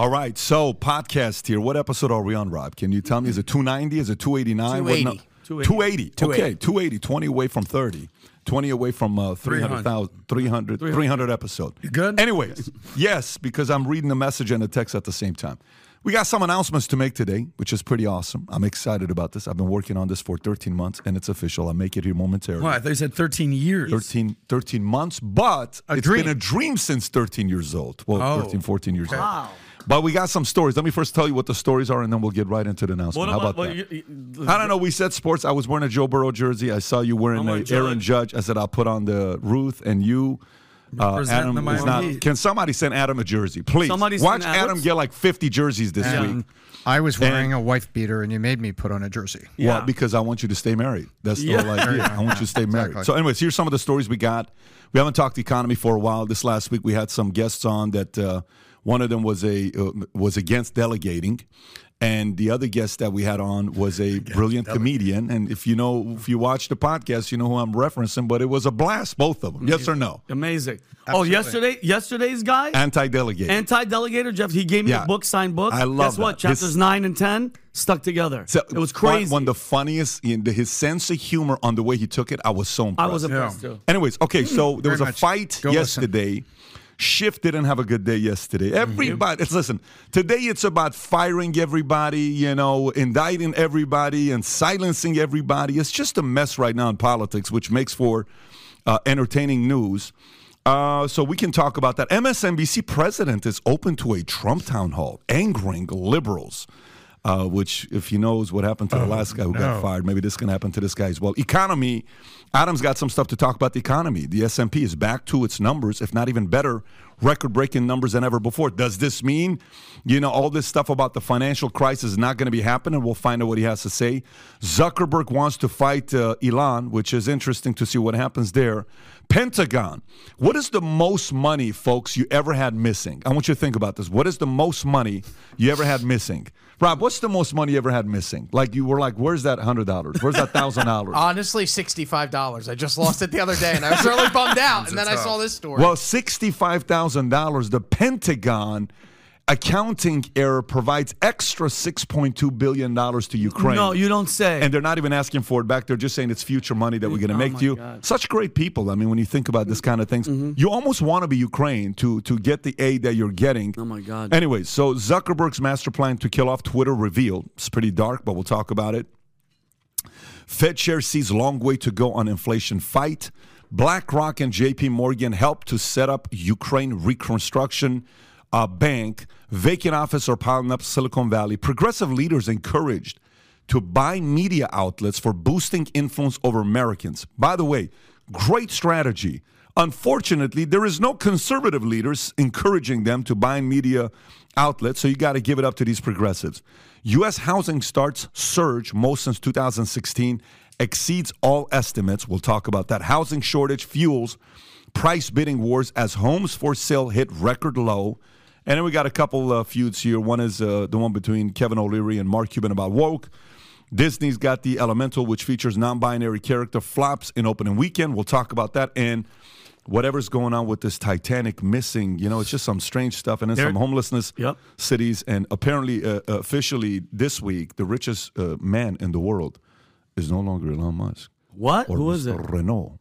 All right, so podcast here. What episode are we on, Rob? Can you tell me? Is it 290? Is it 289? What 280. 280. 280. Okay, 280. 20 away from 30. 20 away from uh, 300,000. 300, 300 episode. You good? Anyways, yes, because I'm reading the message and the text at the same time. We got some announcements to make today, which is pretty awesome. I'm excited about this. I've been working on this for 13 months, and it's official. I'll make it here momentarily. Well, I thought you said 13 years. 13, 13 months, but A it's dream. been a dream since 13 years old. Well, Oh. 13, 14 years old. But we got some stories. Let me first tell you what the stories are, and then we'll get right into the announcement. How about that? I don't know. We said sports. I was wearing a Joe Burrow jersey. I saw you wearing I'm a a Aaron Judge. I said I'll put on the Ruth and you. Uh, Adam the is Miami not. Heat. Can somebody send Adam a jersey, please? Somebody Watch send Adam Alex- get like 50 jerseys this And week. I was wearing a wife beater, and you made me put on a jersey. Well, because I want you to stay married. That's the Yeah. whole idea. I want you to stay married. Exactly. So, anyways, here's some of the stories we got. We haven't talked economy for a while. This last week, we had some guests on that. Uh, one of them was a uh, was against delegating, and the other guest that we had on was a brilliant comedian. And if you know, if you watch the podcast, you know who I'm referencing. But it was a blast, both of them. Yes or no? Amazing. Oh, yesterday, yesterday's guy, Anti-delegating. anti-delegator Jeff. He gave me Yeah. a book, signed book. I love Guess what? that. His- Chapters nine and ten stuck together. So, it was crazy. One of the funniest, in the, his sense of humor on the way he took it, I was so impressed. I was impressed too. Anyways, okay, so there Very was a much. fight Go listen. Schiff didn't have a good day yesterday. Everybody, listen, today it's about firing everybody, you know, indicting everybody and silencing everybody. It's just a mess right now in politics, which makes for uh, entertaining news. Uh, so we can talk about that. MSNBC president is open to a Trump town hall, angering liberals. Uh, which, if he knows what happened to the last guy who got fired, maybe this can happen to this guy as well. Economy, Adam's got some stuff to talk about. The economy, the S and P is back to its numbers, if not even better, record-breaking numbers than ever before. Does this mean, you know, all this stuff about the financial crisis is not going to be happening? We'll find out what he has to say. Zuckerberg wants to fight uh, Elon, which is interesting to see what happens there. Pentagon. What is the most money, folks, you ever had missing? I want you to think about this. What is the most money you ever had missing? Rob, what's the most money you ever had missing? Like you were like, where's that hundred dollars? Where's that thousand dollars? Honestly, sixty-five dollars. I just lost it the other day, and I was really bummed out. And then I saw this story. Well, sixty-five thousand dollars. The Pentagon accounting error provides extra six point two billion dollars to Ukraine. No, you don't say. and they're not even asking for it back. They're just saying it's future money that we're going to Oh make to you. God. Such great people. I mean, when you think about this kind of things, mm-hmm. you almost want to be Ukraine to to get the aid that you're getting. Oh my God. Anyways, so Zuckerberg's master plan to kill off Twitter revealed. It's pretty dark, but we'll talk about it. Fed chair sees long way to go on inflation fight. BlackRock and JP Morgan helped to set up Ukraine Reconstruction uh, Bank. Vacant office are piling up Silicon Valley. Progressive leaders encouraged to buy media outlets for boosting influence over Americans. By the way, great strategy. Unfortunately, there is no conservative leaders encouraging them to buy media outlets, so you got to give it up to these progressives. U.S. housing starts surge most since 2016, exceeds all estimates. We'll talk about that. Housing shortage fuels price bidding wars as homes for sale hit record low. And then we got a couple uh, feuds here. One is uh, the one between Kevin O'Leary and Mark Cuban about woke. Disney's got the Elemental, which features non-binary character flops in opening weekend. We'll talk about that and whatever's going on with this Titanic missing. You know, it's just some strange stuff, and then There- some homelessness Yep. cities. And apparently, uh, officially this week, the richest uh, man in the world is no longer Elon Musk what? Who is it? Arnault.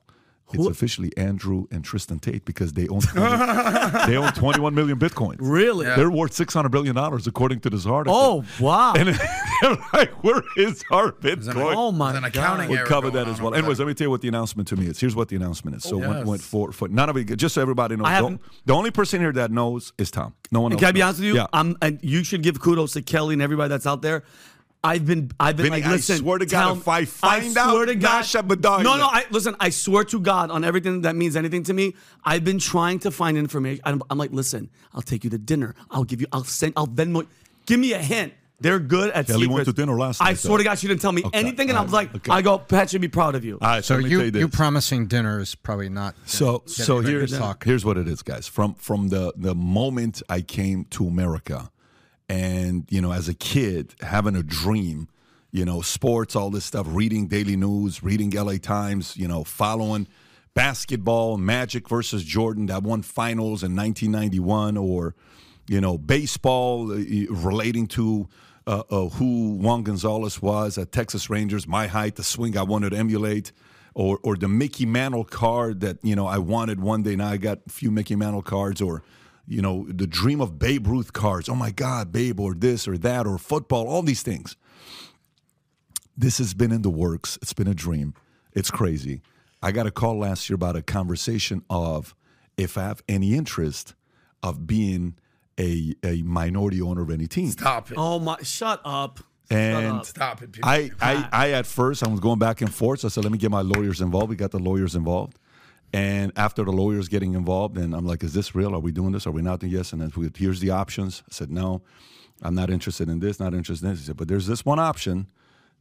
It's Who- officially Andrew and Tristan Tate because they own 20, they own 21 million bitcoins. Really? They're worth 600 billion dollars according to this article. Oh wow. And they're like, where is our Bitcoin? oh my There's an God. accounting We'll cover that as well. Anyways, there. let me tell you what the announcement to me is. Here's what the announcement is. So Oh, went, yes. went for, for none of it, just so everybody knows. I The, haven't- the only person here that knows is Tom. No one else. Can I be knows. honest with you? Yeah. I'm, and you should give kudos to Kelly and everybody that's out there. I've been, I've been Vinny, like, I listen. swear to God, tell- if I find I swear out, to God, Nasha Badaya. no, no. I listen. I swear to God on everything that means anything to me. I've been trying to find information. I'm, I'm like, listen. I'll take you to dinner. I'll give you. I'll send. I'll Venmo. Give me a hint. They're good at Kelly secrets. went to dinner last night. I night, swear to. God, she didn't tell me Okay, anything, and I was like, okay. I go, Pat should be proud of you. All right, so, So you tell you promising dinner is probably not. So so here's talk. here's what it is, guys. From from the the moment I came to America, and you know, as a kid, having a dream, you know, sports, all this stuff, reading daily news, reading LA Times, you know, following basketball, Magic versus Jordan that won finals in 1991, or you know, baseball uh, relating to. Uh, uh, who Juan Gonzalez was at Texas Rangers, my height, the swing I wanted to emulate, or or the Mickey Mantle card that you know I wanted one day. Now I got a few Mickey Mantle cards, or you know the dream of Babe Ruth cards. Oh my God, Babe, or this or that, or football, all these things. This has been in the works. It's been a dream. It's crazy. I got a call last year about a conversation of if I have any interest of being a, a minority owner of any team. Stop it. Oh my! Shut up. And Stop it. people. I, I, I at first I was going back and forth. So I said, let me get my lawyers involved. We got the lawyers involved. And after the lawyers getting involved, and I'm like, is this real? Are we doing this? Are we not doing yes? And then here's the options. I said, no, I'm not interested in this, not interested in this. He said, but there's this one option.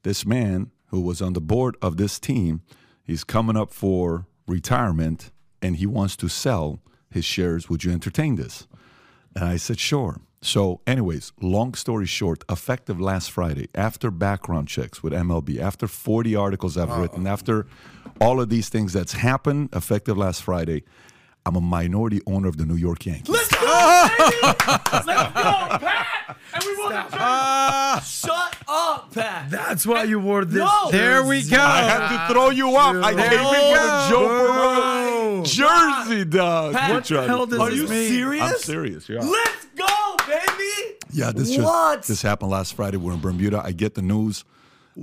This man who was on the board of this team, he's coming up for retirement and he wants to sell his shares. Would you entertain this? And I said, sure. So, anyways, long story short, effective last Friday, after background checks with MLB, after 40 articles I've written, after all of these things that's happened, effective last Friday, I'm a minority owner of the New York Yankees. Let's! Let's go, Pat! And we won the Shut up, Pat! That's why you wore this. No! There we go. I had to throw you off. I There came in we with a go. Joe Burrow jersey, dog. Pat, Good what the try. hell does Are you mean? serious? I'm serious. Yeah. Let's go, baby! Yeah, this What? just this happened last Friday. We're in Bermuda. I get the news.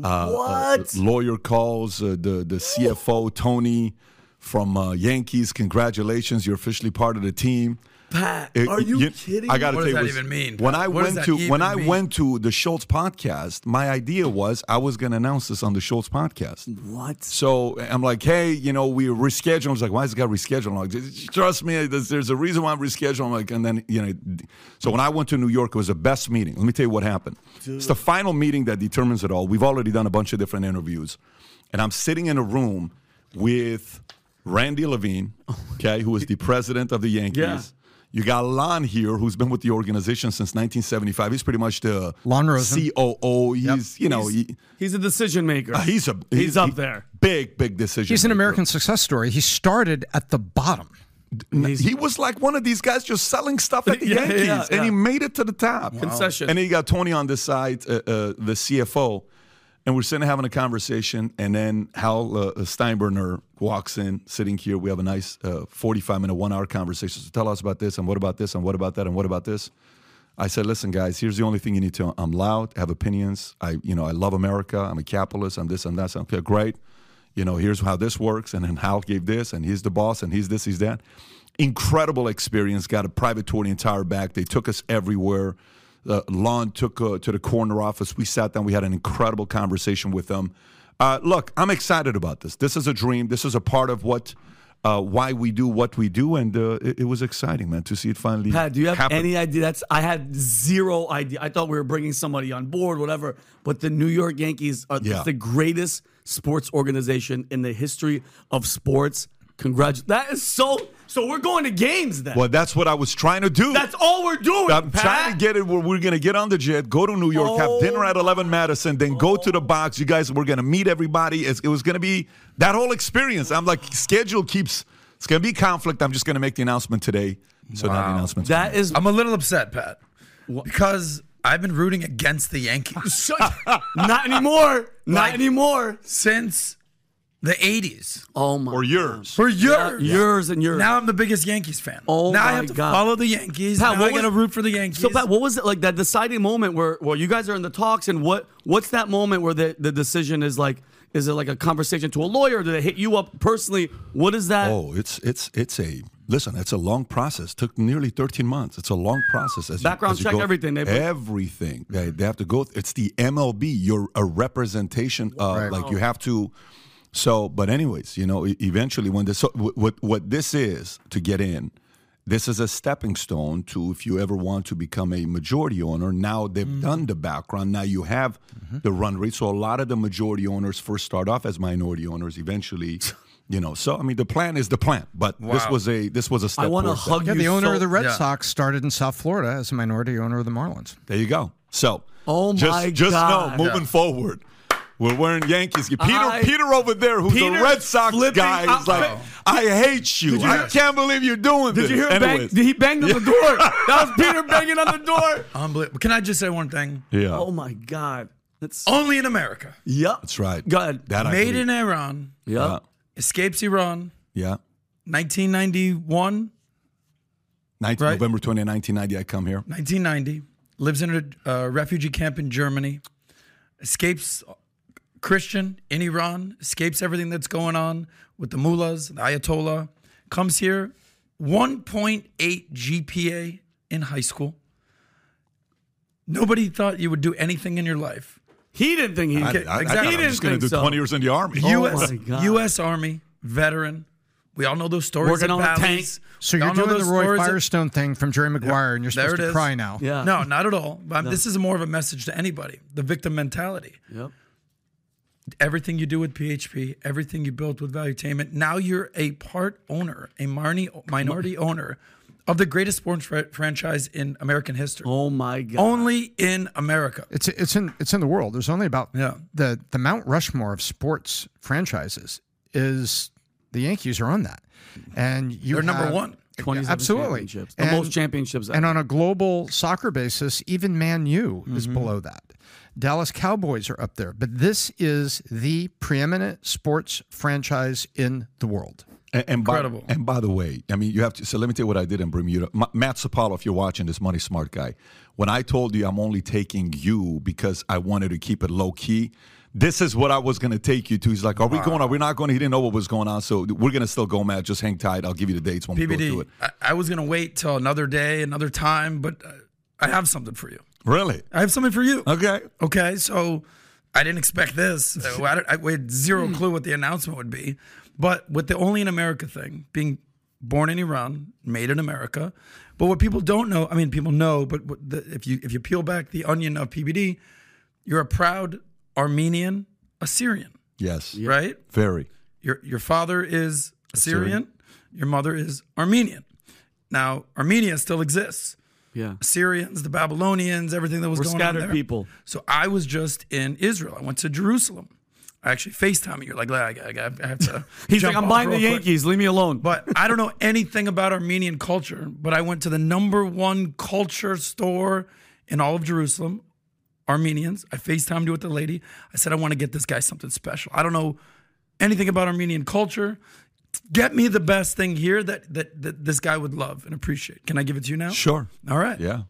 Uh, What? lawyer calls uh, the the CFO Tony from uh, Yankees. Congratulations, you're officially part of the team. Pat, It- are you, kidding I got to What tell does you, that it was- even mean, When Pat? I What does went that to when I mean? went to the Schulz podcast, my idea was I was going to announce this on the Schulz podcast. What? So I'm like, hey, you know, we rescheduled. I was like, why is it got rescheduled? I'm like, trust me, there's, there's a reason why I'm rescheduling. I'm like, and then you know, so when I went to New York, it was the best meeting. Let me tell you what happened. It's the final meeting that determines it all. We've already done a bunch of different interviews, and I'm sitting in a room with Randy Levine, oh okay, who is the president of the Yankees. Yeah. You got Lon here, who's been with the organization since 1975. He's pretty much the Lon Rosen. COO. He's, you know, he, He's a decision maker. uh, he's a He's up he- there. Big, big decision. He's an maker. American success story. He started at the bottom. He was like one of these guys just selling stuff at the Yeah, yeah, Yankees, yeah, and he made it to the top. Concession. And then you got Tony on this side, uh, uh, the CFO, and we're sitting having a conversation, and then Hal uh, Steinbrenner walks in, sitting here. We have a nice uh, 45 minute, one hour conversation. So tell us about this, and what about this, and what about that, and what about this. I said, listen, guys, here's the only thing you need to. I'm loud, have opinions. I, you know, I love America. I'm a capitalist. I'm this and that. So, okay, great. You know, here's how this works. And then Hal gave this, and he's the boss, and he's this, he's that. Incredible experience. Got a private tour the entire back. They took us everywhere. Uh, Lon took uh, to the corner office. We sat down. We had an incredible conversation with them. Uh, look, I'm excited about this. This is a dream. This is a part of what, uh, why we do what we do, and uh, it, it was exciting, man, to see it finally. Pat, do you have happen. any idea? That's I had zero idea. I thought we were bringing somebody on board, whatever. But the New York Yankees are Yeah. the greatest sports organization in the history of sports. Congratulations! That is so. So we're going to games then. Well, that's what I was trying to do. That's all we're doing. I'm Pat. trying to get it where we're going to get on the jet, go to New York, Oh have dinner at 11 Madison, then go to the oh. box. You guys, we're going to meet everybody. It's, it was going to be that whole experience. I'm like, schedule keeps, it's going to be conflict. I'm just going to make the announcement today. So now the Wow. announcement's That is I'm a little upset, Pat, because I've been rooting against the Yankees not anymore. Not Like- anymore. since the 80s. Oh my. or yours. For years. yours and yours. Now I'm the biggest Yankees fan. Oh now I my have to God. follow the Yankees. Pat, now what I got to root for the Yankees. So Pat, what was it like that deciding moment where well you guys are in the talks and what what's that moment where the, the decision is like is it like a conversation to a lawyer? Do they hit you up personally? What is that? Oh, it's it's it's a listen. It's a long process. Took nearly 13 months. It's a long process. As you- Background as you check, go- everything. They everything. They, they have to go. It's the MLB. You're a representation of Right. like you have to. So, but anyways, you know, eventually when this so what what what this is to get in this is a stepping stone to if you ever want to become a majority owner. Now they've Mm-hmm. done the background. Now you have the run rate. So a lot of the majority owners first start off as minority owners. Eventually, you know. So I mean, the plan is the plan. But this was a this was a step. I want to towards that. hug Yeah, the owner so- of the Red Yeah. Sox started in South Florida as a minority owner of the Marlins. There you go. So, Oh just, my just God. know, moving forward, we're wearing Yankees. gear. Peter, I- Peter over there, who's Peter a Red Sox flipping guy, is out- like, I hate you. you I hear- can't believe you're doing this. Did you hear him bang? Anyways. He banged on the door. That was Peter banging on the door. Unbelievable. Can I just say one thing? Yeah, Oh my God. That's Only in America. yep. that's right. Go ahead. That Made believe. in Iran, Yep. Yeah, escapes Iran, yeah. 1991, 19, Right. November 20, 1990, I come here. 1990, lives in a uh, refugee camp in Germany, escapes Christian in Iran, escapes everything that's going on with the mullahs, the Ayatollah, comes here, 1.8 GPA in high school. Nobody thought you would do anything in your life. He didn't think he I, could. I, I exactly. thought He I'm didn't just going to think do so. 20 years in the Army. Oh U.S. my God. U.S. Army veteran. We all know those stories. Working on a valleys. tank. So We you're doing the those Roy stories of- Firestone thing from Jerry Maguire, and you're There supposed to is. cry now. Yeah. No, not at all. But This is more of a message to anybody. The victim mentality. Yep. Everything you do with PHP, everything you built with Valuetainment, now you're a part owner, a minority, minority owner of the greatest sports fr- franchise in American history. Oh my God. Only in America. It's it's in it's in the world. There's only about Yeah. the the Mount Rushmore of sports franchises is the Yankees are on that, and you They're number one. 27 absolutely championships. The And- most championships ever. And on a global soccer basis, even Man U is mm-hmm. below that. Dallas Cowboys are up there, but this is the preeminent sports franchise in the world. And, and by, Incredible. and by the way, I mean, you have to. So let me tell you what I did in Bermuda. Ma- Matt Sapaula, if you're watching this, money smart guy. When I told you I'm only taking you because I wanted to keep it low key, this is what I was going to take you to. He's like, "Are we going? Are we not going?" He didn't know what was going on, so we're going to still go, Matt. Just hang tight. I'll give you the dates when we go through it. I, I was going to wait till another day, another time, but uh, I have something for you. Really? I have something for you. Okay. Okay, so I didn't expect this. I, I we had zero hmm. clue what the announcement would be. But with the only in America thing, being born in Iran, made in America, but what people don't know, I mean, people know, but the, if you if you peel back the onion of PBD, you're a proud Armenian Assyrian, Yes. right? Very. Your your father is Assyrian, your mother is Armenian. Now Armenia still exists. Yeah. Assyrians, the Babylonians, everything that was We're going on scattered there. people. So I was just in Israel. I went to Jerusalem. I actually FaceTime you. Like, I, I, I have to. He's like, I'm buying the real quick." Yankees. Leave me alone. But I don't know anything about Armenian culture. But I went to the number one culture store in all of Jerusalem. Armenians. I FaceTimed you with the lady. I said, I want to get this guy something special. I don't know anything about Armenian culture. Get me the best thing here that, that, that this guy would love and appreciate. Can I give it to you now? Sure. All right. Yeah.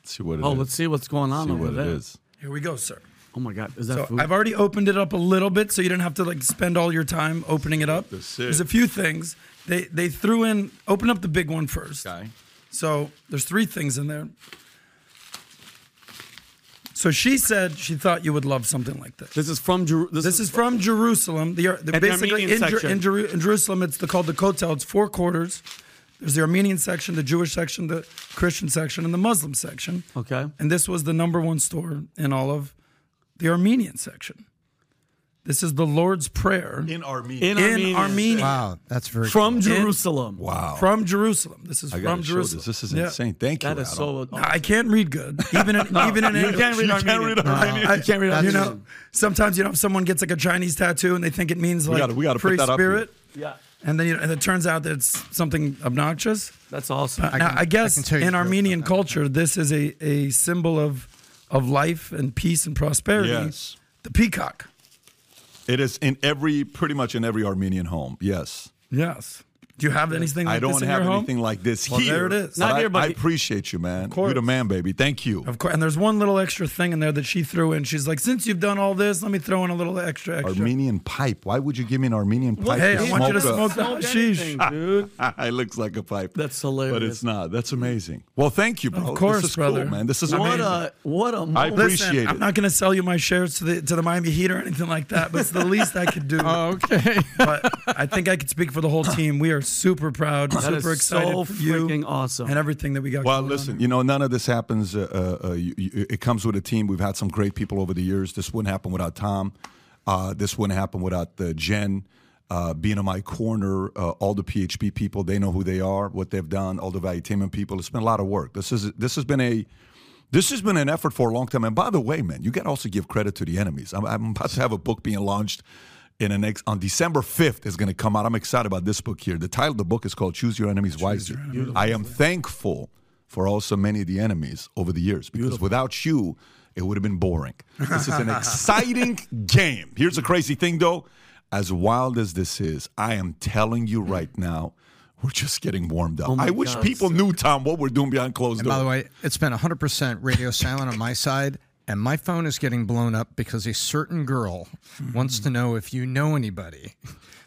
Let's see what it oh, is. let's see what's going on see over what there. it is. Here we go, sir. Oh my God. Is that So food? I've already opened it up a little bit, so you didn't have to like spend all your time opening it up. That's it. There's a few things. They they threw in. Open up the big one first. Okay. So there's three things in there. So she said she thought you would love something like this. this is from Jeru- this, This is from Jerusalem. The, uh, the the basically Armenian in, Jer- in, Jeru- in Jerusalem, it's the, called the Kotel. It's four quarters. There's the Armenian section, the Jewish section, the Christian section, and the Muslim section. Okay. And this was the number one store in all of the Armenian section. This is the Lord's Prayer In Armenia. in, in Armenia. Armenia Wow, that's very From cool. Jerusalem. wow. from Jerusalem. This is I from Jerusalem. this. This is Yeah. insane. Thank you. That is Adam. so. I can't read good, even in, even in you English. can't read You can't read Armenian. I, can't read You Armenian. know, sometimes you know if someone gets like a Chinese tattoo and they think it means like gotta- we gotta put free that up here. spirit, Yeah. and then you know, and it turns out that it's something obnoxious. That's awesome. now, can- I guess I can tell you in Armenian culture, this is a, a symbol of of life and peace and prosperity. Yes. The peacock. It is in every, pretty much in every Armenian home. Yes. Yes. Do you have anything like this? I don't this in have your home? anything like this Well, here. there it is. Not I, here, but I he- appreciate you, man. course. You're the man, baby. Thank you. Of course, and there's one little extra thing in there that she threw in. She's like, "Since you've done all this, let me throw in a little extra, extra." Armenian pipe. Why would you give me an Armenian pipe? Hey, to I want you to smoke smoke the Smoke dude. it looks like a pipe. That's hilarious. But it's not. That's amazing. Well, thank you, bro. Of course, this is brother. cool, man. This is What amazing. a what a I moment. appreciate Listen, it. I'm not going to sell you my shares to the to the Miami Heat or anything like that, but it's the least I could do. Oh, okay. But I think I could speak for the whole team. We are super proud, That super is excited so for you freaking awesome. and everything that we got. Well, going listen, on. you know, none of this happens. Uh, uh, uh, you, you, it comes with a team. We've had some great people over the years. This wouldn't happen without Tom. Uh, this wouldn't happen without the Jen uh, being in my corner. Uh, all the PHP people, they know who they are, what they've done. All the Valuetainment people. It's been a lot of work. This is this has been a this has been an effort for a long time. And by the way, man, you got to also give credit to the enemies. I'm, I'm about to have a book being launched in the next on December 5th is going to come out. I'm excited about this book here. The title of the book is called Choose Your Enemies Wisely. I am thankful for also many of the enemies over the years because without you, it would have been boring. This is an exciting game. Here's a crazy thing though, as wild as this is, I am telling you right now, we're just getting warmed up. Oh I wish God. people knew, Tom, what we're doing behind closed doors. by the way, it's been 100% radio silent on my side, and my phone is getting blown up because a certain girl wants to hmm. know if you know anybody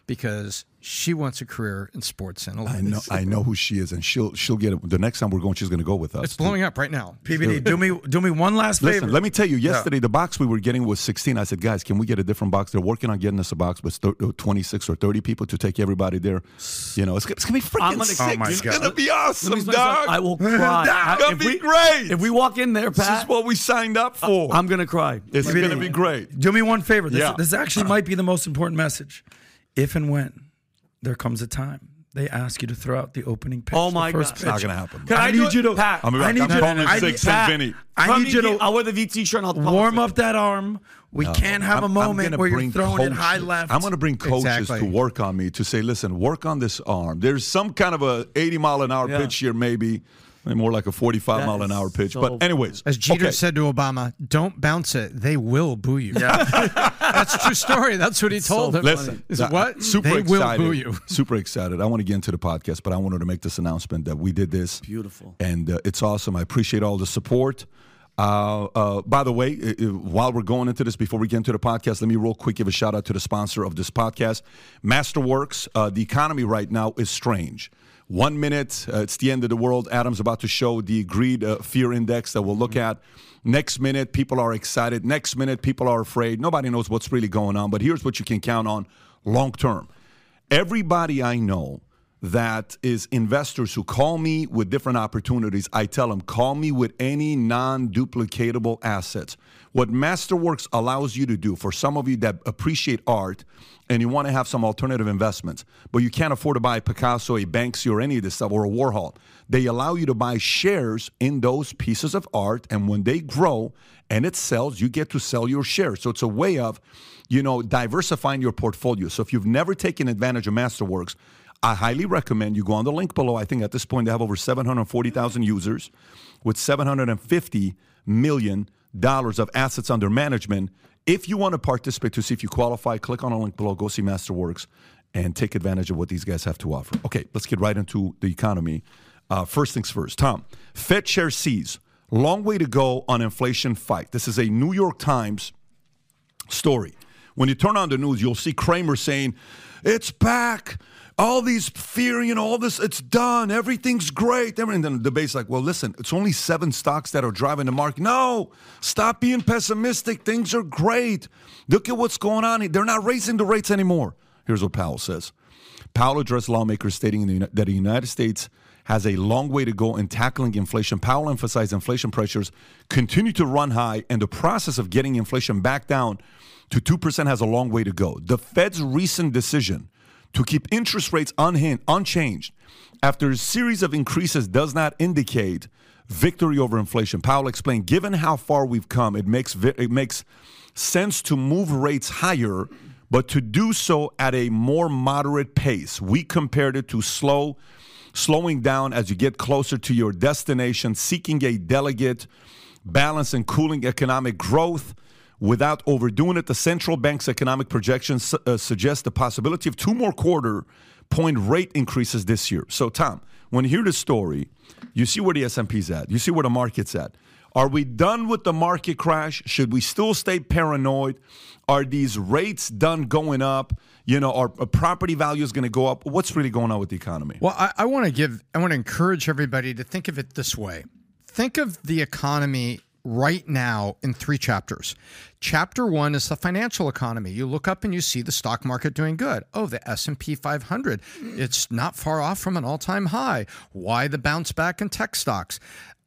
because she wants a career in sports and I know, I know who she is, and she'll she'll get it. The next time we're going, she's going to go with us. It's blowing up right now. PBD, do me do me one last favor. Listen, let me tell you. Yesterday, the box we were getting was 16. I said, guys, can we get a different box? They're working on getting us a box with thir- uh, 26 or 30 people to take everybody there. You know, it's, it's gonna be freaking I'm gonna- sick. Oh my it's God. gonna be awesome, dog. I will cry. That's I- gonna be we- great. If we walk in there, this is what we signed up for. I'm gonna cry. it's PBD. gonna be great. Do me one favor. This, Yeah. this actually might be the most important message. If and when there comes a time they ask you to throw out the opening pitch, Oh the my first God. pitch, It's not gonna happen. Can I I need you to- Pat, I'm, I need I'm you to- calling I need Vinny. I need you to. I'll wear the VT shirt and I'll warm up that arm. We can't have a I'm- I'm moment where you're bring throwing it high left. I'm going to bring coaches Exactly. to work on me to say, listen, work on this arm. There's some kind of a 80 mile an hour Yeah. pitch here, maybe. Maybe more like a 45 That mile an hour pitch. so but anyways, As Jeter okay. said to Obama, don't bounce it. They will boo you. Yeah. That's a true story. That's what he told so him. Listen, Is that- what? Super they excited. will boo you. Super excited. I want to get into the podcast, but I wanted to make this announcement that we did this. Beautiful. And uh, it's awesome. I appreciate all the support. Uh, uh, by the way, uh, uh, while we're going into this, before we get into the podcast, let me real quick give a shout out to the sponsor of this podcast, Masterworks. Uh, the economy right now is strange. One minute, uh, it's the end of the world. Adam's about to show the greed uh, fear index that we'll look at. Next minute, people are excited. Next minute, people are afraid. Nobody knows what's really going on. But here's what you can count on long term. Everybody I know that is investors who call me with different opportunities, I tell them, call me with any non duplicatable assets. What Masterworks allows you to do, for some of you that appreciate art and you want to have some alternative investments, but you can't afford to buy Picasso, a Banksy, or any of this stuff, or a Warhol, they allow you to buy shares in those pieces of art. And when they grow and it sells, you get to sell your shares. So it's a way of, you know, diversifying your portfolio. So if you've never taken advantage of Masterworks, I highly recommend you go on the link below. I think at this point they have over 740,000 users with 750 million dollars of assets under management. If you want to participate to see if you qualify, click on the link below, go see Masterworks, and take advantage of what these guys have to offer. Okay, let's get right into the economy. Uh, first things first, Tom. Fed chair sees long way to go on inflation fight. This is a New York Times story. When you turn on the news, you'll see Cramer saying, "It's back." All these fear, you know, all this, it's done. Everything's great. And then the debate's like, well, listen, it's only seven stocks that are driving the market. No, stop being pessimistic. Things are great. Look at what's going on. They're not raising the rates anymore. Here's what Powell says. Powell addressed lawmakers stating that the United States has a long way to go in tackling inflation. Powell emphasized inflation pressures continue to run high, and the process of getting inflation back down to 2% has a long way to go. The Fed's recent decision to keep interest rates unchanged after a series of increases does not indicate victory over inflation. Powell explained, given how far we've come, it makes it makes sense to move rates higher, but to do so at a more moderate pace. We compared it to slow slowing down as you get closer to your destination, seeking a delicate balance and cooling economic growth without overdoing it. The central bank's economic projections uh, suggest the possibility of two more quarter point rate increases this year. So, Tom, when you hear this story, you see where the S&P's at. You see where the market's at. Are we done with the market crash? Should we still stay paranoid? Are these rates done going up? You know, are are property values going to go up? What's really going on with the economy? Well, I, I want to give, I want to encourage everybody to think of it this way. Think of the economy right now in three chapters. Chapter 1 is the financial economy. You look up and you see the stock market doing good. Oh, the S&P 500, it's not far off from an all-time high. Why the bounce back in tech stocks?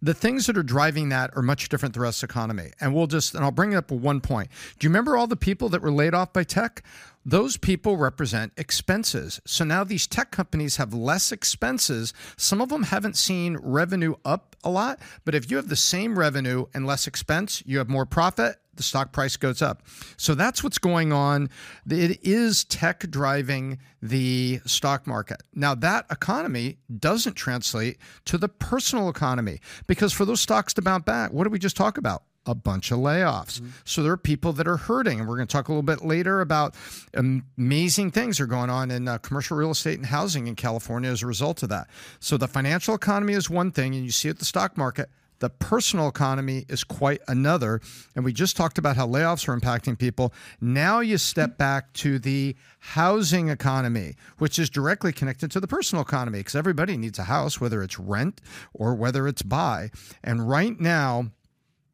The things that are driving that are much different than the rest of the economy. And we'll just and I'll bring it up one point. Do you remember all the people that were laid off by tech? Those people represent expenses. So now these tech companies have less expenses. Some of them haven't seen revenue up a lot, but if you have the same revenue and less expense, you have more profit, the stock price goes up. So that's what's going on. It is tech driving the stock market. Now, that economy doesn't translate to the personal economy because for those stocks to bounce back, what did we just talk about? A bunch of layoffs. Mm-hmm. So there are people that are hurting. And we're going to talk a little bit later about amazing things are going on in uh, commercial real estate and housing in California as a result of that. So the financial economy is one thing, and you see it the stock market. The personal economy is quite another. And we just talked about how layoffs are impacting people. Now you step back to the housing economy, which is directly connected to the personal economy because everybody needs a house, whether it's rent or whether it's buy. And right now,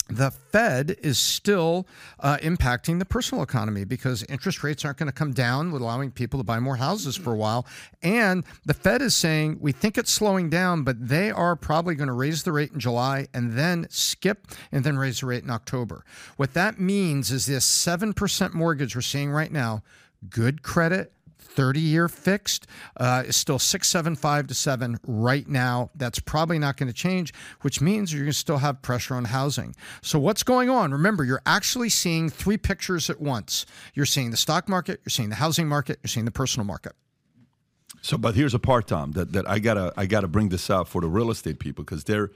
the Fed is still uh, impacting the personal economy because interest rates aren't going to come down, allowing people to buy more houses for a while. And the Fed is saying we think it's slowing down, but they are probably going to raise the rate in July and then skip and then raise the rate in October. What that means is this 7% mortgage we're seeing right now, good credit, 30 year fixed uh, is still 675 to 7 right now. That's probably not going to change, which means you're going to still have pressure on housing. So, what's going on? Remember, you're actually seeing three pictures at once. You're seeing the stock market, you're seeing the housing market, you're seeing the personal market. So, but here's a part, Tom, that, that I gotta I gotta bring this up for the real estate people because they're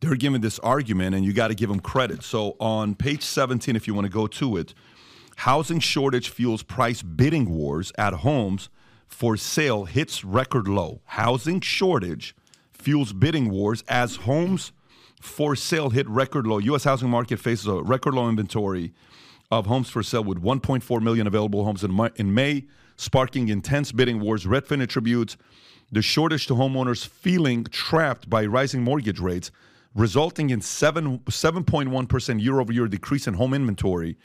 they're giving this argument, and you got to give them credit. So, on page 17, if you want to go to it, Housing shortage fuels price bidding wars at homes for sale hits record low. Housing shortage fuels bidding wars as homes for sale hit record low. U.S. housing market faces a record low inventory of homes for sale with 1.4 million available homes in, in May, sparking intense bidding wars. Redfin attributes the shortage to homeowners feeling trapped by rising mortgage rates, resulting in 7, 7.1% year over year decrease in home inventory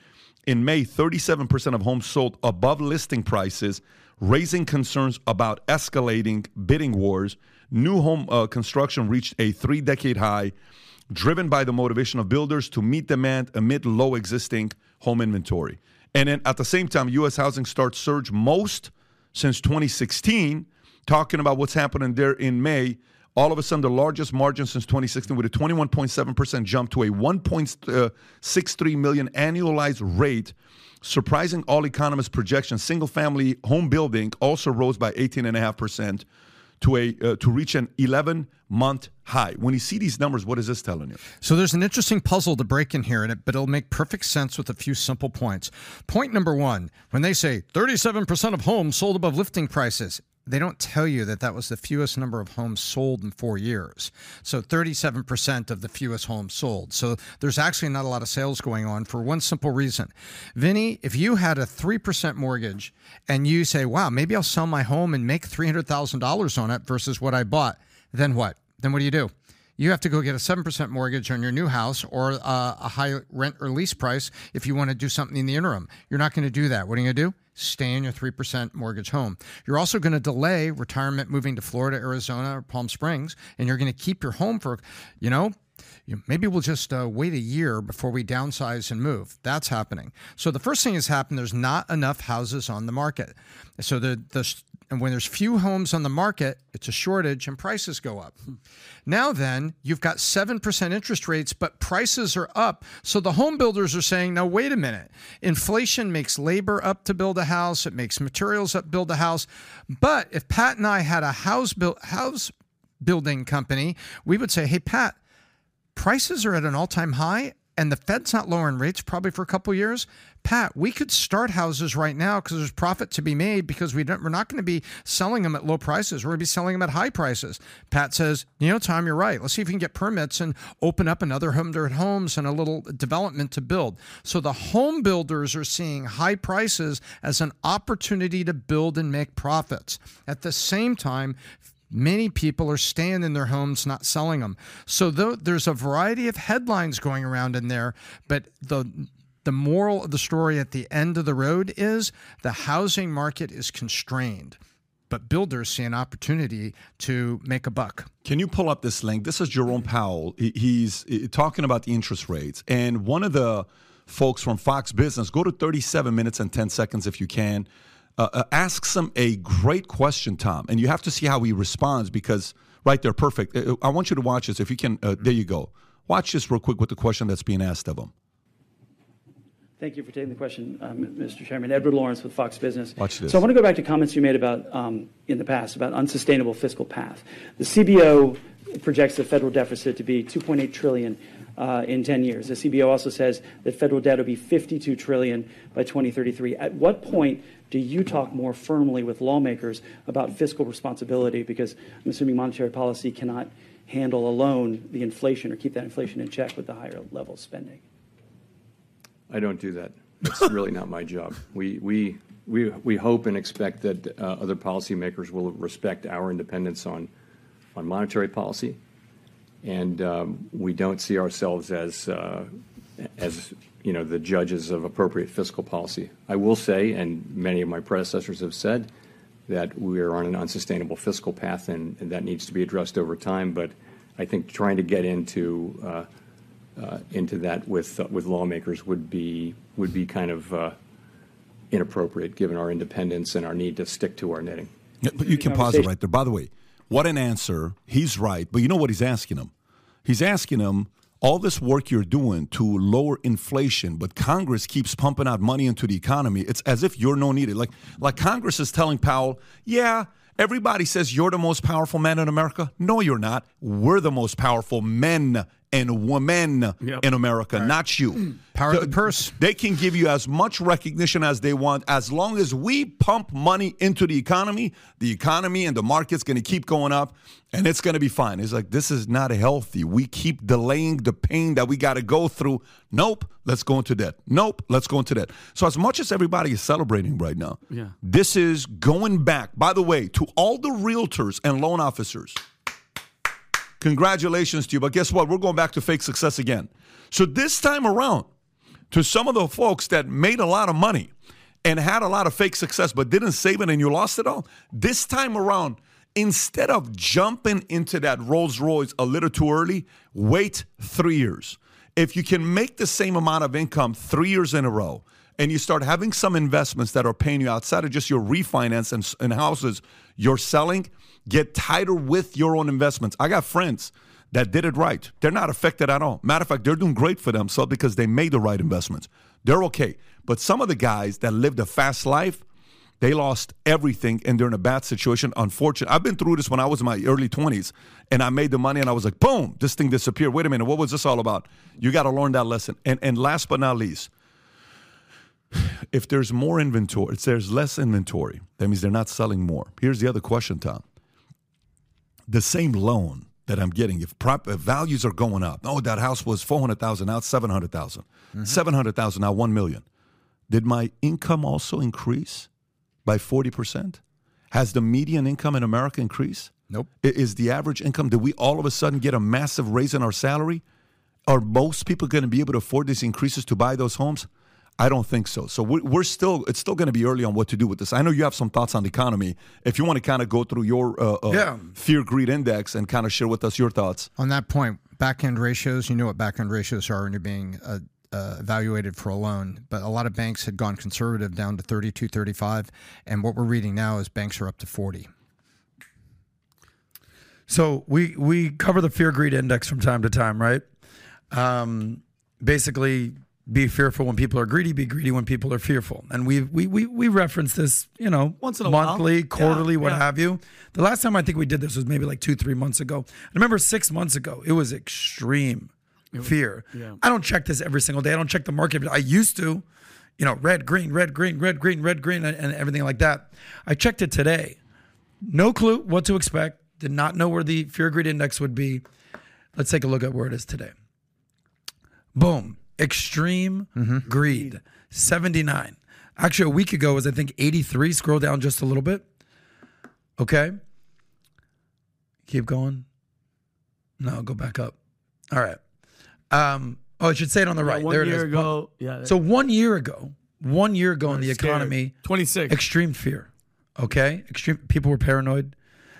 in May, 37% of homes sold above listing prices, raising concerns about escalating bidding wars. New home uh, construction reached a three decade high, driven by the motivation of builders to meet demand amid low existing home inventory. And then at the same time, U.S. housing starts surge most since 2016, talking about what's happening there in May all of a sudden the largest margin since 2016 with a 21.7% jump to a 1.63 million annualized rate surprising all economists projections single family home building also rose by 18.5% to a uh, to reach an 11 month high. When you see these numbers, what is this telling you? So there's an interesting puzzle to break in here, it, but it'll make perfect sense with a few simple points. Point number one: when they say 37% of homes sold above listing prices, they don't tell you that that was the fewest number of homes sold in four years. So 37% of the fewest homes sold. So there's actually not a lot of sales going on for one simple reason. Vinny, if you had a 3% mortgage and you say, wow, maybe I'll sell my home and make $300,000 on it versus what I bought, then what? Then what do you do? you have to go get a 7% mortgage on your new house or uh, a high rent or lease price if you want to do something in the interim. You're not going to do that. What are you going to do? Stay in your 3% mortgage home. You're also going to delay retirement moving to Florida, Arizona, or Palm Springs, and you're going to keep your home for, you know, maybe we'll just uh, wait a year before we downsize and move. That's happening. So the first thing has happened. There's not enough houses on the market. So the the and when there's few homes on the market, it's a shortage and prices go up. Hmm. Now, then, you've got 7% interest rates, but prices are up. So the home builders are saying, now, wait a minute. Inflation makes labor up to build a house, it makes materials up to build a house. But if Pat and I had a house, house building company, we would say, hey, Pat, prices are at an all time high and the Fed's not lowering rates probably for a couple years, Pat, we could start houses right now because there's profit to be made because we don't, we're not going to be selling them at low prices. We're going to be selling them at high prices. Pat says, you know, Tom, you're right. Let's see if we can get permits and open up another hundred homes and a little development to build. So the home builders are seeing high prices as an opportunity to build and make profits. At the same time, Many people are staying in their homes, not selling them. So though there's a variety of headlines going around in there, but the the moral of the story at the end of the road is the housing market is constrained, but builders see an opportunity to make a buck. Can you pull up this link? This is Jerome Powell. He's uh, talking about the interest rates. And one of the folks from Fox Business, go to 37 minutes and 10 seconds if you can, uh, uh, asks him a great question, Tom. And you have to see how he responds because right there, perfect. Uh, I want you to watch this. If you can, uh, there you go. Watch this real quick with the question that's being asked of him. Thank you for taking the question, um, Mr. Chairman. Edward Lawrence with Fox Business. Watch this. So I want to go back to comments you made about um, in the past about unsustainable fiscal path. The CBO projects the federal deficit to be 2.8 trillion uh, in 10 years. The CBO also says that federal debt will be 52 trillion by 2033. At what point do you talk more firmly with lawmakers about fiscal responsibility? Because I'm assuming monetary policy cannot handle alone the inflation or keep that inflation in check with the higher level of spending. I don't do that. It's really not my job. We, we, we, we hope and expect that uh, other policymakers will respect our independence on, on monetary policy. And um, we don't see ourselves as, uh, as you know, the judges of appropriate fiscal policy. I will say, and many of my predecessors have said, that we are on an unsustainable fiscal path, and, and that needs to be addressed over time. But I think trying to get into uh, into that with uh, with lawmakers would be would be kind of uh, inappropriate given our independence and our need to stick to our knitting. Yeah, but you can pause it right there. By the way, what an answer. He's right. But you know what he's asking him? He's asking him all this work you're doing to lower inflation, but Congress keeps pumping out money into the economy. It's as if you're no needed. Like like Congress is telling Powell, yeah, everybody says you're the most powerful man in America. No, you're not. We're the most powerful men and women Yep. in America, not you. Mm. Power of the purse. They can give you as much recognition as they want as long as we pump money into the economy. The economy and the market's going to keep going up and it's going to be fine. It's like, this is not healthy. We keep delaying the pain that we got to go through. Nope, let's go into debt. Nope, let's go into debt. So, as much as everybody is celebrating right now, Yeah. this is going back, by the way, to all the realtors and loan officers. Congratulations to you. But guess what? We're going back to fake success again. So this time around, to some of the folks that made a lot of money and had a lot of fake success but didn't save it and you lost it all, this time around, instead of jumping into that Rolls Royce a little too early, wait three years. If you can make the same amount of income three years in a row, and you start having some investments that are paying you outside of just your refinance and, and houses you're selling, get tighter with your own investments. I got friends that did it right. They're not affected at all. Matter of fact, they're doing great for themselves because they made the right investments. They're okay. But some of the guys that lived a fast life, they lost everything and they're in a bad situation. Unfortunately, I've been through this when I was in my early 20s and I made the money and I was like, boom, this thing disappeared. Wait a minute, what was this all about? You got to learn that lesson. And, and last but not least, if there's more inventory, if there's less inventory, that means they're not selling more. Here's the other question, Tom. The same loan that I'm getting, if, prop, if values are going up, oh, that house was 400,000, now it's 700,000. Mm-hmm. 700,000, now 1 million. Did my income also increase by 40%? Has the median income in America increased? Nope. Is the average income, did we all of a sudden get a massive raise in our salary? Are most people going to be able to afford these increases to buy those homes? I don't think so. So we're, we're still, it's still going to be early on what to do with this. I know you have some thoughts on the economy. If you want to kind of go through your uh, uh, Yeah. fear greed index and kind of share with us your thoughts. On that point, back end ratios, you know what back end ratios are when you're being uh, uh, evaluated for a loan. But a lot of banks had gone conservative down to 32, 35. And what we're reading now is banks are up to 40. So we we cover the fear greed index from time to time, right? Um, basically, be fearful when people are greedy. Be greedy when people are fearful. And we we we we reference this, you know, Once in a while. monthly, Yeah, quarterly, what yeah. have you. The last time I think we did this was maybe like two three months ago. I remember six months ago. It was extreme fear. yeah. I don't check this every single day. I don't check the market. I used to. You know, red, green, red, green, red, green, red, green, and, and everything like that. I checked it today. No clue what to expect. Did not know where the fear greed index would be. Let's take a look at where it is today. Boom. Extreme greed, 79. Actually, a week ago was, I think, 83. Scroll down just a little bit. Okay. Keep going. No, go back up. All right. Um, oh, it should say it on the right. There it is. ago, yeah. So one year ago, one year ago in the Scared. economy, 26. extreme fear. Okay, extreme. People were paranoid.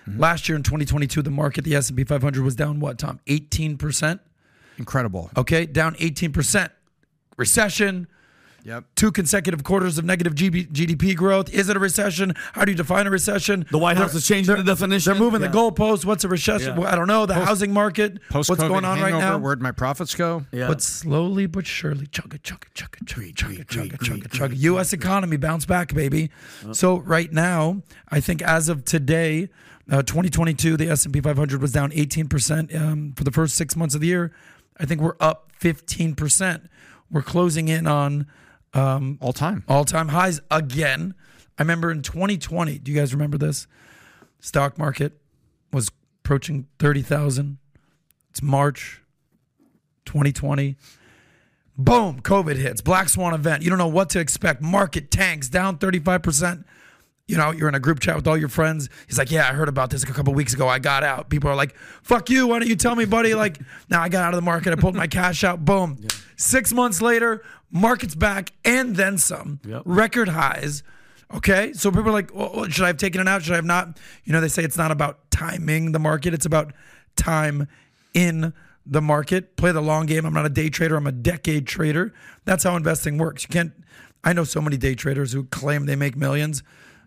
Last year in 2022, the market, the S&P 500 was down what, Tom? 18 percent. Incredible. Okay, down 18 percent. Recession. Yep. Two consecutive quarters of negative GB GDP growth. Is it a recession? How do you define a recession? The White House They're- is changing the definition. They're moving Yeah. the goalposts. What's a recession? Yeah. I don't know. The housing market. Post What's going on right now? Where'd my profits go? Yeah. But slowly but surely, chug it, chug it, chug it, chug it, chug it, chug it, chug it, chug it. U.S. economy bounce back, baby. So right now, I think as of today, uh, 2022, the S&P 500 was down 18 percent um, for the first six months of the year. I think we're up 15 percent. We're closing in on um, All time. all-time highs again. I remember in 2020. Do you guys remember this? Stock market was approaching 30,000. It's March 2020. Boom, COVID hits. Black swan event. You don't know what to expect. Market tanks down 35%. You know, you're in a group chat with all your friends. He's like, Yeah, I heard about this a couple weeks ago. I got out. People are like, Fuck you. Why don't you tell me, buddy? Like, now I got out of the market. I pulled my cash out. Boom. Six months later, market's back and then some. Yep. Record highs. Okay. So people are like, well, Should I have taken it out? Should I have not? You know, they say it's not about timing the market, it's about time in the market. Play the long game. I'm not a day trader, I'm a decade trader. That's how investing works. You can't, I know so many day traders who claim they make millions.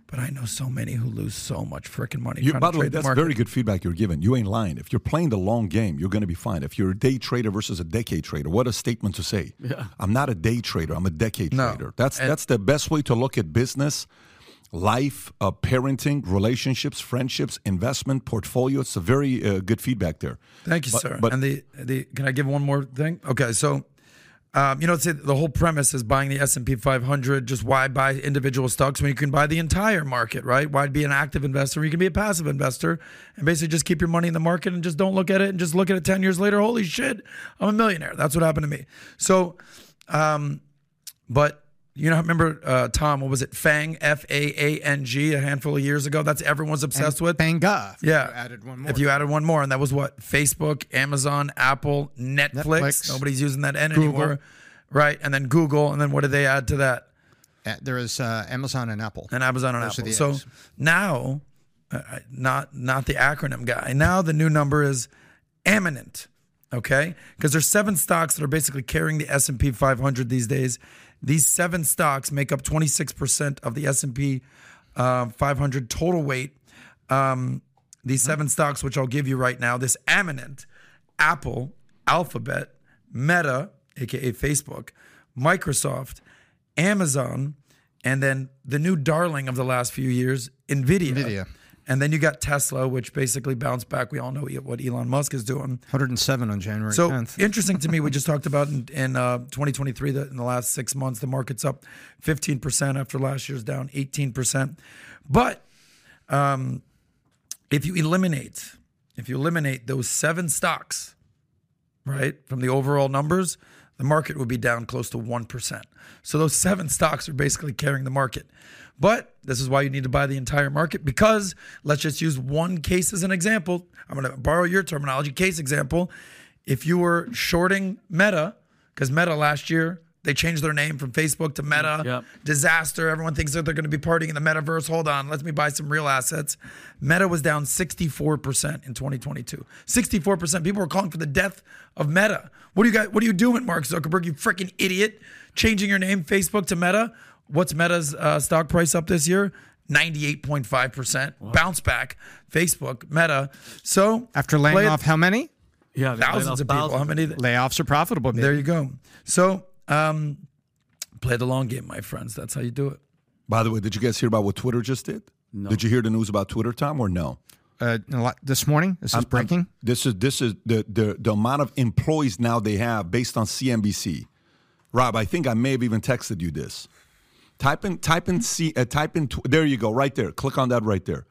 But I know so many who lose so much freaking money You, by the way, trade the that's very good feedback you're giving. You ain't lying. If you're playing the long game, you're going to be fine. If you're a day trader versus a decade trader, what a statement to say. Yeah. I'm not a day trader. I'm a decade No. trader. That's And- that's the best way to look at business, life, uh, parenting, relationships, friendships, investment, portfolio. It's a very uh, good feedback there. Thank you, But- sir. but- and the the can I give one more thing? Okay, so um, you know, the whole premise is buying the S and P 500. Just why buy individual stocks when you can buy the entire market, right? Why be an active investor? You can be a passive investor and basically just keep your money in the market and just don't look at it and just look at it 10 years later. Holy shit, I'm a millionaire. That's what happened to me. So, um, but you know, remember uh, Tom? What was it? Fang, F A A N G, a handful of years ago. That's everyone's obsessed with. Banga. Yeah. You added one more. If you added one more, and that was what? Facebook, Amazon, Apple, Netflix. Netflix. Nobody's using that N anymore. Right. And then Google. And then what did they add to that? Uh, there is uh, Amazon and Apple. And Amazon and Those Apple. So now, uh, not not the acronym guy. Now the new number is eminent. Okay, because there's seven stocks that are basically carrying the S and P 500 these days. These seven stocks make up 26 percent of the S and P uh, 500 total weight. Um, these seven stocks, which I'll give you right now, this eminent Apple, Alphabet, Meta, aka Facebook, Microsoft, Amazon, and then the new darling of the last few years, Nvidia. Nvidia. And then you got Tesla, which basically bounced back. We all know what Elon Musk is doing. 107 on January So 10th. interesting to me. We just talked about in, in uh, 2023 that in the last six months the market's up 15 percent after last year's down 18 percent. But um, if you eliminate, if you eliminate those seven stocks, right, from the overall numbers, the market would be down close to 1%. So those seven stocks are basically carrying the market. But this is why you need to buy the entire market because let's just use one case as an example. I'm going to borrow your terminology, case example. If you were shorting Meta, because Meta last year, they changed their name from Facebook to Meta. Yep. Disaster. Everyone thinks that they're going to be partying in the metaverse. Hold on. Let me buy some real assets. Meta was down 64% in 2022. 64%. People were calling for the death of Meta. What do you got? What are you doing, Mark Zuckerberg? You freaking idiot. Changing your name, Facebook to Meta. What's Meta's uh, stock price up this year? 98.5%. Bounce back. Facebook, Meta. So After laying play it- off how many? Yeah, they laid thousands of people. How many? Layoffs are profitable. There you go. So, um, play the long game, my friends. That's how you do it. By the way, did you guys hear about what Twitter just did? No. Did you hear the news about Twitter, Tom, or no? Uh, a lot- this morning, this is I'm- breaking. I'm- this is this is the, the the amount of employees now they have based on CNBC. Rob, I think I may have even texted you this. Type in type in C uh, type in tw- there you go right there. Click on that right there.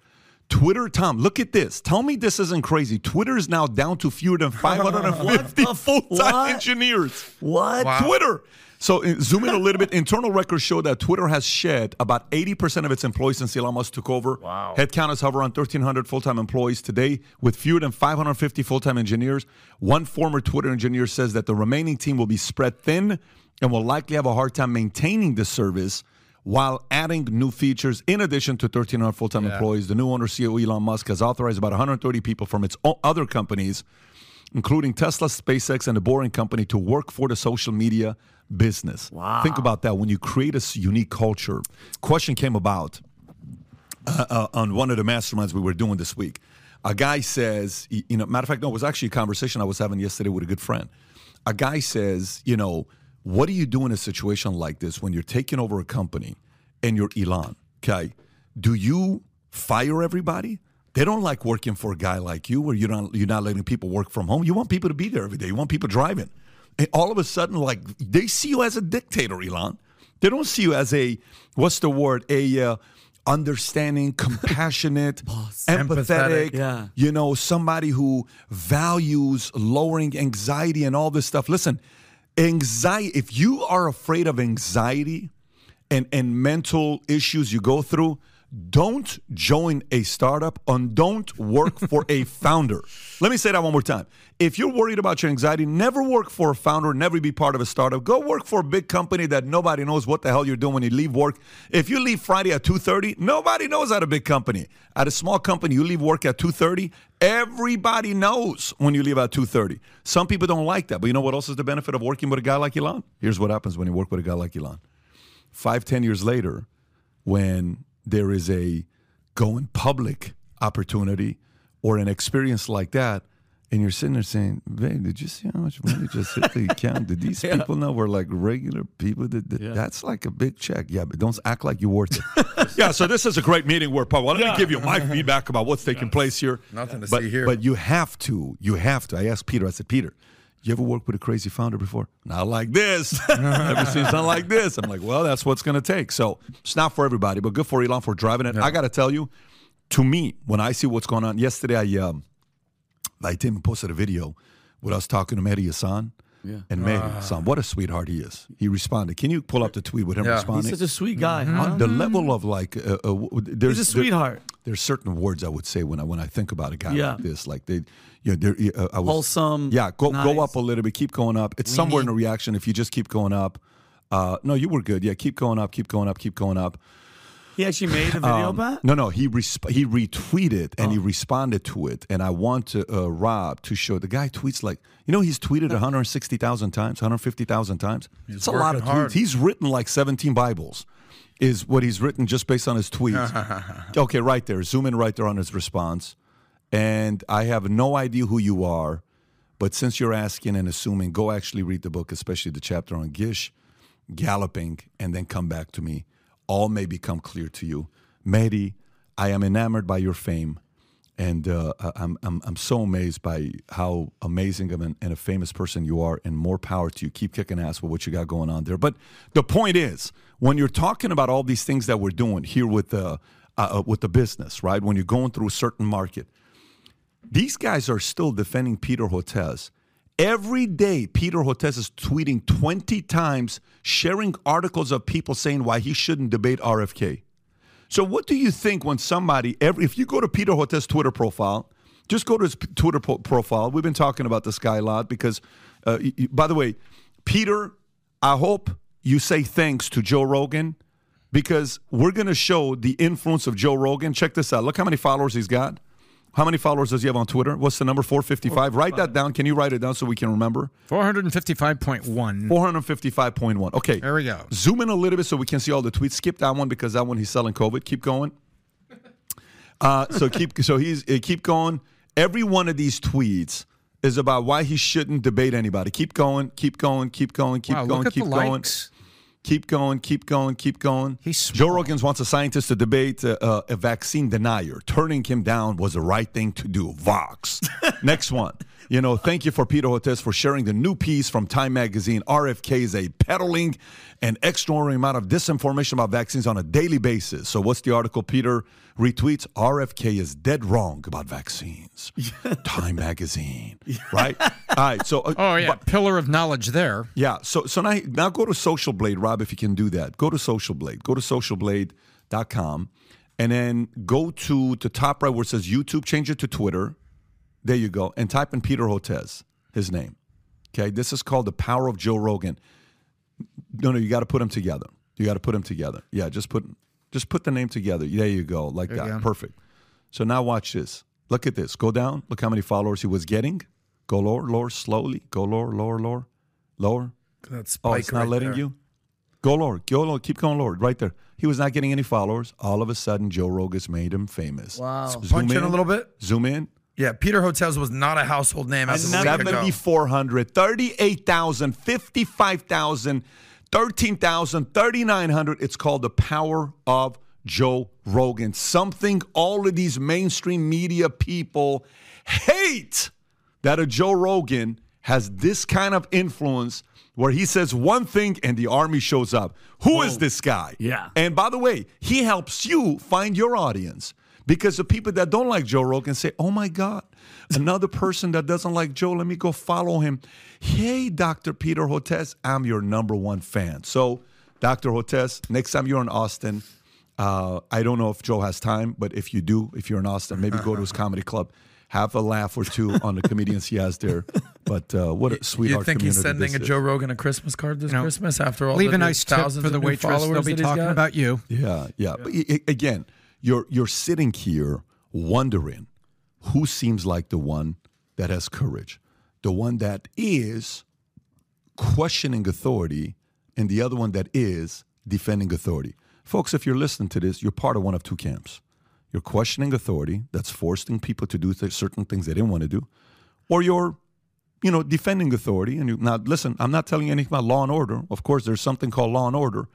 Twitter, Tom, look at this. Tell me this isn't crazy. Twitter is now down to fewer than 550 full time engineers. What? Twitter. So uh, zoom in a little bit. Internal records show that Twitter has shed about 80% of its employees since Elon Musk took over. Wow. Headcount is hover around 1,300 full-time employees today with fewer than 550 full-time engineers. One former Twitter engineer says that the remaining team will be spread thin and will likely have a hard time maintaining the service while adding new features in addition to 1,300 full-time employees. The new owner, CEO Elon Musk, has authorized about 130 people from its other companies including Tesla, SpaceX, and the Boring Company, to work for the social media business. Wow. Think about that. When you create a unique culture, question came about uh, uh, on one of the masterminds we were doing this week. A guy says, you know, matter of fact, no, it was actually a conversation I was having yesterday with a good friend. A guy says, you know, what do you do in a situation like this when you're taking over a company and you're Elon? Okay, do you fire everybody? They don't like working for a guy like you, where you're not you're not letting people work from home. You want people to be there every day. You want people driving, and all of a sudden, like they see you as a dictator, Elon. They don't see you as a what's the word a uh, understanding, compassionate, empathetic. Empathetic, yeah. You know, somebody who values lowering anxiety and all this stuff. Listen, anxiety. If you are afraid of anxiety and and mental issues you go through. Don't join a startup and don't work for a founder. Let me say that one more time. If you're worried about your anxiety, never work for a founder, never be part of a startup. Go work for a big company that nobody knows what the hell you're doing when you leave work. If you leave Friday at 2:30, nobody knows at a big company. At a small company, you leave work at 2:30, everybody knows when you leave at 2:30. Some people don't like that, but you know what else is the benefit of working with a guy like Elon? Here's what happens when you work with a guy like Elon five, ten years later, when there is a going public opportunity or an experience like that, and you're sitting there saying, "Babe, did you see how much money just hit the account? Did these people know we're like regular people? That, that- That's like a big check. Yeah, but don't act like you're worth it. yeah. So this is a great meeting where Paul. Let me give you my feedback about what's taking place here. Nothing to but, see here. But you have to. You have to. I asked Peter. I said, Peter. You ever worked with a crazy founder before? Not like this. Never seen something like this. I'm like, well, that's what's going to take. So it's not for everybody, but good for Elon for driving it. I got to tell you, to me, when I see what's going on, yesterday I um, I Tim posted a video with us talking to Mehdi Hasan. Yeah. And Mehdi Hasan, what a sweetheart he is. He responded. Can you pull up the tweet with him Yeah. responding? He's such a sweet guy. On Huh? the level of like, uh, uh, there's He's a there- sweetheart. there's certain words I would say when I when I think about a guy Yeah. like this, like they, you know, they're, uh, I was, Wholesome, Yeah, go go up a little bit, keep going up. It's somewhere in the reaction. If you just keep going up, uh, no, you were good. Yeah, keep going up, keep going up, keep going up. He actually made a video Um, about. No, no, he resp- he retweeted and Oh. he responded to it, and I want to uh, Rob to show the guy tweets like you know he's tweeted 160,000 times, 150,000 times. it's a lot of hard. tweets. He's written like 17 Bibles, is what he's written just based on his tweets. okay, right there, zoom in right there on his response, and I have no idea who you are, but since you're asking and assuming, go actually read the book, especially the chapter on Gish galloping, and then come back to me. All may become clear to you. Mehdi, I am enamored by your fame, and uh, I'm, I'm, I'm so amazed by how amazing of an, and a famous person you are, and more power to you. Keep kicking ass with what you got going on there. But the point is, when you're talking about all these things that we're doing here with the, uh, uh, with the business, right? When you're going through a certain market, these guys are still defending Peter Hotez. Every day, Peter Hotez is tweeting 20 times, sharing articles of people saying why he shouldn't debate RFK. So, what do you think when somebody, every, if you go to Peter Hotez's Twitter profile, just go to his Twitter po- profile. We've been talking about this guy a lot because, uh, y- y- by the way, Peter, I hope you say thanks to Joe Rogan because we're going to show the influence of Joe Rogan. Check this out. Look how many followers he's got. How many followers does he have on Twitter? What's the number? 455. Write that down. Can you write it down so we can remember? 455.1. 455.1. Okay. There we go. Zoom in a little bit so we can see all the tweets. Skip that one because that one he's selling COVID. Keep going. Uh, so keep so he's uh, keep going. Every one of these tweets is about why he shouldn't debate anybody. Keep going. Keep going. Keep going. Keep Wow, going. keep going. likes. Keep going, keep going, keep going. He's Joe. Rogan wants a scientist to debate uh, uh, a vaccine denier. Turning him down was the right thing to do. Vox. Next one. You know, thank you for Peter Hotez for sharing the new piece from Time Magazine. RFK is a peddling an extraordinary amount of disinformation about vaccines on a daily basis. So, what's the article Peter retweets? RFK is dead wrong about vaccines. Time Magazine, right? All right. So, uh, Oh yeah, but- pillar of knowledge there. yeah. So so now now go to Social Blade, Rob, if you can do that. Go to Social Blade. Go to socialblade.com and then go to the top right where it says YouTube, change it to Twitter. There you go. And type in Peter Hotez, his name. Okay. This is called The Power of Joe Rogan. No, no, you got to put them together. You got to put them together. Yeah, just put just put the name together. There you go. Like that. Perfect. So now watch this. Look at this. Go down. Look how many followers he was getting. Go lower, lower, slowly. Go lower, lower, lower, lower. That oh, spike Oh, it's not right letting there. you? Go lower. Go lower. Keep going lower. Right there. He was not getting any followers. All of a sudden, Joe Rogan's made him famous. Wow. Zoom Punch in a little bit. Zoom in. Yeah, Peter Hotez was not a household name as a 7,400, 38,000, 55,000, 13,000, 3,900. It's called The Power of Joe Rogan. Something all of these mainstream media people hate that a Joe Rogan has this kind of influence where he says one thing and the army shows up. Who is this guy? Yeah. And by the way, he helps you find your audience because the people that don't like Joe Rogan say, oh my God, another person that doesn't like Joe, let me go follow him. Hey, Dr. Peter Hotez, I'm your number one fan. So, Dr. Hotez, next time you're in Austin, uh, I don't know if Joe has time, but if you do, if you're in Austin, maybe go to his comedy club. Have a laugh or two on the comedians he has there. But uh, what a sweetheart You think he's community sending a. Joe Rogan a Christmas card this know, Christmas after all Leave a nice tip for the of new waitress. They'll be talking about you. Yeah, yeah. But y- y- again, you're you're sitting here wondering who seems like the one that has courage, the one that is questioning authority, and the other one that is defending authority. Folks, if you're listening to this, you're part of one of two camps. You're questioning authority that's forcing people to do certain things they didn't want to do, or you're you know, defending authority. And you, now, listen, I'm not telling you anything about law and order. Of course, there's something called law and order.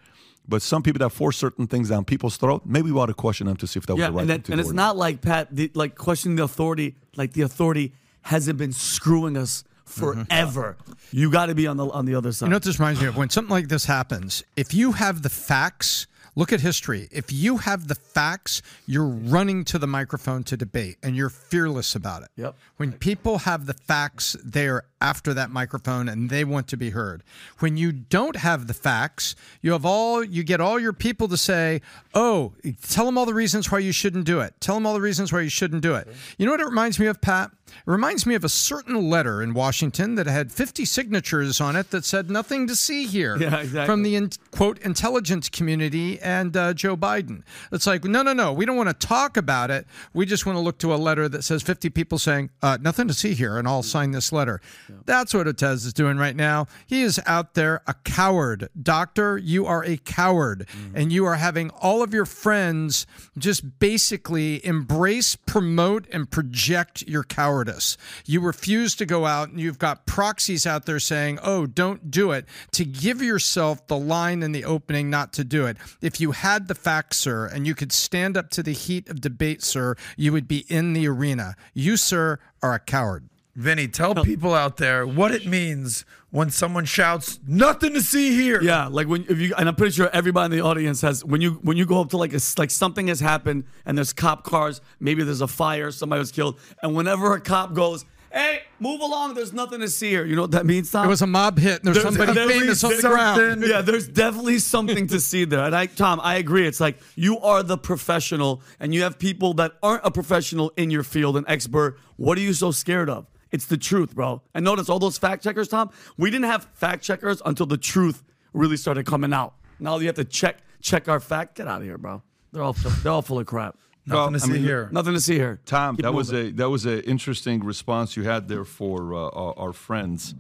But some people that force certain things down people's throat, maybe we ought to question them to see if that was the right and, thing that, to and do. it's not like Pat, the, like questioning the authority, like the authority hasn't been screwing us mm-hmm. forever. You got to be on the on the other side. You know what this reminds me of? When something like this happens, if you have the facts, look at history. If you have the facts, you're running to the microphone to debate and you're fearless about it. Yep. When people have the facts, they're after that microphone and they want to be heard. When you don't have the facts, you have all you get all your people to say, "Oh, tell them all the reasons why you shouldn't do it. Tell them all the reasons why you shouldn't do it." You know what it reminds me of, Pat? It reminds me of a certain letter in Washington that had 50 signatures on it that said nothing to see here Yeah, exactly. from the in, quote intelligence community and uh, Joe Biden. It's like, no, no, no, we don't want to talk about it. We just want to look to a letter that says 50 people saying uh, nothing to see here, and I'll sign this letter. That's what Hotez is doing right now. He is out there a coward. Doctor, you are a coward, mm. and you are having all of your friends just basically embrace, promote, and project your cowardice. You refuse to go out, and you've got proxies out there saying, oh, don't do it, to give yourself the line in the opening not to do it. If you had the facts, sir, and you could stand up to the heat of debate, sir, you would be in the arena. You, sir, are a coward. Vinny, tell people out there what it means when someone shouts, "Nothing to see here." Yeah, like when if you and I'm pretty sure everybody in the audience has when you when you go up to like a s- like something has happened and there's cop cars, maybe there's a fire, somebody was killed, and whenever a cop goes, "Hey, move along, there's nothing to see here," you know what that means, Tom? It was a mob hit, and there's, There's somebody definitely famous on the ground. Yeah, there's definitely something to see there. And I, Tom, I agree. It's like you are the professional, and you have people that aren't a professional in your field, an expert. What are you so scared of? It's the truth, bro. And notice all those fact checkers, Tom. We didn't have fact checkers until the truth really started coming out. Now you have to check check our fact. Get out of here, bro. They're all they're all full of crap. Nothing Well, to I see mean, here. Nothing to see here. Tom, Keep that was a that was an interesting response you had there for uh, our, our friends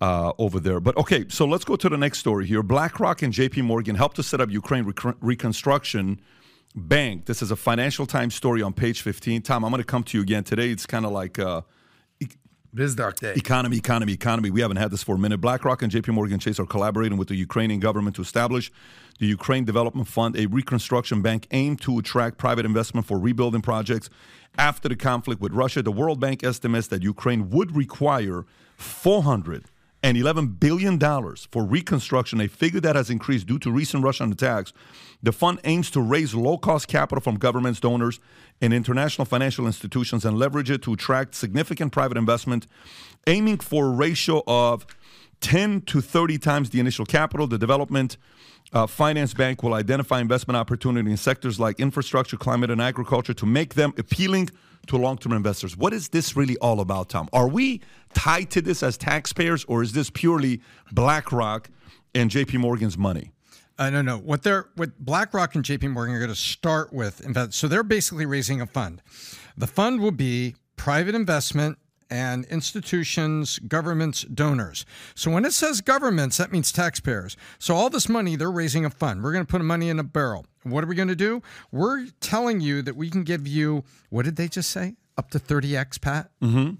uh, over there. But okay, so let's go to the next story here. BlackRock and J.P. Morgan helped to set up Ukraine Recon- Reconstruction Bank. This is a Financial Times story on page 15. Tom, I'm going to come to you again today. It's kind of like uh, BizDoc Day. Economy, economy, economy. We haven't had this for a minute. BlackRock and JP Morgan Chase are collaborating with the Ukrainian government to establish the Ukraine Development Fund, a reconstruction bank aimed to attract private investment for rebuilding projects after the conflict with Russia. The World Bank estimates that Ukraine would require 411 billion dollars for reconstruction, a figure that has increased due to recent Russian attacks. The fund aims to raise low-cost capital from governments, donors, and international financial institutions and leverage it to attract significant private investment, aiming for a ratio of 10 to 30 times the initial capital. The development uh, finance bank will identify investment opportunity in sectors like infrastructure, climate, and agriculture to make them appealing to long-term investors. What is this really all about, Tom? Are we tied to this as taxpayers, or is this purely BlackRock and J.P. Morgan's money? I don't know what they're what BlackRock and JP Morgan are going to start with. Invest, so they're basically raising a fund. The fund will be private investment and institutions, governments, donors. So when it says governments, that means taxpayers. So all this money, they're raising a fund. We're going to put money in a barrel. What are we going to do? We're telling you that we can give you, what did they just say? Up to 30x, Pat? Mm-hmm.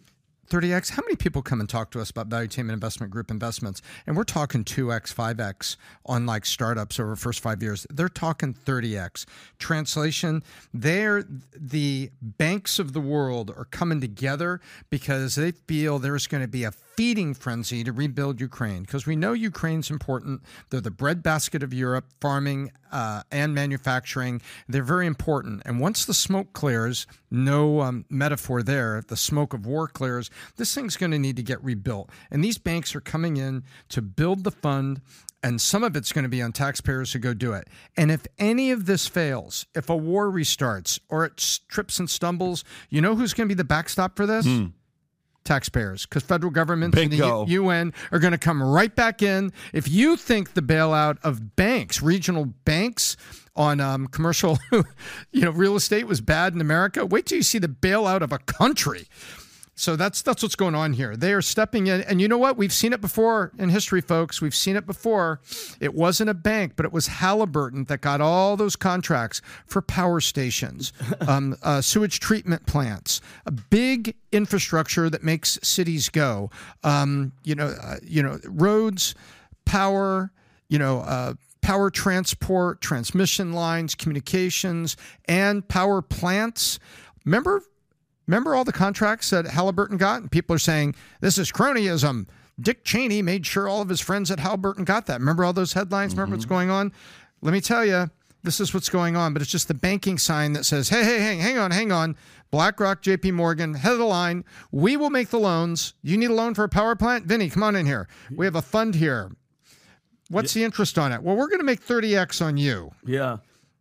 30x. How many people come and talk to us about Valuetainment Investment Group investments? And we're talking 2x, 5x on like startups over first five years. They're talking 30x. Translation, they're the banks of the world are coming together because they feel there's going to be a feeding frenzy to rebuild Ukraine because we know Ukraine's important. They're the breadbasket of Europe, farming uh, and manufacturing. They're very important. And once the smoke clears, no um, metaphor there, the smoke of war clears, this thing's going to need to get rebuilt. And these banks are coming in to build the fund. And some of it's going to be on taxpayers to go do it. And if any of this fails, if a war restarts or it trips and stumbles, you know who's going to be the backstop for this? Taxpayers because federal governments and the U- UN are going to come right back in. If you think the bailout of banks, regional banks on um, commercial, you know, real estate was bad in America, wait till you see the bailout of a country. So that's that's what's going on here. They are stepping in, and you know what? We've seen it before in history, folks. We've seen it before. It wasn't a bank, but it was Halliburton that got all those contracts for power stations, um, uh, sewage treatment plants, a big infrastructure that makes cities go. Um, you know, uh, you know, roads, power. You know. Uh, Power transport, transmission lines, communications, and power plants. Remember Remember all the contracts that Halliburton got? And people are saying, this is cronyism. Dick Cheney made sure all of his friends at Halliburton got that. Remember all those headlines? Remember what's mm-hmm. going on? Let me tell you, this is what's going on, but it's just the banking sign that says, hey, hey, hey, hang on, hang on. BlackRock, JP Morgan, head of the line. We will make the loans. You need a loan for a power plant? Vinny, come on in here. We have a fund here. What's the interest on it? Well, we're going to make 30x on you Yeah.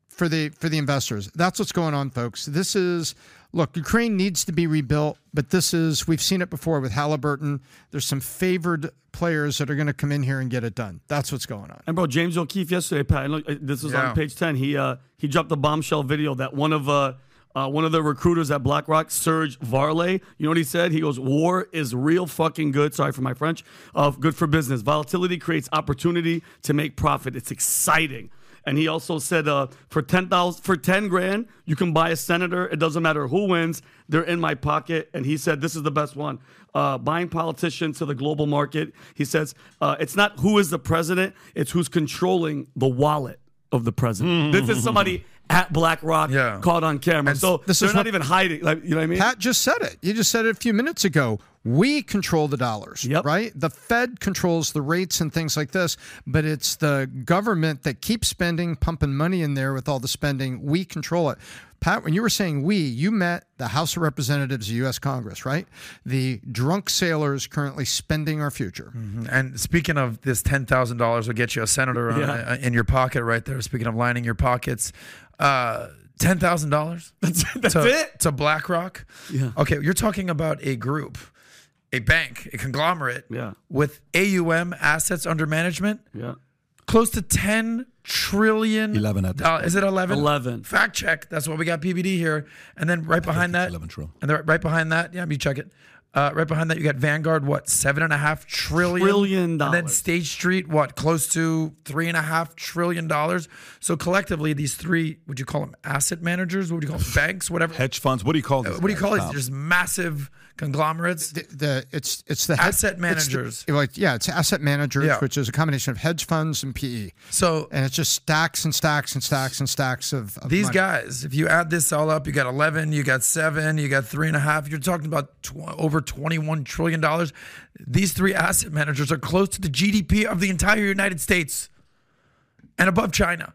for the for the investors. That's what's going on, folks. This is look, Ukraine needs to be rebuilt, but this is we've seen it before with Halliburton. There's some favored players that are going to come in here and get it done. That's what's going on. And bro, James O'Keefe yesterday, Pat. Uh, this was Yeah. on page ten. He uh he dropped a bombshell video that one of uh. Uh, one of the recruiters at BlackRock, Serge Varlay, you know what he said? He goes, "War is real fucking good." Sorry for my French. Uh, good for business. Volatility creates opportunity to make profit. It's exciting. And he also said, uh, for ten thousand, for ten grand, you can buy a senator. It doesn't matter who wins; they're in my pocket. And he said, this is the best one. Uh, buying politicians to the global market. He says, uh, it's not who is the president; it's who's controlling the wallet of the president. This is somebody at BlackRock Yeah. caught on camera. so this they're is not what- even hiding. Like, you know what I mean? Pat just said it. You just said it a few minutes ago. We control the dollars, Yep. right? The Fed controls the rates and things like this, but it's the government that keeps spending, pumping money in there with all the spending. We control it. Pat, when you were saying we, you met the House of Representatives of U.S. Congress, right? The drunk sailors currently spending our future. And speaking of this ten thousand dollars will get you a senator on- uh, in your pocket right there. Speaking of lining your pockets, uh, ten thousand dollars. That's that's to, it? to BlackRock. Yeah. Okay, you're talking about a group, a bank, a conglomerate. Yeah. With AUM assets under management yeah. close to ten trillion. 11 at this dollars. Is it eleven? 11. Fact check. That's what we got PBD here, and then right behind that, 11 trillion. and then right behind that, yeah, me check it. Uh, right behind that, you got Vanguard. What seven and a half trillion? Trillion dollars. And then dollars. State Street, what close to three and a half trillion dollars. So collectively, these three, would you call them asset managers? What would you call them? Banks? Whatever. Hedge funds. What do you call this? what do you call it? Just massive conglomerates. the, the it's it's the head- Asset it's the- managers. like yeah, it's asset managers, Yeah. which is a combination of hedge funds and PE, So and it's just stacks and stacks and stacks and stacks of, of These money. guys, if you add this all up, you got 11, you got seven, you got three and a half. You're talking about tw- over 21 trillion dollars. These three asset managers are close to the GDP of the entire United States, and above China.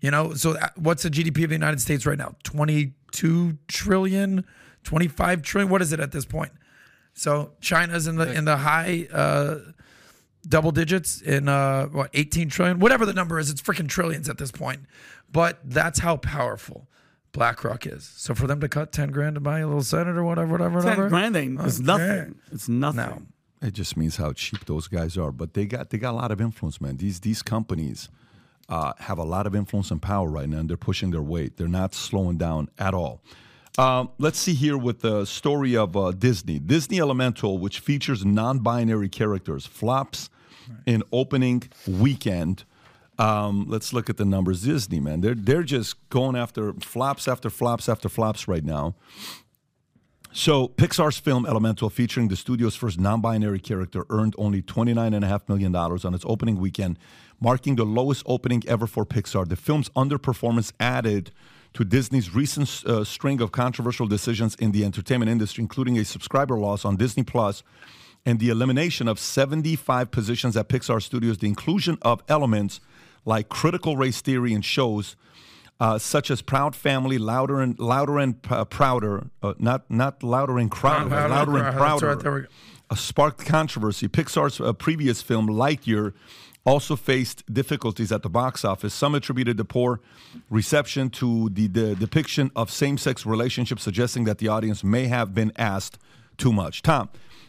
You know, so uh, what's the GDP of the United States right now? 22 trillion, 25 trillion. What is it at this point? So China's in the in the high uh, double digits in uh, what 18 trillion, whatever the number is. It's freaking trillions at this point. But that's how powerful BlackRock is. So for them to cut 10 grand to buy a little senator, whatever, whatever, whatever. Ten grand ain't. It's Okay. nothing. It's nothing. No. It just means how cheap those guys are. But they got they got a lot of influence, man. These these companies uh, have a lot of influence and power right now, and they're pushing their weight. They're not slowing down at all. Um, let's see here with the story of uh, Disney. Disney Elemental, which features non-binary characters, flops in opening weekend. Um, let's look at the numbers. Disney, man, they're they're just going after flops after flops after flops right now. So, Pixar's film Elemental, featuring the studio's first non binary character, earned only $29.5 million on its opening weekend, marking the lowest opening ever for Pixar. The film's underperformance added to Disney's recent uh, string of controversial decisions in the entertainment industry, including a subscriber loss on Disney Plus and the elimination of 75 positions at Pixar Studios, the inclusion of elements like critical race theory in shows uh, such as Proud Family, Louder and Louder and uh, Prouder, uh, not not Louder and Crowder, Louder and Louder and Prouder, right, there we go. uh, sparked controversy. Pixar's uh, previous film Lightyear also faced difficulties at the box office. Some attributed the poor reception to the, the depiction of same-sex relationships, suggesting that the audience may have been asked too much. Tom.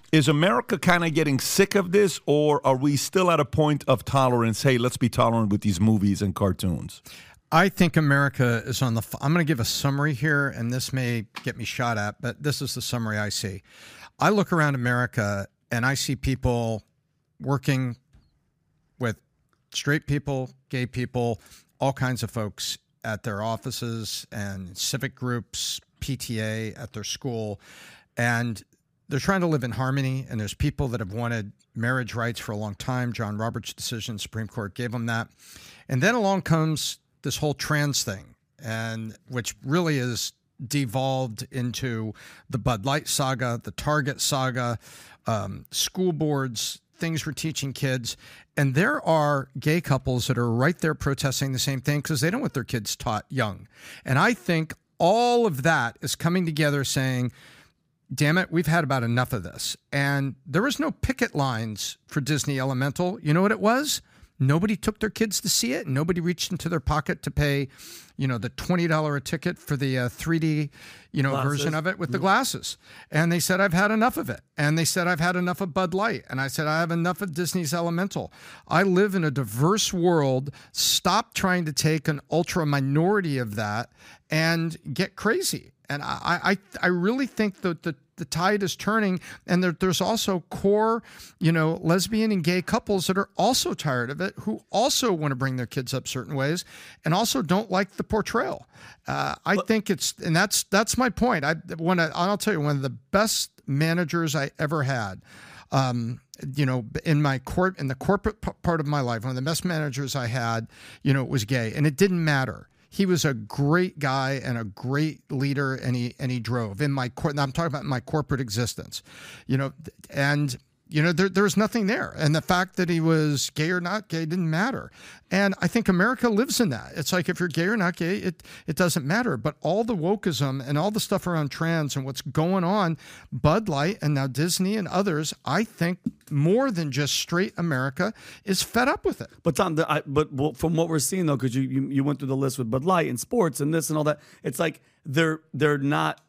Is America kind of getting sick of this, or are we still at a point of tolerance? Hey, let's be tolerant with these movies and cartoons. I think America is on the. f- I'm going to give a summary here, and this may get me shot at, but this is the summary I see. I look around America and I see people working straight people, gay people, all kinds of folks at their offices and civic groups, PTA at their school, and they're trying to live in harmony. And there's people that have wanted marriage rights for a long time. John Roberts' decision, Supreme Court gave them that. And then along comes this whole trans thing, and which really is devolved into the Bud Light saga, the Target saga, um, school boards, things we're teaching kids. And there are gay couples that are right there protesting the same thing because they don't want their kids taught young. And I think all of that is coming together saying, damn it, we've had about enough of this. And there was no picket lines for Disney Elemental. You know what it was? Nobody took their kids to see it. Nobody reached into their pocket to pay, you know, the twenty dollar a ticket for the uh, 3D, you know, Glasses. version of it with the glasses. And they said, "I've had enough of it." And they said, "I've had enough of Bud Light." And I said, "I have enough of Disney's Elemental." I live in a diverse world. Stop trying to take an ultra minority of that and get crazy. And I, I, I really think that the the tide is turning, and there, there's also core, you know, lesbian and gay couples that are also tired of it, who also want to bring their kids up certain ways, and also don't like the portrayal. Uh, I think it's, and that's that's my point. I when I, I'll tell you, one of the best managers I ever had. Um, you know, in my court in the corporate p- part of my life, one of the best managers I had, you know, was gay, and it didn't matter he was a great guy and a great leader and he and he drove in my i'm talking about my corporate existence you know and you know there, there was nothing there and the fact that he was gay or not gay didn't matter and i think america lives in that it's like if you're gay or not gay it it doesn't matter but all the wokeism and all the stuff around trans and what's going on bud light and now disney and others i think more than just straight america is fed up with it But Tom, the, I, but well, from what we're seeing though, because you, you you went through the list with Bud Light and sports and this and all that, it's like they're they're not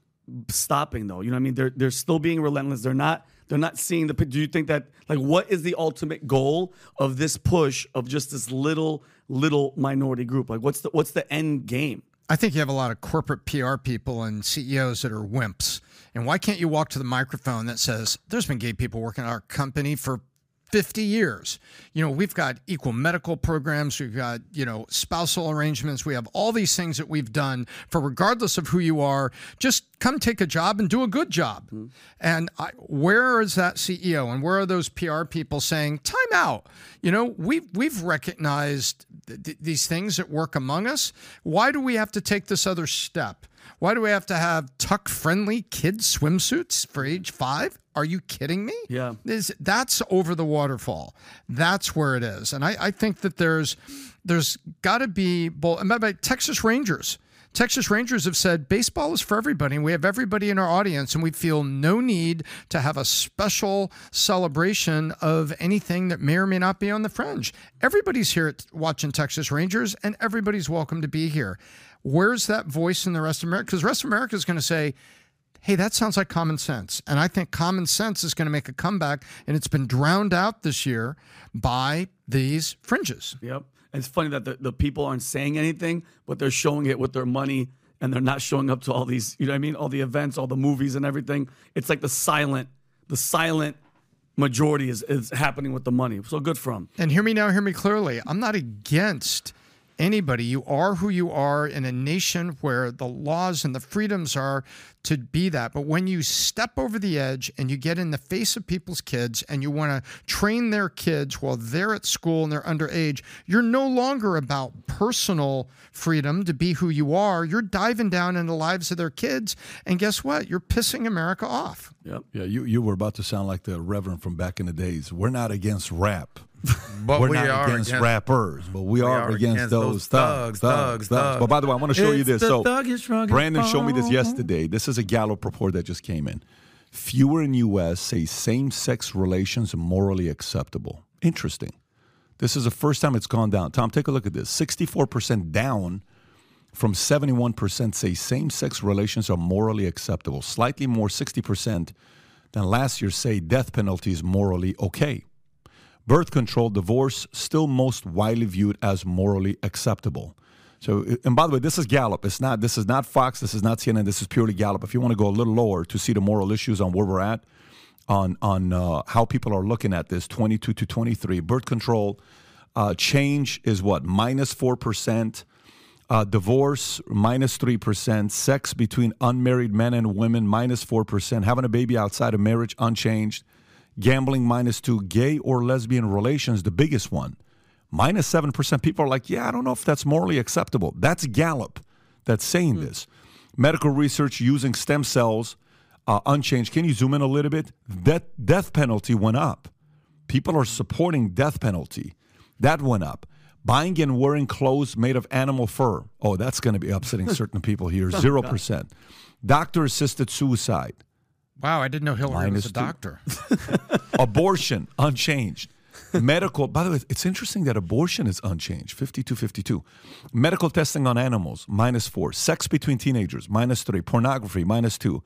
stopping though. You know what I mean? They're they're still being relentless. They're not they're not seeing the. Do you think that like what is the ultimate goal of this push of just this little little minority group? Like what's the what's the end game? I think you have a lot of corporate PR people and CEOs that are wimps. And why can't you walk to the microphone that says, there's been gay people working at our company for 50 years. You know, we've got equal medical programs, we've got, you know, spousal arrangements, we have all these things that we've done for regardless of who you are, just come take a job and do a good job. Mm-hmm. And I, where is that CEO and where are those PR people saying, time out? You know, we've, we've recognized th- th- these things that work among us. Why do we have to take this other step? Why do we have to have tuck friendly kids swimsuits for age five? Are you kidding me? Yeah. Is that's over the waterfall. That's where it is. And I, I think that there's there's gotta be both and by the Texas Rangers. Texas Rangers have said baseball is for everybody, and we have everybody in our audience, and we feel no need to have a special celebration of anything that may or may not be on the fringe. Everybody's here at, watching Texas Rangers, and everybody's welcome to be here. Where's that voice in the rest of America? Because the rest of America is going to say, hey, that sounds like common sense. And I think common sense is going to make a comeback, and it's been drowned out this year by these fringes. Yep. And it's funny that the, the people aren't saying anything, but they're showing it with their money and they're not showing up to all these, you know what I mean? All the events, all the movies and everything. It's like the silent, the silent majority is, is happening with the money. So good for them. And hear me now, hear me clearly. I'm not against anybody. You are who you are in a nation where the laws and the freedoms are to be that. But when you step over the edge and you get in the face of people's kids and you want to train their kids while they're at school and they're underage, you're no longer about personal freedom to be who you are. You're diving down into the lives of their kids. And guess what? You're pissing America off. Yep. Yeah, you, you were about to sound like the Reverend from back in the days. We're not against rap. But We're we not are against, against- rappers, but we, are, are against, against those those thugs, thugs, thugs, thugs. But by the way, I want to show you this. So, Brandon showed me this yesterday. This is a Gallup report that just came in. Fewer in U.S. say same-sex relations are morally acceptable. Interesting. This is the first time it's gone down. Tom, take a look at this. 64% down from 71% say same sex relations are morally acceptable. Slightly more, 60% than last year say death penalty is morally okay. Birth control, divorce, still most widely viewed as morally acceptable. So, and by the way, this is Gallup. It's not. This is not Fox. This is not CNN. This is purely Gallup. If you want to go a little lower to see the moral issues on where we're at, on on uh, how people are looking at this, 22 to 23, birth control uh, change is what minus four percent. Uh, divorce minus 3%, sex between unmarried men and women minus 4%, having a baby outside of marriage unchanged, gambling minus 2, gay or lesbian relations the biggest one. Minus 7%. People are like, "Yeah, I don't know if that's morally acceptable." That's Gallup that's saying this. Medical research using stem cells uh, unchanged. Can you zoom in a little bit? Death death penalty went up. People are supporting death penalty. That went up. Buying and wearing clothes made of animal fur. Oh, that's going to be upsetting certain people here. 0%. Doctor assisted suicide. Wow, I didn't know Hillary Minus was a two. doctor. Abortion, unchanged. Medical, by the way, it's interesting that abortion is unchanged, 52 52. Medical testing on animals, minus four. Sex between teenagers, minus three. Pornography, minus two.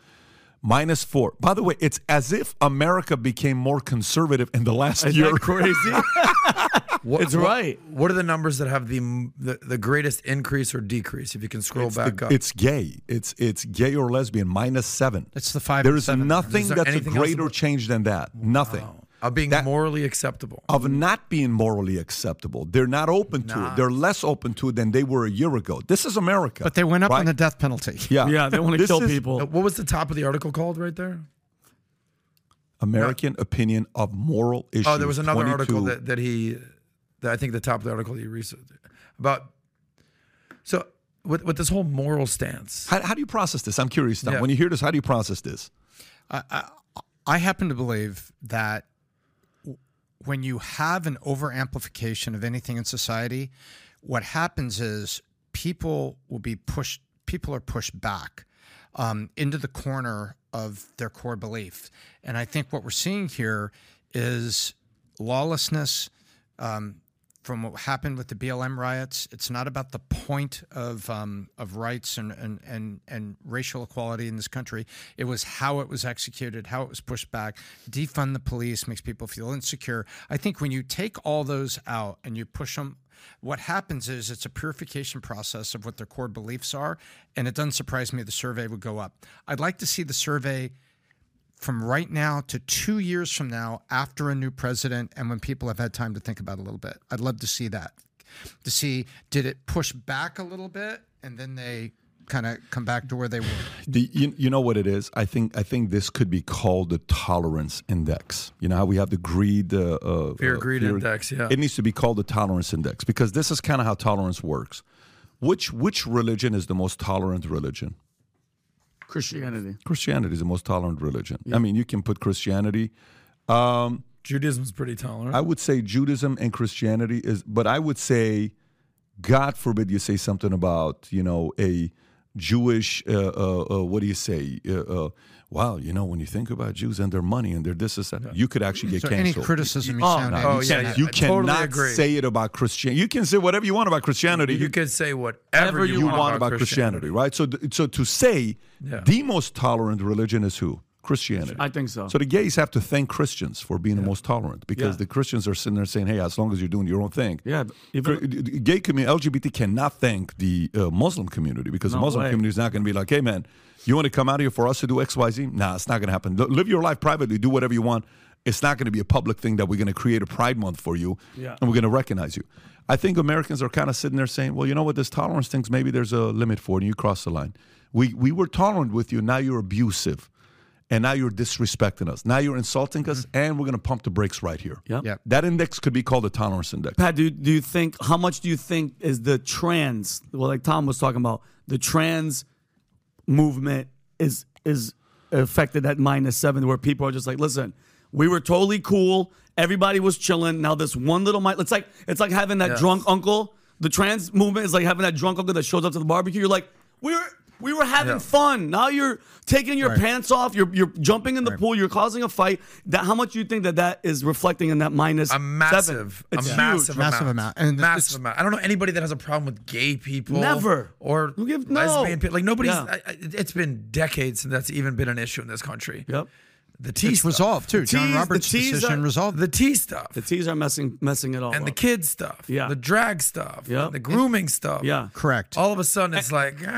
Minus four. By the way, it's as if America became more conservative in the last Is year. that crazy? What, It's what- right. What are the numbers that have the, the the greatest increase or decrease? If you can scroll It's, back the- up. it's gay. It's it's gay or lesbian, minus seven. It's the five. There and is seven. nothing there that's a anything else greater about- change than that. Nothing. of being that- morally acceptable. Of not being morally acceptable. They're not open to it. They're less open to it than they were a year ago. This is America. But they went up right? on the death penalty. Yeah. yeah, they want to kill is people. Uh, What was the top of the article called right there? American opinion of moral issues. Oh, there was another article that, that he, that I think the top of the article you researched about. So with with this whole moral stance, How, how do you process this? I'm curious, Tom. Yeah. When you hear this, how do you process this? I happen to believe that when you have an overamplification of anything in society, what happens is people will be pushed, people are pushed back um, into the corner of their core belief. And I think what we're seeing here is lawlessness. Um, from what happened with the BLM riots, it's not about the point of um, of rights and, and and and racial equality in this country. It was how it was executed, how it was pushed back. Defund the police makes people feel insecure. I think when you take all those out and you push them What happens is it's a purification process of what their core beliefs are, and it doesn't surprise me the survey would go up. I'd like to see the survey from right now to two years from now after a new president and when people have had time to think about it a little bit. I'd love to see that. To see did it push back a little bit and then they kind of come back to where they were. The, you, you know what it is? I think I think this could be called the tolerance index. You know how we have the greed, uh, uh, Fear, uh, greed index, yeah. It needs to be called the tolerance index because this is kind of how tolerance works. Which which religion is the most tolerant religion? Christianity. Christianity is the most tolerant religion. I mean, you can put Christianity. Um, Judaism's pretty tolerant. I would say Judaism and Christianity is, but I would say, God forbid you say something about you know a Jewish. Uh, uh, uh, what do you say? Wow, you know when you think about Jews and their money and their this is that, you could actually get So any canceled. criticism you Oh, sound no. Oh, you yeah, send yeah. you I totally cannot agree. say it about Christianity. You can say whatever you want about Christianity. you can say whatever you, you want, want about Christianity, right? So, th- so to say Yeah. the most tolerant religion is who? Christianity. I think so. So the gays have to thank Christians for being the most tolerant because Yeah. the Christians are sitting there saying, "Hey, as long as you're doing your own thing." Yeah, even, gay community LGBT cannot thank the uh, Muslim community because the Muslim way. community is not going to be like, "Hey, man, you want to come out here for us to do X, Y, Z? Z?" Nah, it's not going to happen. Live your life privately, do whatever you want. It's not going to be a public thing that we're going to create a Pride Month for you, Yeah. and we're going to recognize you. I think Americans are kind of sitting there saying, "Well, you know what? This tolerance things, maybe there's a limit for it, and you cross the line. We we were tolerant with you, now you're abusive." And now you're disrespecting us. Now you're insulting us, mm-hmm. and we're going to pump the brakes right here. Yep. Yep. That index could be called a tolerance index. Pat, do, do you think how much do you think is the trans? Well, like Tom was talking about, the trans movement is is affected at minus seven, where people are just like, listen, we were totally cool, everybody was chilling. Now this one little mic, it's like it's like having that Yes. drunk uncle. The trans movement is like having that drunk uncle that shows up to the barbecue. You're like, we were we were having Yeah. fun. Now you're taking your Right. pants off. You're you're jumping in the pool. You're causing a fight. That how much do you think that that is reflecting in that minus a seven? massive, It's a huge. massive, Massive amount, amount. And massive it's- amount. I don't know anybody that has a problem with gay people. Never. or Who give- no. lesbian people. Like nobody's. Yeah. I, I- it's been decades since that's even been an issue in this country. Yep. The T It's stuff. resolved too. The John T's- the Roberts' T's decision are- resolved. the T stuff. The T's are messing messing it all and the up. kid stuff, Yeah. the drag stuff, Yeah. the grooming stuff. Yeah. Correct. All of a sudden, it's like I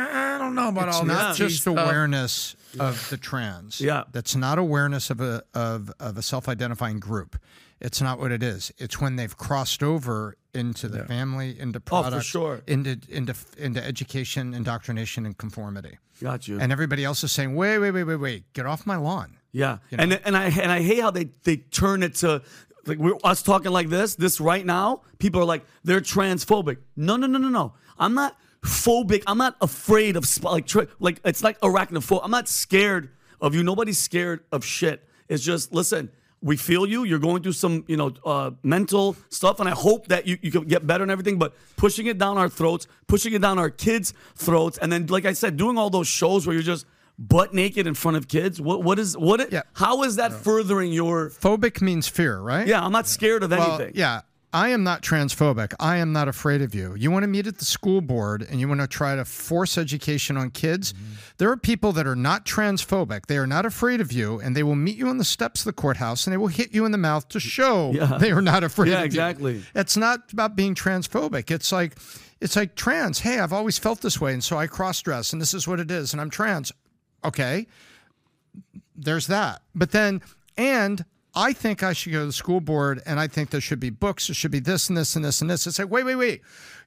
don't know about it's all not this just stuff. awareness of the trans. Yeah. That's not awareness of a of, of a self-identifying group. It's not what it is. It's when they've crossed over into the family, into Oh, for product, sure. into into into education, indoctrination, and conformity. Got you. And everybody else is saying, "Wait, wait, wait, wait, wait! Get off my lawn!" yeah. And and I and I hate how they they turn it to like we're us talking like this. This right now, people are like they're transphobic. No, no, no, no, no. I'm not phobic. I'm not afraid of like tra- like it's like arachnophobia. I'm not scared of you. Nobody's scared of shit. It's just listen. We feel you. You're going through some, you know, uh, mental stuff, and I hope that you, you can get better and everything. But pushing it down our throats, pushing it down our kids' throats, and then, like I said, doing all those shows where you're just butt naked in front of kids. What, what is, what? it- Yeah. How is that furthering your? Phobic means fear, right? Yeah, I'm not scared of Well, anything. yeah. I am not transphobic. I am not afraid of you. You want to meet at the school board and you want to try to force education on kids. Mm-hmm. There are people that are not transphobic. They are not afraid of you and they will meet you on the steps of the courthouse and they will hit you in the mouth to show Yeah. they are not afraid Yeah, of you. exactly. It's not about being transphobic. It's like it's like trans. Hey, I've always felt this way and so I cross dress and this is what it is and I'm trans. Okay there's that. But then, and I think I should go to the school board and I think there should be books, there should be this and this and this and this. It's like, wait, wait, wait.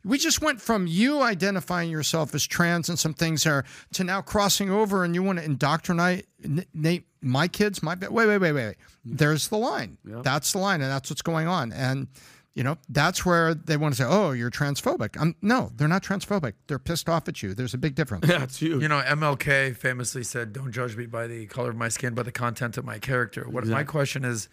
We just went from you identifying yourself as trans and some things there to now crossing over and you want to indoctrinate Nate, my kids, my wait, wait, wait, wait. Mm-hmm. There's the line. That's the line, and that's what's going on. And you know, that's where they want to say, "Oh, you're transphobic." I'm, no, they're not transphobic. They're pissed off at you. There's a big difference. Yeah, it's you. You know, MLK famously said, "Don't judge me by the color of my skin, but the content of my character." What my question is,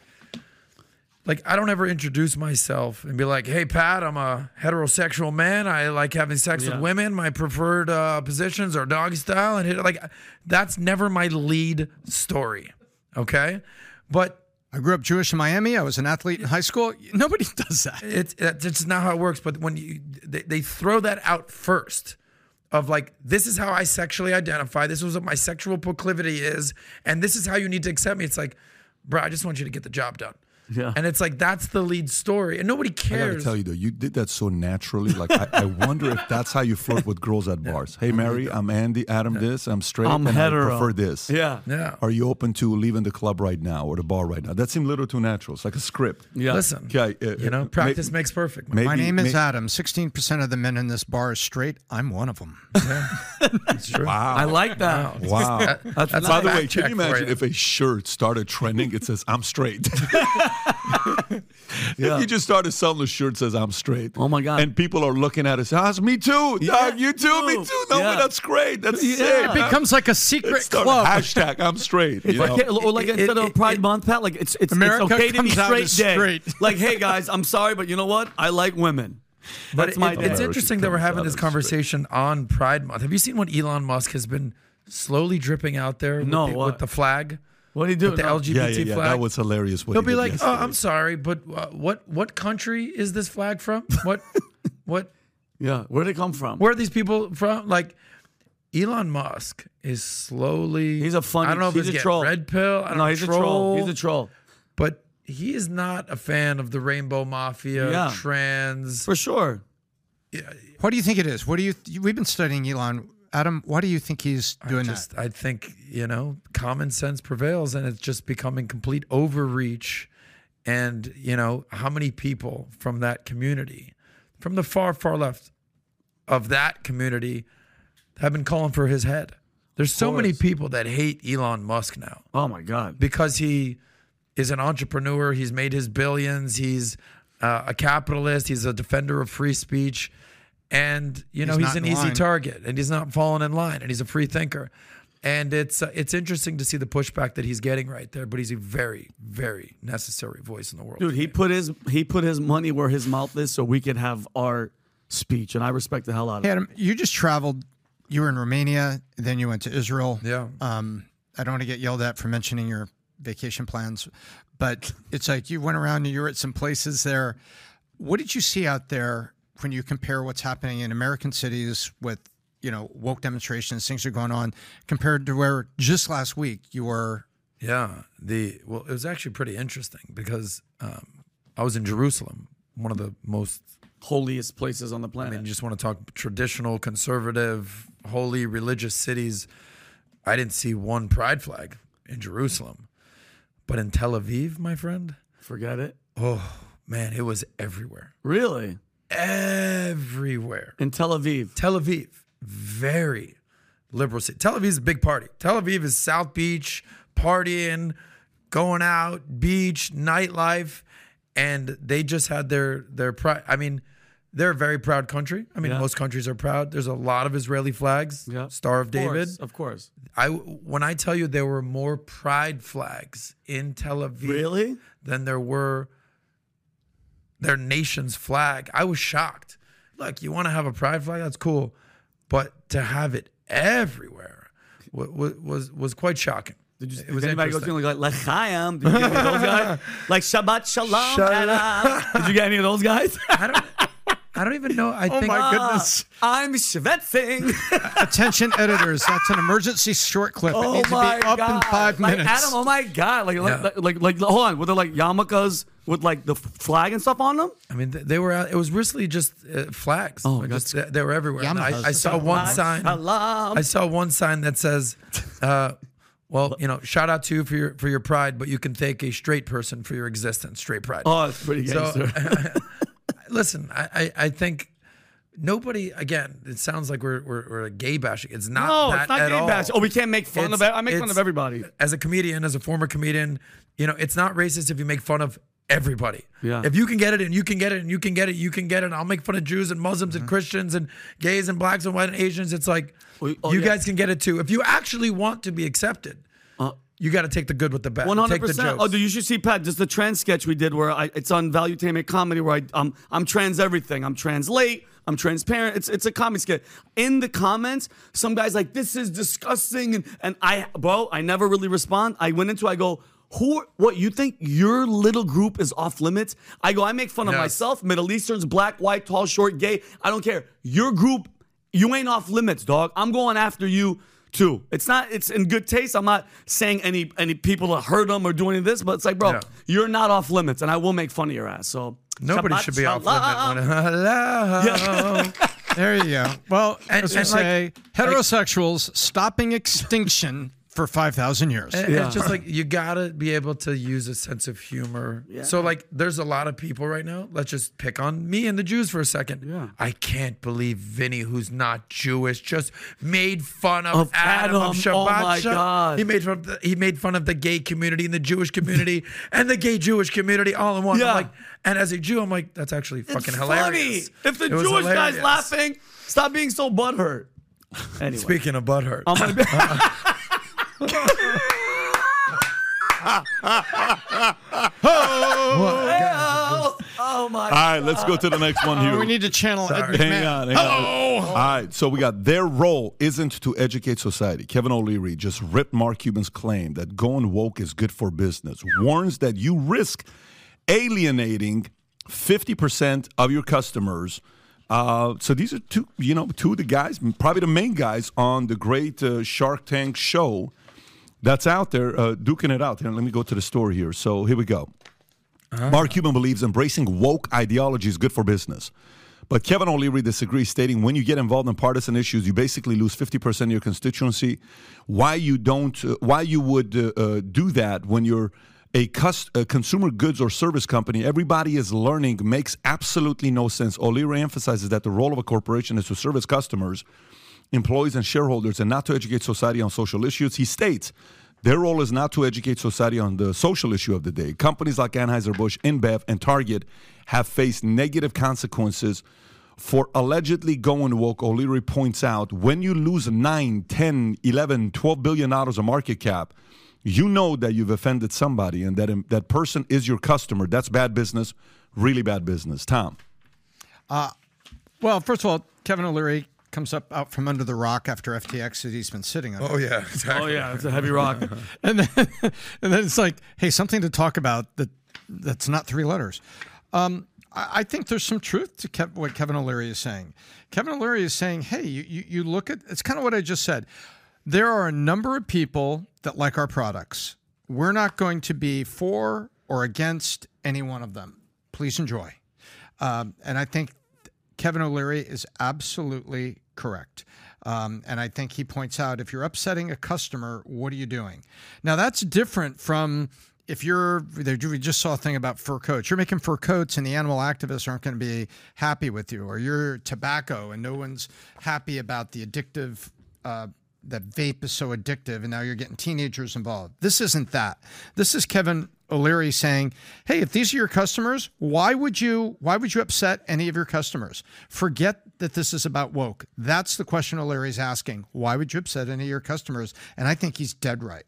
like, I don't ever introduce myself and be like, "Hey, Pat, I'm a heterosexual man. I like having sex Yeah. with women. My preferred uh, positions are doggy style." And hit, like, that's never my lead story. Okay, but I grew up Jewish in Miami. I was an athlete in high school. Nobody does that. it's not how it works. But when you they, they throw that out first, of like this is how I sexually identify, this is what my sexual proclivity is, and this is how you need to accept me. It's like, bro, I just want you to get the job done. Yeah. And it's like that's the lead story, and nobody cares. I gotta tell you though, you did that so naturally. Like I, I wonder if that's how you flirt with girls at bars. Hey, Mary, I'm Andy. Adam, this. I'm straight. I'm and hetero. I prefer this. Yeah. yeah. Are you open to leaving the club right now or the bar right now? That seemed a little too natural. It's like a script. Yeah. Listen, Okay, uh, you know, uh, practice may- makes perfect. Maybe, My name is may- Adam. 16% of the men in this bar is straight. I'm one of them. It's true. Wow. I like that. Wow. That's By the way, can you imagine you. if a shirt started trending? It says "I'm straight." Yeah. If you just started selling a shirt says "I'm straight." Oh, my God. And people are looking at us. saying, "Ah, me too, Yeah, dog, you too, me too. too." No, Yeah. that's great. That's Yeah. sick. It Becomes like a secret start club. hashtag I'm straight. you Like, know? or like It- instead it- of Pride it- Month, Pat, like it's it's, America it's okay to be comes out straight day. straight. Like, hey guys, I'm sorry, but you know what? I like women. But That's it- my it- it's interesting that we're having this as conversation on Pride Month. Have you seen what Elon Musk has been slowly dripping out there with, No, the, with the flag, What do you do? with the No. LGBT yeah, yeah, yeah. flag? That was hilarious. What He'll he be did like, "Oh. I'm sorry, but uh, what what country is this flag from? What what Yeah, where'd it come from? where are these people from? Like Elon Musk is slowly. He's a funny- I don't know if he's it's a troll. red pill. I don't no, know, he's a troll. He's a troll But he is not a fan of the Rainbow Mafia, Yeah. trans. for sure. Yeah. What do you think it is? What do you? We've been studying Elon. Adam, why do you think he's doing just, that? I think you know, common sense prevails, and it's just becoming complete overreach. And you know, how many people from that community, from the far, far left of that community, have been calling for his head? There's so many people that hate Elon Musk now Oh my god. because he is an entrepreneur. He's made his billions. He's uh, a capitalist. He's a defender of free speech. And, you know, He's he's, an in easy line. target and he's not falling in line and he's a free thinker. And it's uh, it's interesting to see the pushback that he's getting right there, but he's a very, very necessary voice in the world. Dude, he put his he put his money where his mouth is, so we could have our speech, and I respect the hell out of Hey, it. You just traveled. You were in Romania, then you went to Israel. Yeah. Um, I don't want to get yelled at for mentioning your vacation plans, but it's like you went around and you were at some places there. What did you see out there when you compare what's happening in American cities with, you know, woke demonstrations, things are going on, compared to where just last week you were? Yeah, the well, it was actually pretty interesting because um, I was in Jerusalem, one of the most Holiest places on the planet. I planet. mean, you just want to talk traditional, conservative, holy, religious cities. I didn't see one pride flag in Jerusalem, but in Tel Aviv, my friend, Forget it. oh man, it was everywhere, Really? Everywhere. In Tel Aviv. Tel Aviv, very liberal city. Tel Aviv is a big party. Tel Aviv is South Beach, partying, going out, beach, nightlife, and they just had their their pride. I mean, they're a very proud country. I mean, Yeah. most countries are proud. There's a lot of Israeli flags. Yeah. Star of Of David. course, of course. I when I tell you there were more pride flags in Tel Aviv Really? than there were their nation's flag. I was shocked. Look, you want to have a pride flag? That's cool, but to have it everywhere was was, was quite shocking. Did you? Did was anybody go to like L'chaim? Did you get any of those guys? Like Shabbat Shalom. Shalom. Did you get any of those guys? I don't. I don't even know. I think. my goodness. I'm schwitzing. Attention editors, that's an emergency short clip. it Oh needs to be up god! in five like, minutes. Adam, oh my god! Like, Yeah. like, like, like, hold on. Were there like yarmulkes with like the flag and stuff on them? I mean, they were. out- It was really just uh, flags. Oh, Like, that's- just, they were everywhere. I, I saw one sign. I saw one sign that says, uh, "Well, you know, shout out to you for your for your pride, but you can thank a straight person for your existence. Straight pride." oh, it's pretty So, gangster. listen, I, I I think nobody. Again, it sounds like we're we're, we're a gay bashing. It's not. no, it's not gay all. bash. Oh, we can't make fun It's- of it. I make fun of everybody. As a comedian, as a former comedian, you know, it's not racist if you make fun of everybody. Yeah. If you can get it and you can get it and you can get it, you can get it. I'll make fun of Jews and Muslims and mm-hmm. Christians and gays and blacks and white and Asians. It's like Oh, oh, you yeah. guys can get it too. If you actually want to be accepted, you got to take the good with the bad. One hundred percent. Oh, dude, you should see Pat. Just the trans sketch we did, where I, it's on Value Valuetainment Comedy, where I, um, I'm trans everything. I'm trans late. I'm transparent. It's it's a comedy sketch. In the comments, some guys like this is disgusting, and and I, bro, I never really respond. I went into, I go. Who? What you think your little group is off limits? I go. I make fun of myself, Middle Easterns, black, white, tall, short, gay. I don't care. Your group, you ain't off limits, dog. I'm going after you too. It's not. It's in good taste. I'm not saying any any people to hurt them or do any of this, but it's like, bro, Yeah. you're not off limits, and I will make fun of your ass. So Nobody Shabbat should be off shalom. limit. When, hello. There you go. Well, And- as we and, like- say, heterosexuals stopping extinction for 5,000 years. And Yeah. It's just like you gotta be able to use a sense of humor. So like, there's a lot of people right now. Let's just pick on me and the Jews for a second. Yeah. I can't believe Vinny, who's not Jewish, just made fun of, Of Adam, of Adam. Shabbat. Oh my Shalom. God. He made fun. Of the, he made fun of the gay community and the Jewish community and the gay Jewish community all in one. I'm Yeah. like, and as a Jew, I'm like, that's actually fucking It's fucking funny. hilarious. If the It Jewish guy's laughing, stop being so butthurt. Anyway, Speaking of butthurt, I'm gonna be. oh, oh my! All right, let's go to the next one here. We need to channel Ed Hang McMahon. on, hang on. All right, so we got their role isn't to educate society. Kevin O'Leary just ripped Mark Cuban's claim that going woke is good for business, warns that you risk alienating 50% of your customers. Uh, so these are two, you know, two of the guys, probably the main guys on the great uh, Shark Tank show that's out there, uh, duking it out. Here, let me go to the story here. So here we go. Mark Cuban believes embracing woke ideology is good for business. But Kevin O'Leary disagrees, stating when you get involved in partisan issues, you basically lose 50% of your constituency. Why you don't, uh, why you would uh, uh, do that when you're a, cus- a consumer goods or service company, everybody is learning makes absolutely no sense. O'Leary emphasizes that the role of a corporation is to serve its customers, employees, and shareholders, and not to educate society on social issues. He states their role is not to educate society on the social issue of the day. Companies like Anheuser-Busch, InBev, and Target have faced negative consequences for allegedly going woke. O'Leary points out when you lose 9, 10, 11, 12 billion dollars of market cap, you know that you've offended somebody and that um, that person is your customer. That's bad business, really bad business. Tom. Uh, well, first of all, Kevin O'Leary comes up out from under the rock after FTX that he's been sitting on. oh yeah, exactly. Oh yeah, it's a heavy rock. and then and then it's like, hey, something to talk about that that's not three letters. Um, I, I think there's some truth to Kev, what Kevin O'Leary is saying. Kevin O'Leary is saying, hey, you, you, you look at it's kind of what I just said. There are a number of people that like our products. We're not going to be for or against any one of them. Please enjoy. Um, and I think Kevin O'Leary is absolutely correct. Um, and I think he points out if you're upsetting a customer, what are you doing? Now, that's different from if you're, we just saw a thing about fur coats. You're making fur coats and the animal activists aren't going to be happy with you, or you're tobacco and no one's happy about the addictive. Uh, that vape is so addictive, and now you're getting teenagers involved. This isn't that. This is Kevin O'Leary saying, "Hey, if these are your customers, why would you why would you upset any of your customers? Forget that this is about woke. That's the question O'Leary's asking. Why would you upset any of your customers?" And I think he's dead right.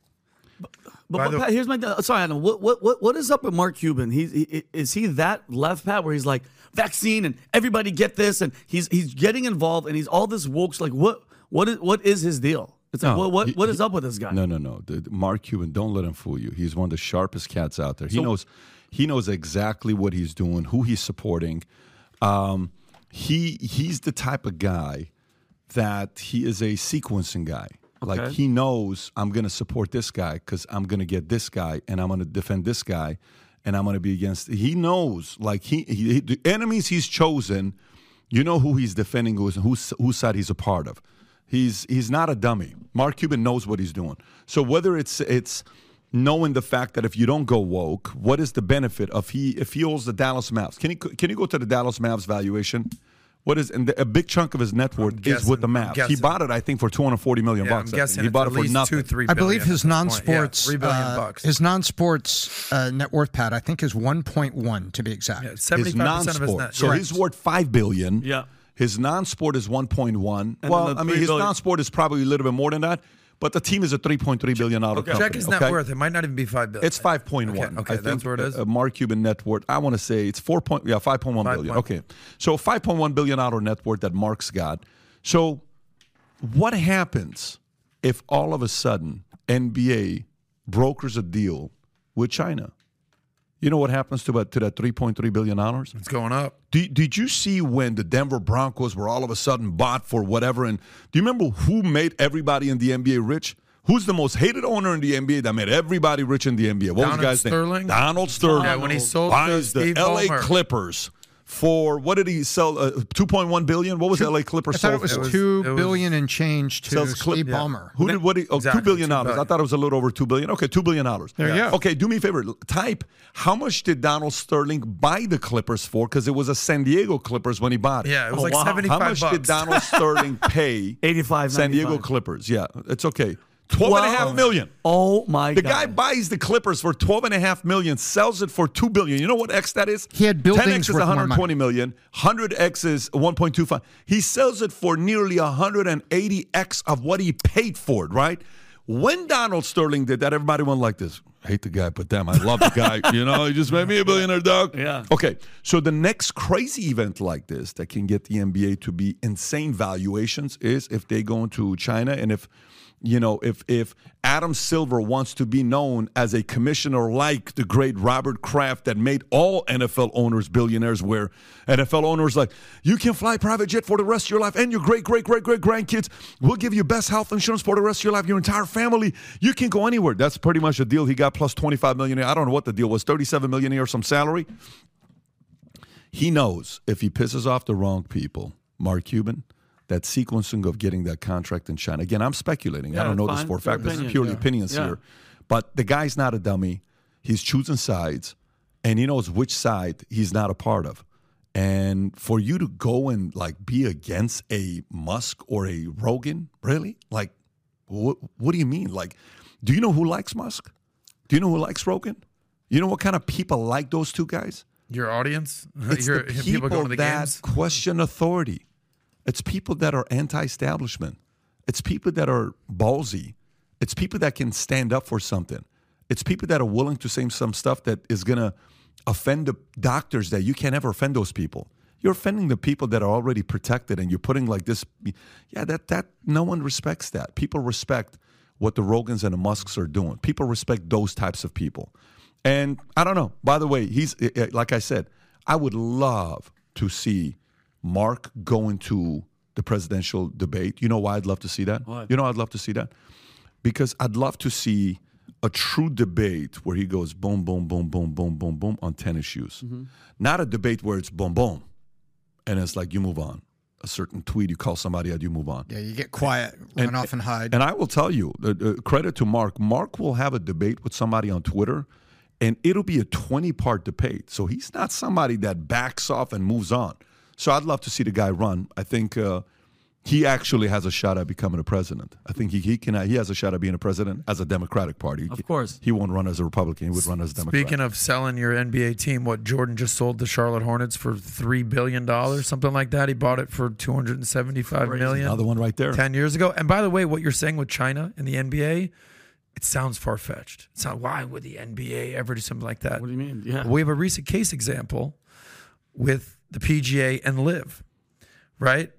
But, but the- Pat, here's my sorry, Adam. What what what what is up with Mark Cuban? He's he, is he that left Pat where he's like vaccine and everybody get this and he's he's getting involved and he's all this woke. Like what what is what is his deal? It's like No, what what, he- what is he- up with this guy? No, no, no. Mark Cuban, don't let him fool you. He's one of the sharpest cats out there. He knows he knows exactly what he's doing, who he's supporting. Um, he he's the type of guy that he is a sequencing guy. Like he knows I'm going to support this guy because I'm going to get this guy and I'm going to defend this guy and I'm going to be against. He knows like he, he the enemies he's chosen. You know who he's defending, who's whose whose side he's a part of. He's he's not a dummy. Mark Cuban knows what he's doing. So whether it's it's knowing the fact that if you don't go woke, what is the benefit of he if he owns the Dallas Mavs? Can he can you go to the Dallas Mavs valuation? What is and the, a big chunk of his net worth is with the Mavs. He bought it, I think, for two hundred forty million Yeah, I'm bucks. I guessing he bought it for nothing. two, three I believe his at this point. non-sports Yeah, uh, his non-sports uh, net worth, Pat, I think is 1.1 to be exact. Yeah, his 75% of his non-sport. net. So Correct. he's worth five billion. Yeah. His non-sport is one point one. And Well, I mean, his billion- non-sport is probably a little bit more than that, but the team is a three point three billion dollar company. Check his net worth. It might not even be five billion. It's 5.1. Okay, okay, I that's think, where it is. Uh, Mark Cuban net worth. I want to say it's four point. Yeah, five point one billion. 5.1. Okay, so five point one billion dollar net worth that Mark's got. So, what happens if all of a sudden NBA brokers a deal with China? You know what happens to that to that three point three billion dollars? It's going up. Did, did you see when the Denver Broncos were all of a sudden bought for whatever? And do you remember who made everybody in the NBA rich? Who's the most hated owner in the NBA that made everybody rich in the NBA? What was Donald the guy's Sterling? name? Donald Sterling. Yeah, when he sold buys to the LA Ballmer. Clippers for what did he sell? Uh, Two point one billion. What was LA Clippers I thought sold it was for? was- two it was- billion and change to Sells Clip- Steve yeah. Ballmer. Who did what? He, oh, Exactly, two billion two dollars. I thought it was a little over two billion. Okay, two billion dollars. There you go. Okay, do me a favor. Type how much did Donald Sterling buy the Clippers for? Because it was a San Diego Clippers when he bought it. Yeah, it was Oh, like wow. 75 How much bucks. did Donald Sterling pay 85, San Diego Clippers? Yeah, it's okay. Twelve and a half million. Oh my The god. The guy buys the Clippers for twelve and a half million, sells it for two billion. You know what X that is? He had buildings 10X is worth 120 million. 100X is 1.25. He sells it for nearly 180X of what he paid for it, right? When Donald Sterling did that, everybody went like this. Hate the guy, but damn, I love the guy. you know, he just made me a billionaire, dog. Yeah. Okay, so the next crazy event like this that can get the NBA to be insane valuations is if they go into China and if you know if if Adam Silver wants to be known as a commissioner like the great Robert Kraft that made all NFL owners billionaires where NFL owners like you can fly private jet for the rest of your life and your great great great great grandkids. We'll give you best health insurance for the rest of your life your entire family. You can go anywhere. That's pretty much the deal he got plus 25 million I don't know what the deal was 37 million a year some salary. He knows if he pisses off the wrong people, Mark Cuban, that sequencing of getting that contract in China. Again, I'm speculating. I don't know fine. this for a fact. This is purely yeah. opinions Yeah. here. But the guy's not a dummy. He's choosing sides, and he knows which side he's not a part of. And for you to go and like be against a Musk or a Rogan, really? Like, what? What do you mean? Like, do you know who likes Musk? Do you know who likes Rogan? You know what kind of people like those two guys? Your audience? It's Your the people, people, going to the that games? question authority. It's people that are anti-establishment. It's people that are ballsy. It's people that can stand up for something. It's people that are willing to say some stuff that is going to offend the doctors that you can't ever offend those people. You're offending the people that are already protected and you're putting like this yeah that that no one respects that. People respect what the Rogans and the Musks are doing. People respect those types of people. And I don't know. By the way, he's eh, eh, like I said, I would love to see Mark going to the presidential debate. You know why I'd love to see that? What? You know I'd love to see that? Because I'd love to see a true debate where he goes boom, boom, boom, boom, boom, boom, boom on 10 issues. Not a debate where it's boom, boom. And it's like you move on. A certain tweet, you call somebody out, you move on. Yeah, you get quiet, and, run off and hide. And I will tell you, uh, uh, credit to Mark. Mark will have a debate with somebody on Twitter, and it'll be a 20 part debate. So he's not somebody that backs off and moves on. So I'd love to see the guy run. I think uh, he actually has a shot at becoming a president. I think he, he can. He has a shot at being a president as a Democratic Party. Of course. he won't run as a Republican. He would run as a Democrat. Speaking of selling your NBA team, what Jordan just sold the Charlotte Hornets for three billion dollars, something like that. He bought it for two hundred and seventy-five million another one right there. ten years ago. And by the way, what you're saying with China and the NBA, it sounds far fetched. It's not why would the NBA ever do something like that? What do you mean? Yeah. We have a recent case example with the PGA and LIV, right?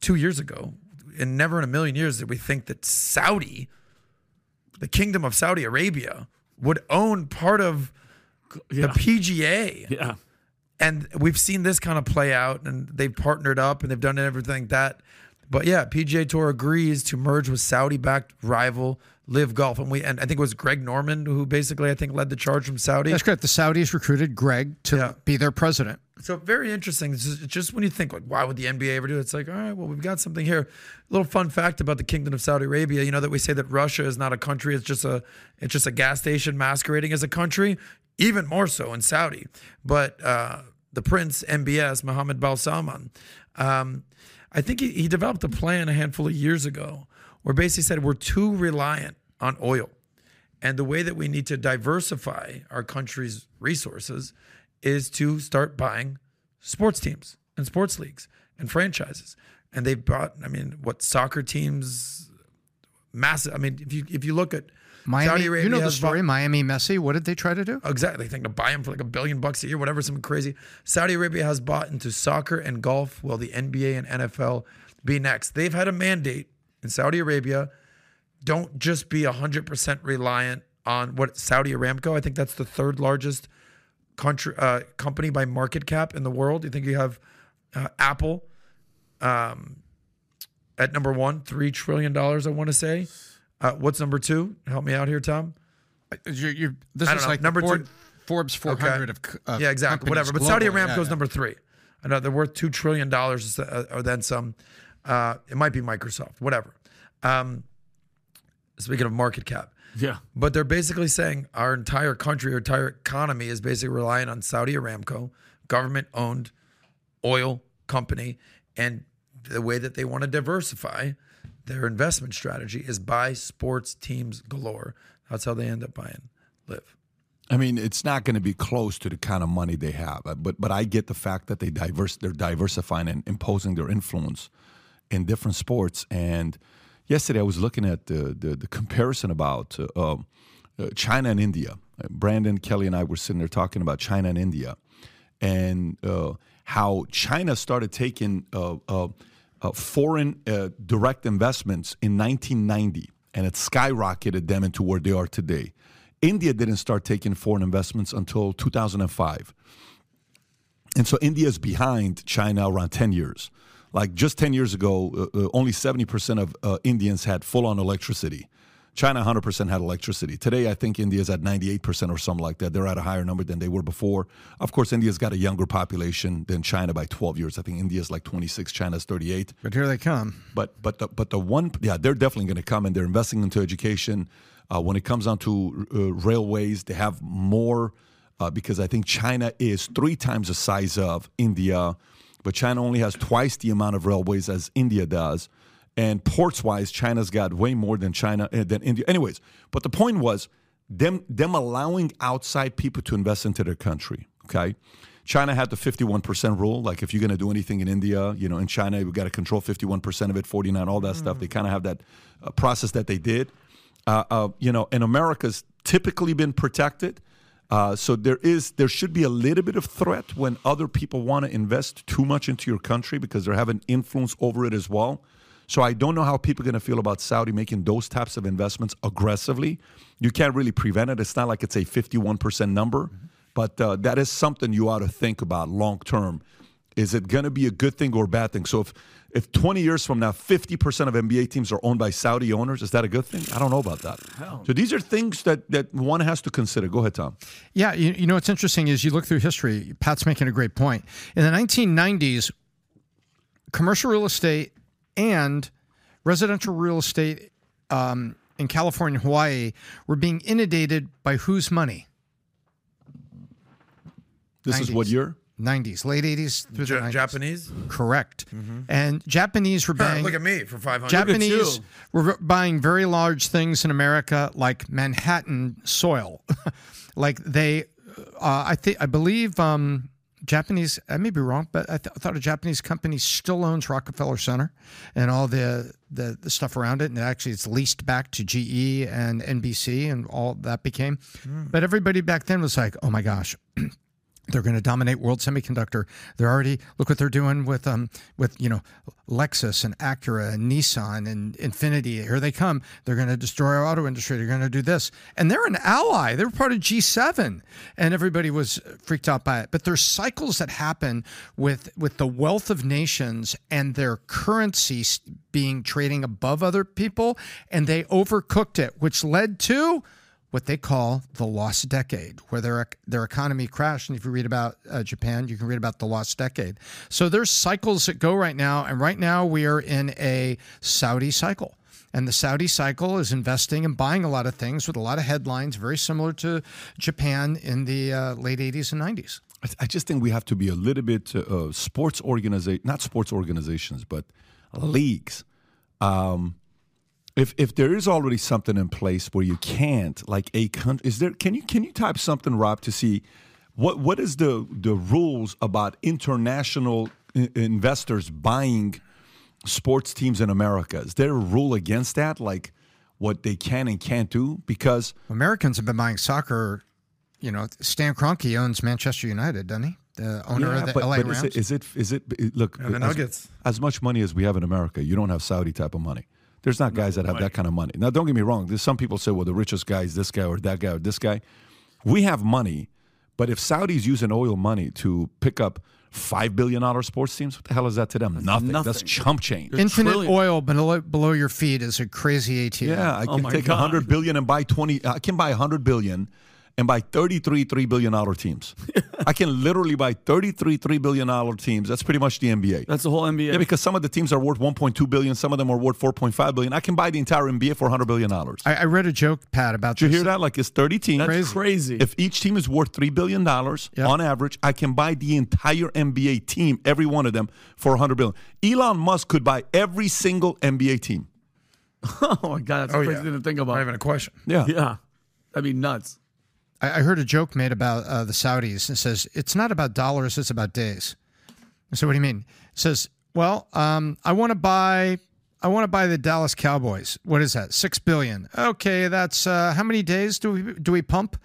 Two years ago, and never in a million years did we think that Saudi, the Kingdom of Saudi Arabia, would own part of Yeah. the PGA. Yeah. And we've seen this kind of play out, and they've partnered up and they've done everything like that. But yeah, PGA Tour agrees to merge with Saudi-backed rival LIV Golf, and we and I think it was Greg Norman who basically I think led the charge from Saudi. That's correct. The Saudis recruited Greg to Yeah. be their president. So very interesting. Just, just when you think like, why would the NBA ever do it? It's like, all right, well, we've got something here. A little fun fact about the Kingdom of Saudi Arabia. You know that we say that Russia is not a country; it's just a it's just a gas station masquerading as a country. Even more so in Saudi. But uh, the Prince MBS Mohammed Bin Salman, um, I think he, he developed a plan a handful of years ago where basically said we're too reliant on oil. And the way that we need to diversify our country's resources is to start buying sports teams and sports leagues and franchises. And they bought, I mean, what soccer teams, massive. I mean, if you if you look at Miami, Saudi Arabia, you know the story. bought- Miami Messi. What did they try to do? Exactly. They think to buy him for like a billion bucks a year, whatever, something crazy. Saudi Arabia has bought into soccer and golf. Will the NBA and NFL be next? They've had a mandate in Saudi Arabia. Don't just be 100% reliant on what Saudi Aramco, I think that's the third largest country uh, company by market cap in the world. You think you have uh, Apple um, at number one, three trillion dollars. I want to say. Uh, what's number two? Help me out here, Tom. You're, you're, this is know. like Number Ford- two- Forbes 400 of, c- of yeah, exactly. Whatever. But Saudi. Aramco is yeah. number three. I know they're worth two trillion dollars uh, or then some. Uh, it might be Microsoft. Whatever. Um, speaking of market cap, Yeah. but they're basically saying our entire country, our entire economy is basically relying on Saudi Aramco, government owned oil company. And the way that they want to diversify their investment strategy is buy sports teams galore. That's how they end up buying LIV. I mean, it's not going to be close to the kind of money they have, uh, but but I get the fact that they diverse they're diversifying and imposing their influence in different sports. And yesterday, I was looking at the the, the comparison about uh, um, uh, China and India. Uh, Brandon Kelly and I were sitting there talking about China and India, and uh, how China started taking uh, uh, foreign direct investments in 1990, and it skyrocketed them into where they are today. India didn't start taking foreign investments until 2005. And so India is behind China around 10 years. Like just 10 years ago, uh, uh, only 70% of uh, Indians had full on electricity. China 100% had electricity. Today, I think India's at 98% or something like that. They're at a higher number than they were before. Of course, India's got a younger population than China by 12 years. I think India's like 26, China's 38. But here they come. But but the, but the one yeah they're definitely going to come and they're investing into education. Uh, when it comes down to uh, railways, they have more uh, because I think China is three times the size of India, but China only has twice the amount of railways as India does. And ports wise, China's got way more than China uh, than India. Anyways, but the point was them them allowing outside people to invest into their country. Okay. China had the 51% rule. Like, if you're going to do anything in India, you know, in China, we got to control 51% of it, 49, all that stuff. They kind of have that uh, process that they did. Uh, uh, you know, and America's typically been protected. Uh, so there is, there should be a little bit of threat when other people want to invest too much into your country because they're having influence over it as well. So I don't know how people are going to feel about Saudi making those types of investments aggressively. You can't really prevent it. It's not like it's a 51% number, but uh, that is something you ought to think about long term. Is it going to be a good thing or a bad thing? So if if 20 years from now 50% of NBA teams are owned by Saudi owners, is that a good thing? I don't know about that. So these are things that that one has to consider. Go ahead, Tom. Yeah, you, you know what's interesting is you look through history. Pat's making a great point. In the 1990s, commercial real estate and residential real estate um, in California and Hawaii were being inundated by whose money? This is what 90s. year? 90s, late 80s through the 90s. Japanese. Correct. And Japanese were buying. Look at me for five hundred. Japanese were buying very large things in America, like Manhattan soil. like they, uh, I think, I believe, um, Japanese. I may be wrong, but I, th- I thought a Japanese company still owns Rockefeller Center and all the, the the stuff around it, and actually it's leased back to GE and NBC, and all that became. But everybody back then was like, "Oh my gosh." They're going to dominate world semiconductor. They're already look what they're doing with um with you know Lexus and Acura and Nissan and Infiniti. Here they come. They're going to destroy our auto industry. They're going to do this, and they're an ally. They're part of G7, and everybody was freaked out by it. But there's cycles that happen with with the wealth of nations and their currencies being trading above other people, and they overcooked it, which led to what they call the lost decade, where their their economy crashed. And if you read about uh, Japan, you can read about the lost decade. So there's cycles that go right now, and right now we are in a Saudi cycle. And the Saudi cycle is investing and buying a lot of things with a lot of headlines, very similar to Japan in the uh, late 80s and 90s. I- just think we have to be a little bit uh, sports organization, not sports organizations, but leagues. Um, if if there is already something in place where you can't, like a country, is there? Can you can you type something, Rob, to see what what is the the rules about international i- investors buying sports teams in America? Is there a rule against that, like what they can and can't do? Because Americans have been buying soccer. You know, Stan Kroenke owns Manchester United, doesn't he? The owner of the but, LA but Rams. is it, is it is it look Yeah, the as- Nuggets. As, much money as we have in America, you don't have Saudi type of money. There's not guys that have that kind of money. Now, don't get me wrong. There's some people say, well, the richest guy is this guy or that guy or this guy. We have money, But if Saudis using oil money to pick up five billion dollar sports teams, what the hell is that to them? Nothing. That's chump change. Infinite trillion. oil below, below your feet is a crazy ATM. Yeah, I Oh can my take a God. hundred billion and buy twenty. I can buy a hundred billion and buy thirty-three three billion dollar teams. I can literally buy thirty-three three billion dollar teams. That's pretty much the NBA. That's the whole NBA. yeah, because some of the teams are worth one point two billion. Some of them are worth four point five billion. I can buy the entire NBA for hundred billion dollars. I, I read a joke, Pat, about Did you this. hear that? Like it's thirty teams. That's crazy. If each team is worth three billion dollars Yeah. on average, I can buy the entire NBA team, every one of them, for a hundred billion. Elon Musk could buy every single NBA team. oh my god, that's Oh, crazy yeah. to think Not about. even a question. Yeah. Yeah, that'd be nuts. I, I heard a joke made about uh, the Saudis. It says it's not about dollars; it's about days. So "What do you mean?" It says, "Well, um, I want to buy, I want to buy the Dallas Cowboys. What is that? Six billion. Okay, that's uh, how many days do we do we pump?"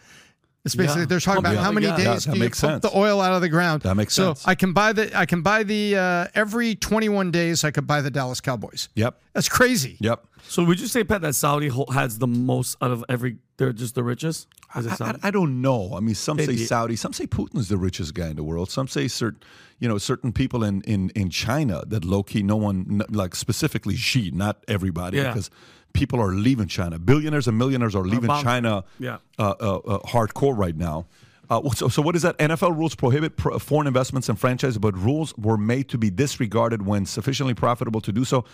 It's basically Yeah. they're talking Pump about it. how many Yeah, days that do you makes pump sense. the oil out of the ground. That makes so sense. I can buy the I can buy the uh, every twenty one days I could buy the Dallas Cowboys. Yep. That's crazy. Yep. So would you say, Pat, that Saudi has the most out of every? They're just the richest. Is it I, I, I don't know. I mean, some say Saudi, some say Putin's the richest guy in the world. Some say certain, you know, certain people in in in China that low key, no one like specifically Xi, not everybody, Yeah. because people are leaving China. Billionaires and millionaires are leaving China. Yeah. uh, uh, uh, hardcore right now. Uh, so, so what is that? NFL rules prohibit pr- foreign investments and franchises, but rules were made to be disregarded when sufficiently profitable to do so.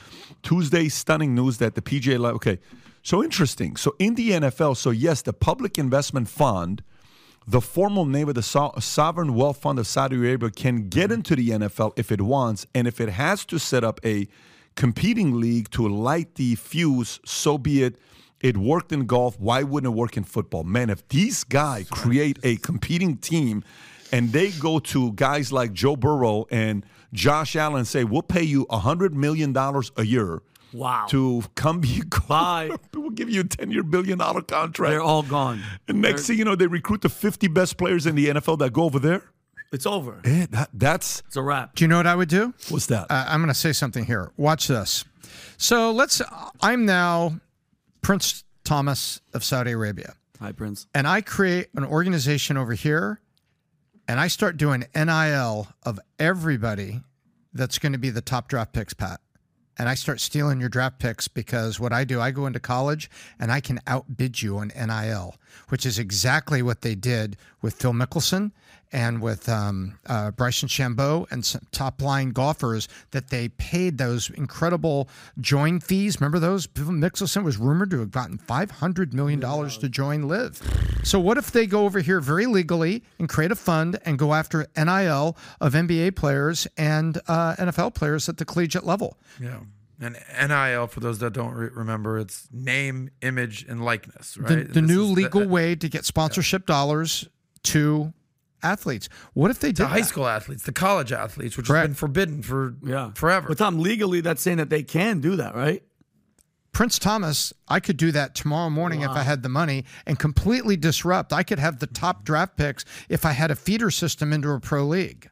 Tuesday, stunning news that the PGA. li- Okay, so interesting. So in the NFL, so yes, the Public Investment Fund, the formal name of the so- Sovereign Wealth Fund of Saudi Arabia, can get into the NFL if it wants, and if it has to set up a competing league to light the fuse, so be it. It worked in golf. Why wouldn't it work in football? Man, if these guys create a competing team and they go to guys like Joe Burrow and Josh Allen and say, we'll pay you $100 million a year Wow. to come be Bye. We'll give you a 10 year billion dollar contract. They're all gone. and next They're- thing you know, they recruit the 50 best players in the NFL that go over there. It's over. Eh, that, that's It's a wrap. Do you know what I would do? what's that? uh, I'm going to say something here. Watch this. So let's. I'm now Prince Thomas of Saudi Arabia, Hi, Prince. and I create an organization over here, and I start doing NIL of everybody that's going to be the top draft picks, Pat. And I start stealing your draft picks because what I do, I go into college and I can outbid you on NIL, which is exactly what they did with Phil Mickelson and with um, uh, Bryson Chambeau and some top line golfers that they paid those incredible join fees. Remember those? Mickelson was rumored to have gotten $500 million to join LIV. So, what if they go over here very legally and create a fund and go after NIL of NBA players and uh, NFL players at the collegiate level? Yeah. And NIL, for those that don't re- remember, it's name, image, and likeness, right? the, the new legal way to get sponsorship dollars to athletes. What if they did the high that? school athletes, the college athletes, which Correct. has been forbidden for Yeah. forever. But Tom, legally, that's saying that they can do that, right? Prince Thomas, I could do that tomorrow morning if I had the money and completely disrupt. I could have the top draft picks if I had a feeder system into a pro league.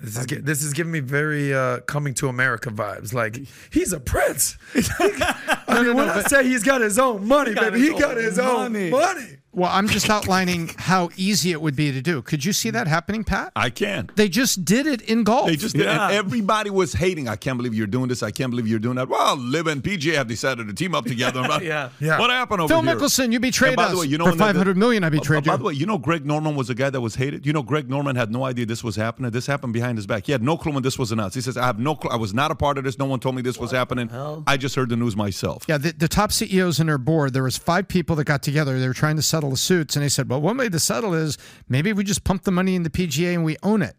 This is, this is giving me very uh, coming to America vibes. Like he's a prince. I mean, when I say he's got his own money, got baby, his he got own his money. own money. Well, I'm just outlining how easy it would be to do. Could you see that happening, Pat? I can. They just did it in golf. They just Yeah. everybody was hating. I can't believe you're doing this. I can't believe you're doing that. Well, Liv and PJ have decided to team up together. Yeah. Yeah. What happened over Phil here? Mickelson, you betrayed And by us. the way, you know For when the- 500 million, I Uh, betrayed By you. the way, you know Greg Norman was a guy that was hated. You know Greg Norman had no idea this was happening. This happened behind his back. He had no clue when this was announced. He says, "I have no clue. I was not a part of this. No one told me this was happening. I just heard the news myself." Yeah, the, the top CEOs in their board, there was five people that got together. They were trying to settle the suits, and he said, "Well, one way to settle is maybe we just pump the money in the PGA and we own it."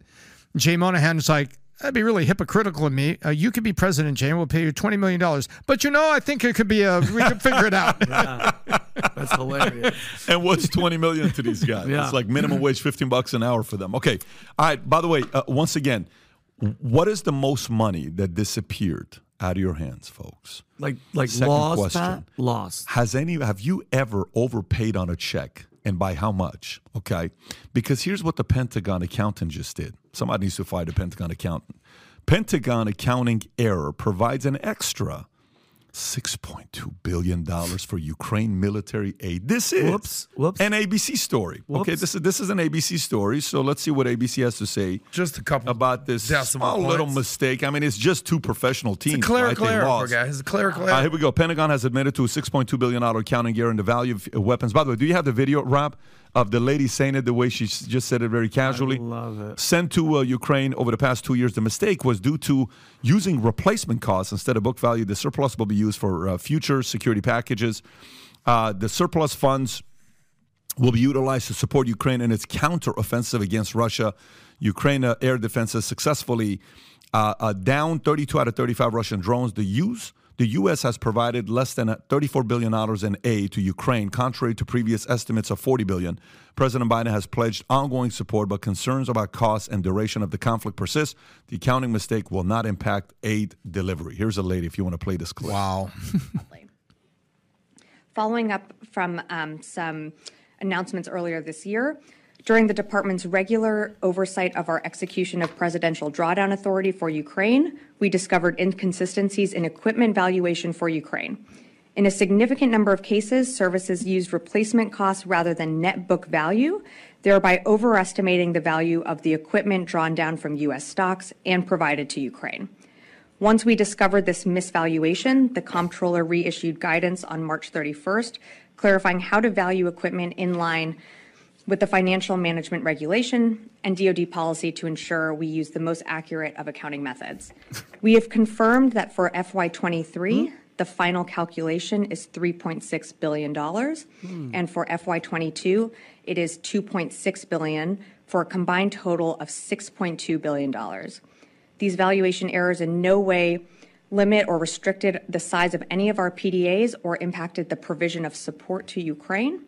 Jay Monahan was like, "That'd be really hypocritical of me. Uh, you could be president, Jay, and we'll pay you twenty million dollars. But you know, I think it could be a we could figure it out." That's hilarious. And what's 20 million to these guys? Yeah. It's like minimum wage 15 bucks an hour for them. Okay. All right. By the way, uh, once again, what is the most money that disappeared out of your hands, folks? Like, like Second question. Pat? Lost. Has any have you ever overpaid on a check and by how much? Okay. Because here's what the Pentagon accountant just did. Somebody needs to fire the Pentagon accountant. Pentagon accounting error provides an extra $6.2 billion for Ukraine military aid. This is Whoops, whoops. an ABC story. Okay, this is this is an ABC story. So let's see what ABC has to say Just a couple about this decimal small little mistake. I mean, it's just two professional teams. It's a clerical right? Error, poor lost. guy. It's a clerical error. Uh, here we go. Pentagon has admitted to a $6.2 billion accounting error in the value of weapons. By the way, do you have the video, Rob, of the lady saying it the way she just said it very casually? love it. Sent to uh, Ukraine over the past two years. The mistake was due to using replacement costs instead of book value. The surplus will be used for uh, future security packages. Uh, the surplus funds will be utilized to support Ukraine in its counteroffensive against Russia. Ukraine uh, air defenses successfully uh, uh, down 32 out of 35 Russian drones. The use the U.S. has provided less than uh, 34 billion dollars in aid to Ukraine, contrary to previous estimates of 40 billion. President Biden has pledged ongoing support, but concerns about costs and duration of the conflict persist. The accounting mistake will not impact aid delivery. Here's a lady if you want to play this clip. Wow. Following up from um, some announcements earlier this year, during the department's regular oversight of our execution of Presidential Drawdown Authority for Ukraine, we discovered inconsistencies in equipment valuation for Ukraine. In a significant number of cases, services used replacement costs rather than net book value, thereby overestimating the value of the equipment drawn down from U.S. stocks and provided to Ukraine. Once we discovered this misvaluation, the comptroller reissued guidance on March 31st, clarifying how to value equipment in line with the financial management regulation and DoD policy to ensure we use the most accurate of accounting methods. We have confirmed that for FY23, hmm? the final calculation is $3.6 billion, hmm. and for FY22, it is $2.6 billion, for a combined total of $6.2 billion. These valuation errors in no way limit or restricted the size of any of our PDAs or impacted the provision of support to Ukraine.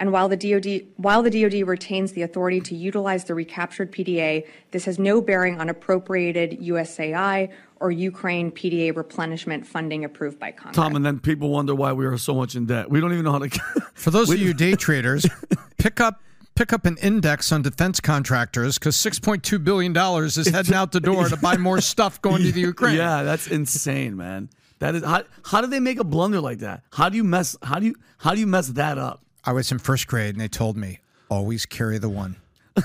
And while the DoD while the DoD retains the authority to utilize the recaptured PDA, this has no bearing on appropriated USAI or Ukraine PDA replenishment funding approved by Congress. Tom, and then people wonder why we are so much in debt. We don't even know how to. For those of you day traders, pick up pick up an index on defense contractors because six point two billion dollars is heading out the door to buy more stuff going to the Ukraine. Yeah, that's insane, man. That is how. How do they make a blunder like that? How do you mess? How do you? How do you mess that up? I was in first grade and they told me always carry the one.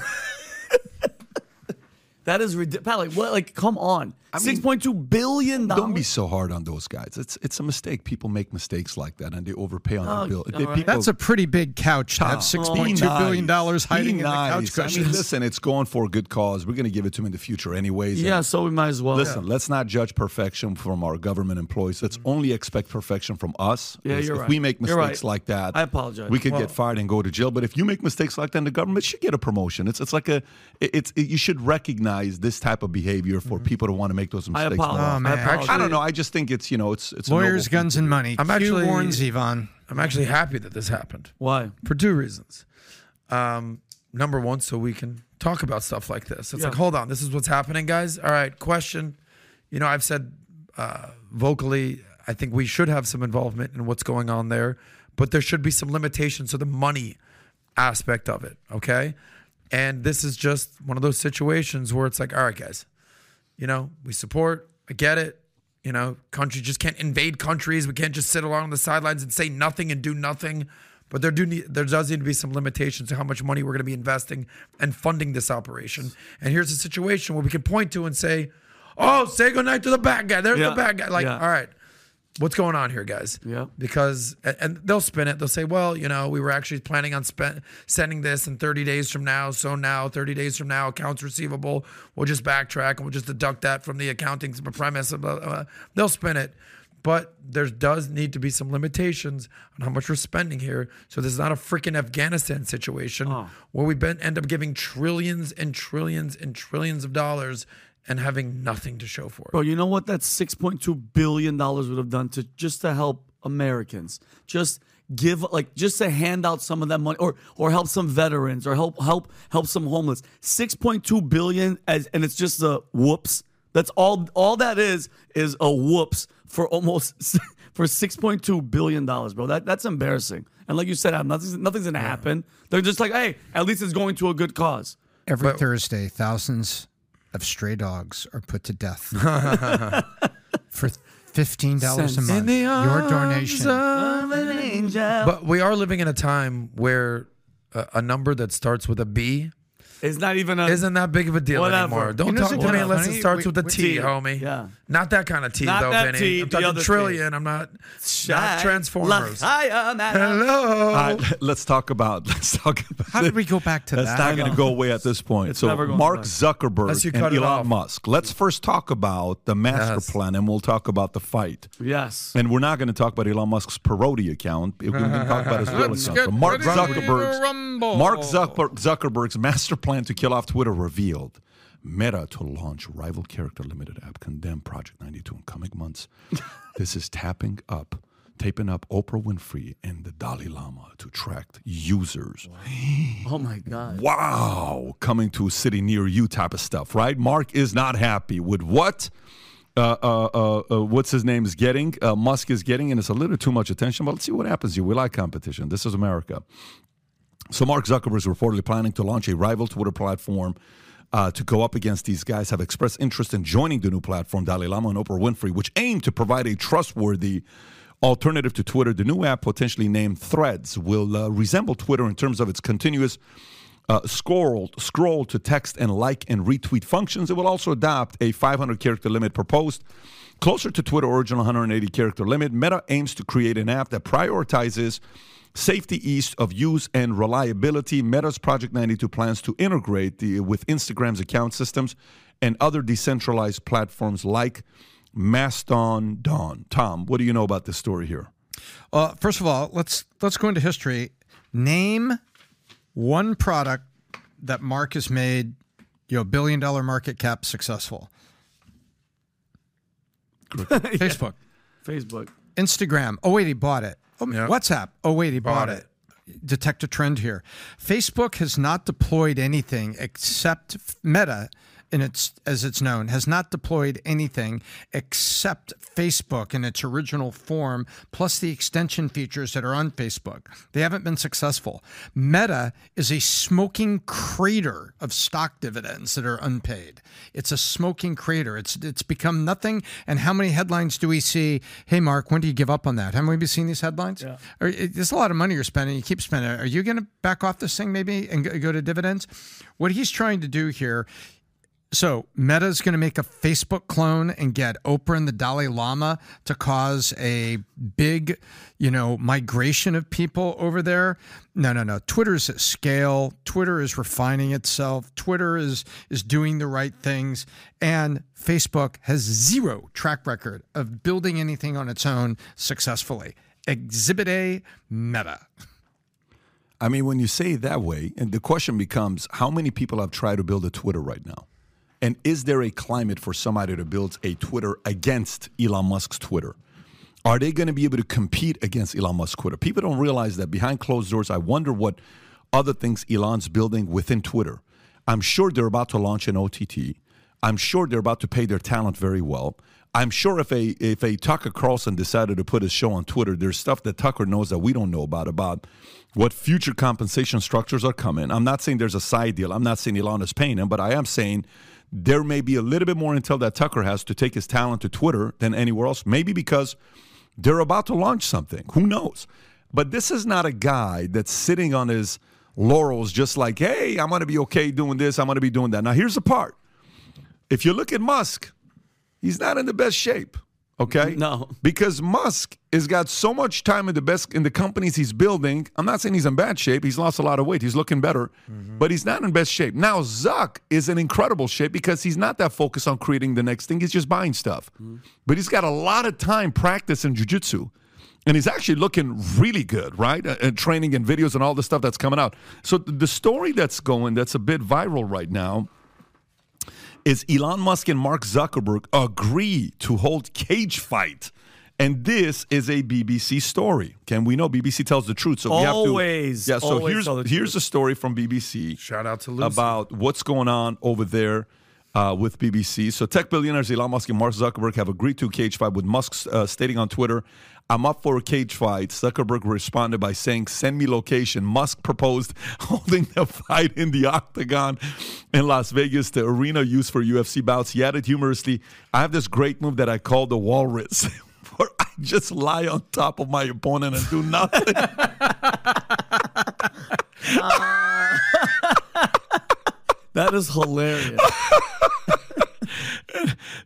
That is ridiculous. Like what? Like come on. Six point two billion dollars. Don't be so hard on those guys. It's it's a mistake. People make mistakes like that and they overpay on Oh, their bill. They- right. people- That's a pretty big couch to have oh, six point two billion dollars Be hiding in the couch nice. I mean, cushions. listen, it's going for a good cause. We're going to give it to them in the future, anyways. Yeah, so we might as well. Listen, let's not judge perfection from our government employees. Let's mm-hmm. only expect perfection from us. Yeah, you're if right. we make mistakes right. like that, I apologize. We could Well- get fired and go to jail. But if you make mistakes like that, the government should get a promotion. It's it's like a it's it, you should recognize this type of behavior for mm-hmm. people to want to make those I mistakes. more apologize. Oh, man. I, Actually- don't know. I just think it's you know it's it's Lawyers, guns, and money. I'm Q actually- Warren Zevon. I'm actually happy that this happened Why? for two reasons. Um, number one, so we can talk about stuff like this. It's Yeah. like, hold on, this is what's happening, guys. All right, question. You know, I've said uh, vocally, I think we should have some involvement in what's going on there, but there should be some limitations to the money aspect of it. Okay. And this is just one of those situations where it's like, all right, guys, you know, we support, I get it. You know, countries just can't invade countries. We can't just sit along the sidelines and say nothing and do nothing. But there do need, there does need to be some limitations to how much money we're going to be investing and funding this operation. And here's a situation where we can point to and say, "Oh, say goodnight to the bad guy. There's Yeah. the bad guy." Like, Yeah. all right, what's going on here, guys? Yeah. Because and- they'll spin it. They'll say, "Well, you know, we were actually planning on spend, sending this in 30 days from now. So now, 30 days from now, accounts receivable. We'll just backtrack and we'll just deduct that from the accounting premise." Blah, blah, blah. They'll spin it. But there does need to be some limitations on how much we're spending here. So this is not a freaking Afghanistan situation oh. where we end up giving trillions and trillions and trillions of dollars and having nothing to show for it. Bro, you know what that six point two billion dollars would have done to just to help Americans, just give like just to hand out some of that money, or or help some veterans, or help help help some homeless. Six point two billion, as and it's just a whoops. That's all. All that is is a whoops for almost for six point two billion dollars, bro. That that's embarrassing. And like you said, Adam, nothing's nothing's gonna happen. They're just like, hey, at least it's going to a good cause. Every Thursday, thousands of stray dogs are put to death for Fifteen dollars a month. In the Your donation. of an angel. But we are living in a time where a, a number that starts with a B It's not even a. isn't that big of a deal Whatever. anymore. Don't You talk to me unless it starts We- with a T, we- T, T, homie. yeah. Not that kind of T, Not though, that Vinny. T, I'm the talking other T. trillion. I'm not, not Transformers. All Hello. right, let's talk about. Let's talk about. How did we go back to That's that? That's not going to go away at this point. It's so never going Mark back. Zuckerberg and Elon off. Musk. Let's first talk about the master Yes. plan, and we'll talk about the fight. Yes. And we're not going to talk about Elon Musk's parody account. We're going to talk about his real Let's account. Mark ready Zuckerberg's. Mark Zuckerberg's master plan to kill off Twitter revealed. Meta to launch rival character limited app condemn Project 92 in coming months. this is tapping up, taping up Oprah Winfrey and the Dalai Lama to track users. Oh my God. Wow, coming to a city near you type of stuff, right? Mark is not happy with what uh, uh, uh, uh, what's his name is getting, uh, Musk is getting, and it's a little too much attention. But let's see what happens here. We like competition. This is America. So Mark Zuckerberg is reportedly planning to launch a rival Twitter platform uh, to go up against these guys. Have expressed interest in joining the new platform, Dalai Lama and Oprah Winfrey, which aim to provide a trustworthy alternative to Twitter. The new app, potentially named Threads, will uh, resemble Twitter in terms of its continuous uh, scroll scroll to text and like and retweet functions. It will also adopt a 500 character limit per post. Closer to Twitter original 180 character limit, Meta aims to create an app that prioritizes safety, ease of use, and reliability. Meta's Project 92 plans to integrate the, with Instagram's account systems and other decentralized platforms like Mastodon. Tom, what do you know about this story here? Uh, first of all, let's let's go into history. Name one product that Mark has made, you know, billion dollar market cap successful. Facebook, Facebook. Instagram. Oh wait, he bought it. Oh, Yeah. WhatsApp. Oh wait, he bought, Bought it. Detect a trend here. Facebook has not deployed anything except Meta, in its as it's known, has not deployed anything except Facebook in its original form, plus the extension features that are on Facebook. They haven't been successful. Meta is a smoking crater of stock dividends that are unpaid. It's a smoking crater. It's it's become nothing. And how many headlines do we see? Hey, Mark, when do you give up on that? Haven't we been seeing these headlines? Yeah. There's a lot of money you're spending. You keep spending. Are you going to back off this thing maybe and go to dividends? What he's trying to do here so Meta is going to make a Facebook clone and get Oprah and the Dalai Lama to cause a big, you know, migration of people over there. No, no, no. Twitter's at scale. Twitter is refining itself. Twitter is is doing the right things, and Facebook has zero track record of building anything on its own successfully. Exhibit A, Meta. I mean, when you say it that way, and the question becomes how many people have tried to build a Twitter right now? And is there a climate for somebody to build a Twitter against Elon Musk's Twitter? Are they going to be able to compete against Elon Musk's Twitter? People don't realize that behind closed doors, I wonder what other things Elon's building within Twitter. I'm sure they're about to launch an OTT. I'm sure they're about to pay their talent very well. I'm sure if a if a Tucker Carlson decided to put his show on Twitter, there's stuff that Tucker knows that we don't know about about what future compensation structures are coming. I'm not saying there's a side deal. I'm not saying Elon is paying him, but I am saying there may be a little bit more intel that Tucker has to take his talent to Twitter than anywhere else. Maybe because they're about to launch something. Who knows? But this is not a guy that's sitting on his laurels just like, hey, I'm going to be okay doing this. I'm going to be doing that. Now, here's the part. If you look at Musk, he's not in the best shape. Okay. No. Because Musk has got so much time in the best in the companies he's building. I'm not saying he's in bad shape. He's lost a lot of weight. He's looking better, but he's not in best shape. Now Zuck is in incredible shape because he's not that focused on creating the next thing. He's just buying stuff. But he's got a lot of time practicing jujitsu. And he's actually looking really good, right? Uh, And training and videos and all the stuff that's coming out. So the story that's going, that's a bit viral right now, is Elon Musk and Mark Zuckerberg agree to hold cage fight. And this is a BBC story. Can we know BBC tells the truth? So we Always, have to. Yeah. So here's the here's truth. a story from BBC. Shout out to Lucy. about what's going on over there uh, with BBC. So tech billionaires Elon Musk and Mark Zuckerberg have agreed to a cage fight with Musk uh, stating on Twitter, I'm up for a cage fight. Zuckerberg responded by saying, Send me location. Musk proposed holding the fight in the octagon in Las Vegas, the arena used for UFC bouts. He added humorously, I have this great move that I call the walrus, where I just lie on top of my opponent and do nothing. That is hilarious.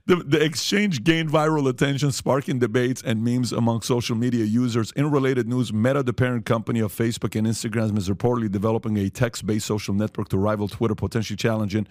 The, the exchange gained viral attention, sparking debates and memes among social media users. In related news, Meta, the parent company of Facebook and Instagram, is reportedly developing a text based social network to rival Twitter, potentially challenging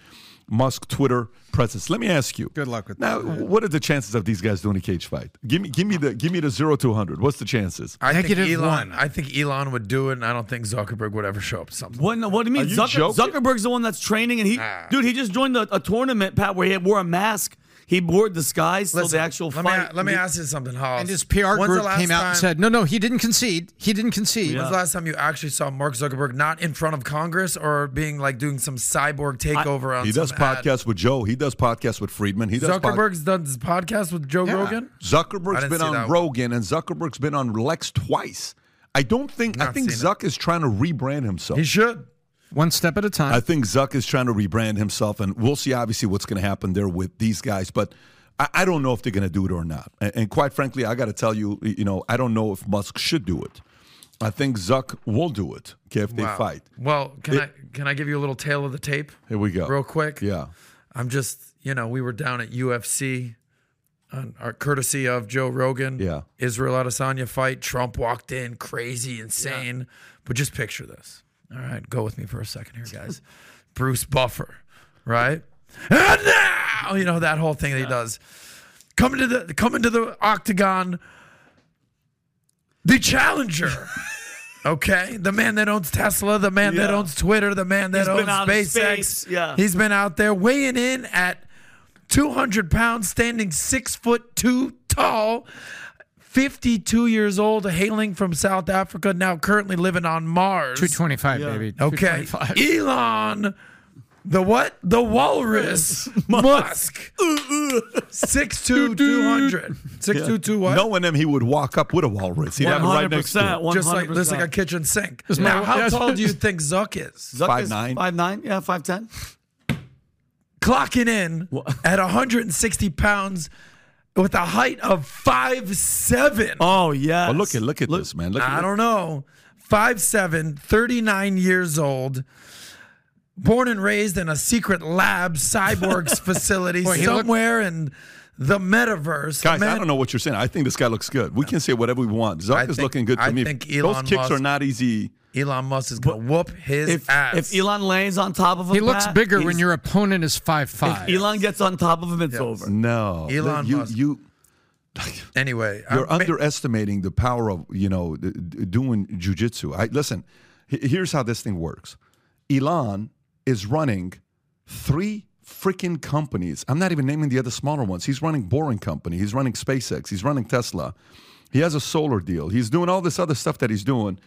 Musk Twitter presence. Let me ask you. Good luck with now, that. what are the chances of these guys doing a cage fight? Give me, give me the, give me the zero to hundred. What's the chances? I Negative think Elon. one. I think Elon would do it, and I don't think Zuckerberg would ever show up. to Something. What, what do you mean? Are you Zucker, joking? Zuckerberg's the one that's training, and he, dude, he just joined a, a tournament, Pat, where he wore a mask. He wore disguise till Listen, the actual let fight. Me, let me ask you something, Hoss. And his PR When's group came out time- and said, no, no, he didn't concede. He didn't concede. When's the last time you actually saw Mark Zuckerberg not in front of Congress or being like doing some cyborg takeover on He does some ad? podcasts with Joe. He does podcasts with Fridman. He does pod- Zuckerberg's done this podcast with Joe Yeah. Rogan. Zuckerberg's been on that one. Rogan and Zuckerberg's been on Lex twice. I don't think I think Zuck is trying to rebrand himself. He should. One step at a time. I think Zuck is trying to rebrand himself, and we'll see obviously what's going to happen there with these guys. But I, I don't know if they're going to do it or not. And, and quite frankly, I got to tell you, you know, I don't know if Musk should do it. I think Zuck will do it. Okay, if they fight. Well, can It- I can I give you a little tail of the tape? Here we go. Real quick. Yeah. I'm just, you know, we were down at UFC on our courtesy of Joe Rogan. Yeah. Israel Adesanya fight. Trump walked in, crazy, insane. But just picture this. All right, go with me for a second here, guys. Bruce Buffer, right? And now, you know that whole thing that he does. Coming to the coming to the octagon, the challenger. Okay, the man that owns Tesla, the man that Yeah. owns Twitter, the man that He's been owns out in SpaceX. space, yeah. He's been out there weighing in at 200 pounds, standing six foot two tall, 52 years old, hailing from South Africa, now currently living on Mars. 225, baby. Okay, 225. Elon, the what? The Walrus Musk, six two two hundred, six two two what? Knowing him, he would walk up with a walrus. He'd have it right next to him. Just like just like a kitchen sink. my- Now, how tall do you think Zuck is? Zuck Five is nine. Five nine, yeah, five ten. Clocking in at 160 pounds with a height of five seven. Oh yeah. Oh, but look at look at this, man. Look at I don't know. Five seven, 39 years old. Born and raised in a secret lab, cyborgs facility Boy, he looked- somewhere in the metaverse. Guys, Man- I don't know what you're saying. I think this guy looks good. We can say whatever we want. Zuck I is think- looking good to I me. think Those Elon kicks are not easy. Elon Musk is going to whoop his If, ass. if Elon lays on top of him, He looks Pat, bigger when your opponent is five five. If Elon gets on top of him, it's over. No, Elon you Musk. you anyway, you're I'm- underestimating the power of you know d- d- doing jujitsu. I listen. Here's how this thing works. Elon is running three freaking companies. I'm not even naming the other smaller ones. He's running Boring Company. He's running SpaceX. He's running Tesla. He has a solar deal. He's doing all this other stuff that he's doing.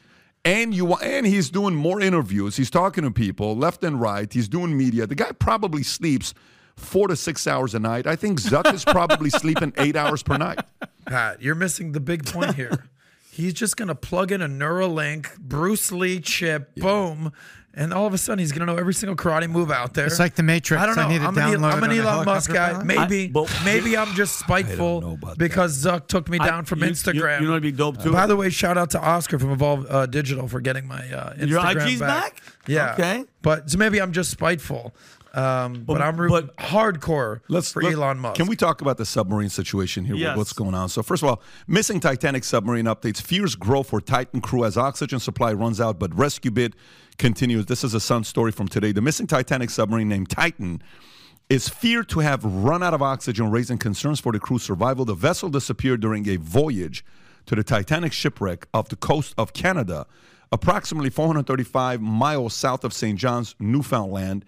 And you and he's doing more interviews. He's talking to people left and right. He's doing media. The guy probably sleeps four to six hours a night. I think Zuck is probably sleeping eight hours per night. Pat, you're missing the big point here. He's just going to plug in a Neuralink, Bruce Lee chip, boom, and all of a sudden he's going to know every single karate move out there. It's like the Matrix. I don't know. I need to am an, download I'm an Elon Musk guy. pilot. Maybe, I- but- maybe I'm just spiteful know about because Zuck took me I- down from you- you- Instagram. You, know what'd be dope too? By the way, shout out to Oscar from Evolve uh, Digital for getting my uh, Instagram Your IG's back? Yeah. Okay. But so maybe I'm just spiteful. Um, but, But- I'm rooting but- hardcore Let's for let- Elon Musk. Can we talk about the submarine situation here? Yes. What's going on? So first of all, missing Titanic submarine updates. Fears grow for Titan crew as oxygen supply runs out, but rescue bid continues. This is a Sun story from today. The missing Titanic submarine named Titan is feared to have run out of oxygen, raising concerns for the crew's survival. The vessel disappeared during a voyage to the Titanic shipwreck off the coast of Canada, approximately 435 miles south of St. John's, Newfoundland.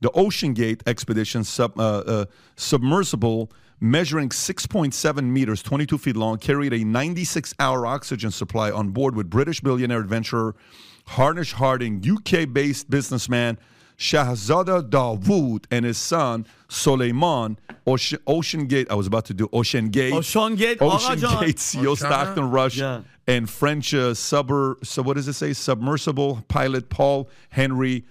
The Ocean Gate expedition sub, uh, uh, submersible measuring 6.7 meters, 22 feet long, carried a 96 hour oxygen supply on board with British billionaire adventurer Hamish Harding, UK based businessman Shahzada Dawood and his son Suleman, Ocean, Ocean Gate. I was about to do Ocean Gate. Ocean Gate, Ocean Ocean. Gate CEO Stockton Rush Yeah. and French uh, submer. So what does it say? Submersible pilot Paul Henry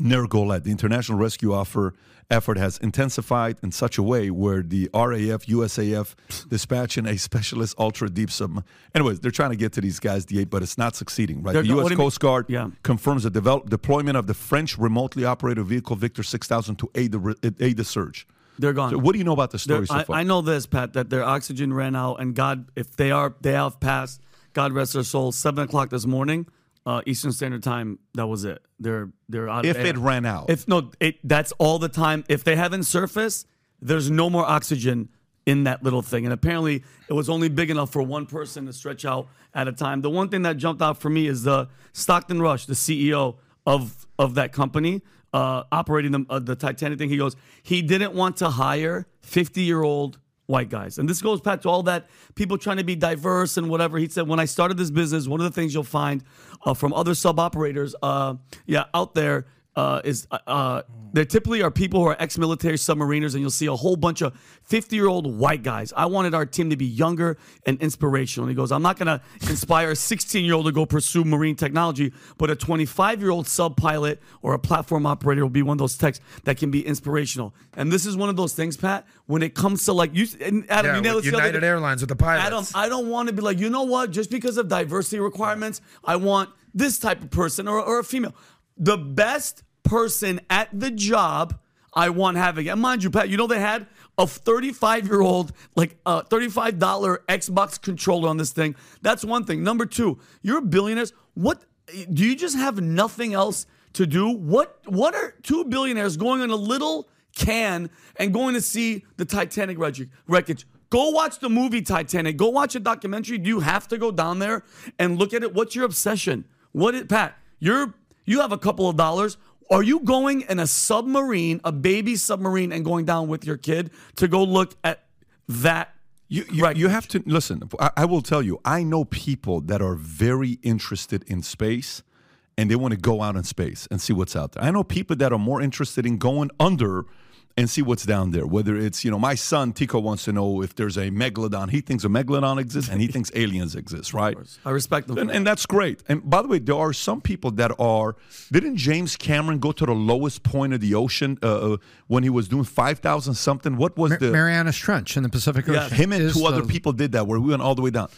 Nergolet. The international rescue offer effort has intensified in such a way where the RAF, USAF dispatching a specialist ultra deep sub. Anyways, they're trying to get to these guys, the eight, but it's not succeeding, right? They're- the U.S. you mean? Coast Guard Yeah. confirms the develop, deployment of the French remotely operated vehicle Victor 6000 to aid the aid the surge. They're gone. So what do you know about the story so I, far? I know this, Pat, that their oxygen ran out, and God, if they are, they have passed. God rest their soul. Seven o'clock this morning, uh, Eastern Standard Time. That was it. They're they're out. If it ran out. if no, it that's all the time. If they haven't surfaced, there's no more oxygen in that little thing. And apparently, it was only big enough for one person to stretch out at a time. The one thing that jumped out for me is the Stockton Rush, the CEO of of that company. Uh, operating the, uh, the Titanic thing, he goes, he didn't want to hire 50 year old white guys. And this goes back to all that people trying to be diverse and whatever. He said, when I started this business, one of the things you'll find uh, from other sub operators, uh, yeah, out there uh, is uh, uh, there typically are people who are ex-military submariners, and you'll see a whole bunch of 50-year-old white guys. I wanted our team to be younger and inspirational. And he goes, I'm not going to inspire a 16-year-old to go pursue marine technology, but a 25-year-old sub pilot or a platform operator will be one of those techs that can be inspirational. And this is one of those things, Pat. When it comes to like you, Adam, Yeah, you it the other United. Airlines with the pilots. Adam, I don't want to be like, you know what? Just because of diversity requirements, I want this type of person or, or a female. The best person at the job, I want having. And mind you, Pat, you know they had a uh, 35 year old, like a $35 Xbox controller on this thing. That's one thing. Number two, you're a billionaires. What do you just have nothing else to do? What what are two billionaires going on a little can and going to see the Titanic wreckage? Go watch the movie Titanic. Go watch a documentary. Do you have to go down there and look at it? What's your obsession? What is Pat? You're you have a couple of dollars. Are you going in a submarine, a baby submarine, and going down with your kid to go look at that? You, you, you have to listen. I, I will tell you, I know people that are very interested in space and they want to go out in space and see what's out there. I know people that are more interested in going under and see what's down there. Whether it's, you know, my son Tico wants to know if there's a megalodon. He thinks a megalodon exists and he thinks aliens exist, right? I respect them. And, and that's great. And by the way, there are some people that are. Didn't James Cameron go to the lowest point of the ocean uh, uh, when he was doing five thousand something? What was Mar- the Marianas Trench in the Pacific Ocean. Yeah. Ocean. him and is two other people did that where we went all the way down.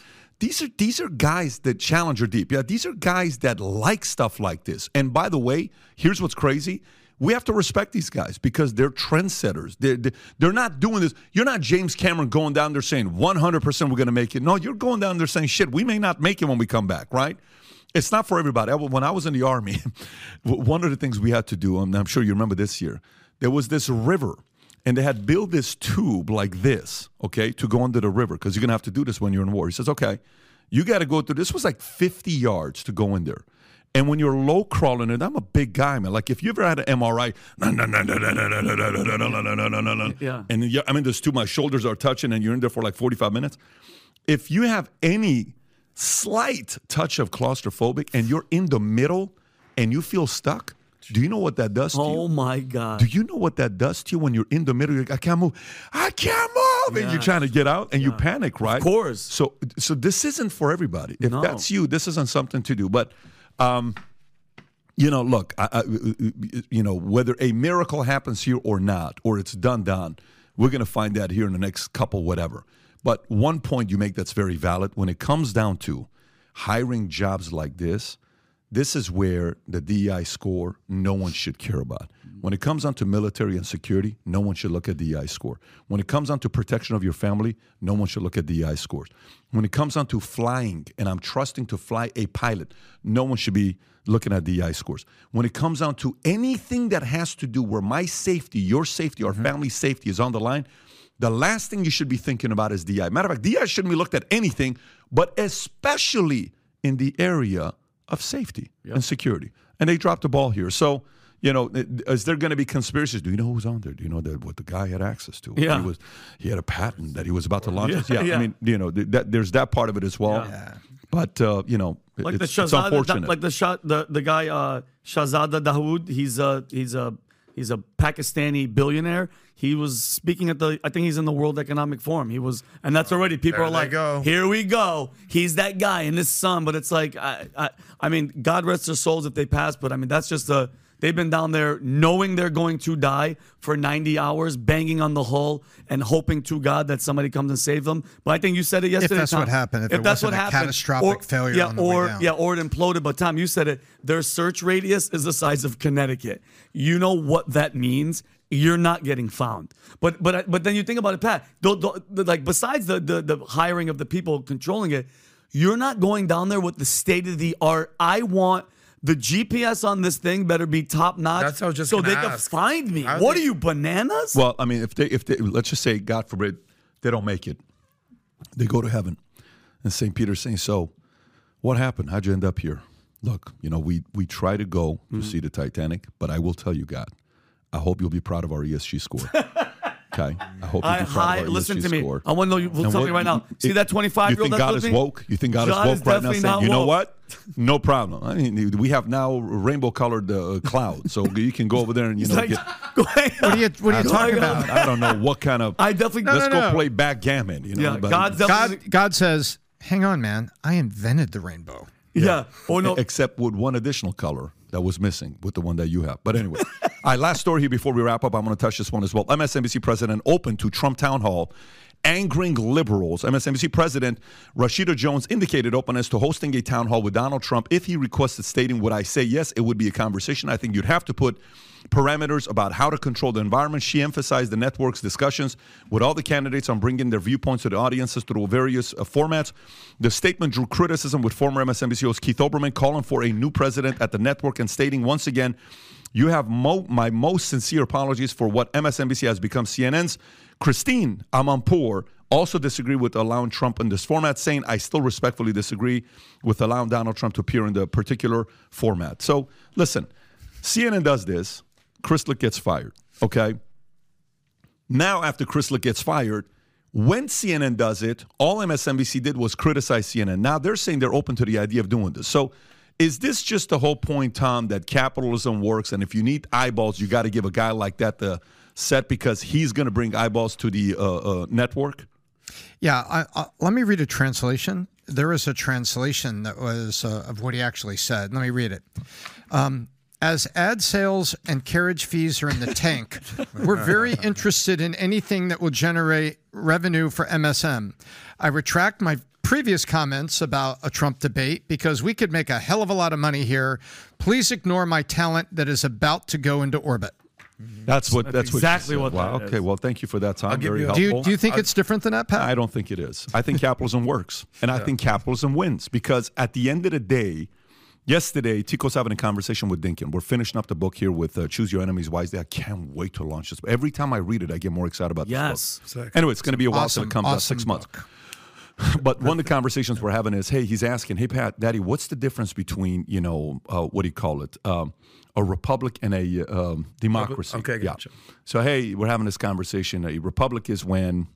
These are these are guys that challenge are deep. Yeah, these are guys that like stuff like this. And by the way, here's what's crazy. We have to respect these guys because they're trendsetters. They're, they're, not doing this. You're not James Cameron going down there saying 100% we're going to make it. No, you're going down there saying, shit, we may not make it when we come back, right? It's not for everybody. When I was in the Army, one of the things we had to do, and I'm sure you remember this year, there was this river and they had built this tube like this, okay, to go under the river because you're gonna have to do this when you're in war. He says, okay, you got to go through. This was like 50 yards to go in there. And when you're low crawling, and I'm a big guy, man. Like if you ever had an MRI, yeah. and yeah, I'm in this too, my shoulders are touching, and you're in there for like 45 minutes. If you have any slight touch of claustrophobic and you're in the middle and you feel stuck, do you know what that does Oh my God. Do you know what that does to you when you're in the middle? Like, I can't move. I can't move. And you're trying to get out and you panic, right? Of course. So so this isn't for everybody. If that's you, this isn't something to do. But um, you know, look, I, I, you know, whether a miracle happens here or not, or it's done, done, we're going to find out here in the next couple, whatever. But one point you make that's very valid when it comes down to hiring jobs like this, this is where the DEI score no one should care about. When it comes down to military and security, no one should look at DEI score. When it comes down to protection of your family, no one should look at DEI scores. When it comes down to flying, and I'm trusting to fly a pilot, no one should be looking at DEI scores. When it comes down to anything that has to do where my safety, your safety, our mm-hmm. family safety is on the line, the last thing you should be thinking about is DI. Matter of fact, DI shouldn't be looked at anything, but especially in the area of safety and security. And they dropped the ball here. So, you know, is there going to be conspiracies? Do you know who's on there? Do you know that what the guy had access to? Yeah. he was he had a patent that he was about to launch. Yeah, Yeah, yeah. I mean, you know, th- that, there's that part of it as well. Yeah. But uh, you know, like it's, the it's Shahzada, unfortunate. like the shot, the the guy uh, Shahzada Dawood. He's a he's a he's a Pakistani billionaire. He was speaking at the. I think he's in the World Economic Forum. He was, and that's already people There are like, go. here we go. He's that guy and his son. But it's like, I, I I mean, God rest their souls if they pass. But I mean, that's just a. They've been down there knowing they're going to die for 90 hours, banging on the hull and hoping to God that somebody comes and save them. But I think you said it yesterday. If that's Tom. what happened, if it that's what a happened, catastrophic failure yeah, on the way or yeah, or it imploded. But Tom, you said it. Their search radius is the size of Connecticut. You know what that means. You're not getting found. But but but then you think about it, Pat. The, the, the- like besides the, the the hiring of the people controlling it, you're not going down there with the state of the art. I want. The GPS on this thing better be top notch. That's what I was just so gonna they can find me. How What they- are you bananas? Well, I mean, if they if they let's just say, God forbid, they don't make it, they go to heaven, and Saint Peter's saying, "So, what happened? How'd you end up here? Look, you know, we we try to go to mm-hmm. see the Titanic, but I will tell you, God, I hope you'll be proud of our ESG score. okay, I hope you'll I, be proud hi, listen to me. score. I want to know you And something what- right now. See it- that 25 You year old think God is woke? You think God, John is is woke right now? definitely Saying, not you know what? No problem. I mean, we have now rainbow colored uh, clouds, so you can go over there and you know like, get. What are you, what are you talking about? I don't know what kind of. I definitely. let's no, go no. play backgammon. You know, yeah, but- God's. God, God says, hang on, man. I invented the rainbow. yeah. Oh no. except with one additional color that was missing with the one that you have. But anyway, all right, last story here before we wrap up. I'm going to touch this one as well. MSNBC president open to Trump town hall, angering liberals. MSNBC president Rashida Jones indicated openness to hosting a town hall with Donald Trump if he requested, stating, "Would I say yes? It would be a conversation. I think you'd have to put." Parameters about how to control the environment. She emphasized the network's discussions with all the candidates on bringing their viewpoints to the audiences through various uh, formats. The statement drew criticism with former MSNBC host Keith Olbermann calling for a new president at the network and stating once again, you have mo- my most sincere apologies for what MSNBC has become. CNN's Christiane Amanpour also disagreed with allowing Trump in this format, saying, I still respectfully disagree with allowing Donald Trump to appear in the particular format. So listen, CNN does this. Chris Licht gets fired. Okay. Now, after Chris Licht gets fired, when CNN does it, all MSNBC did was criticize CNN. Now they're saying they're open to the idea of doing this. So, is this just the whole point, Tom, that capitalism works, and if you need eyeballs, you got to give a guy like that the set because he's going to bring eyeballs to the uh, uh, network? Yeah, I, I, let me read a translation. There is a translation that was uh, of what he actually said. Let me read it. Um, as ad sales and carriage fees are in the tank, we're very interested in anything that will generate revenue for MSM. I retract my previous comments about a Trump debate because we could make a hell of a lot of money here. Please ignore my talent that is about to go into orbit. That's what. That's, what exactly said. what Wow. Okay. is. Well, thank you for that, Tom. give Very you a- Do you, do you think it's different than that, Pat? I don't think it is. I think capitalism works. And I think capitalism wins because at the end of the day, yesterday, Tico's having a conversation with Dinkin. We're finishing up the book here with uh, Choose Your Enemies Wisely. I can't wait to launch this. Every time I read it, I get more excited about Yes. this book. Anyway, it's going to be a while till Awesome, it comes out, awesome six months. But one of the conversations we're having is, hey, he's asking, hey, Pat, Daddy, what's the difference between, you know, uh, what do you call it? Um, a republic and a um, democracy. okay, gotcha. Yeah. So, hey, we're having this conversation. A republic is when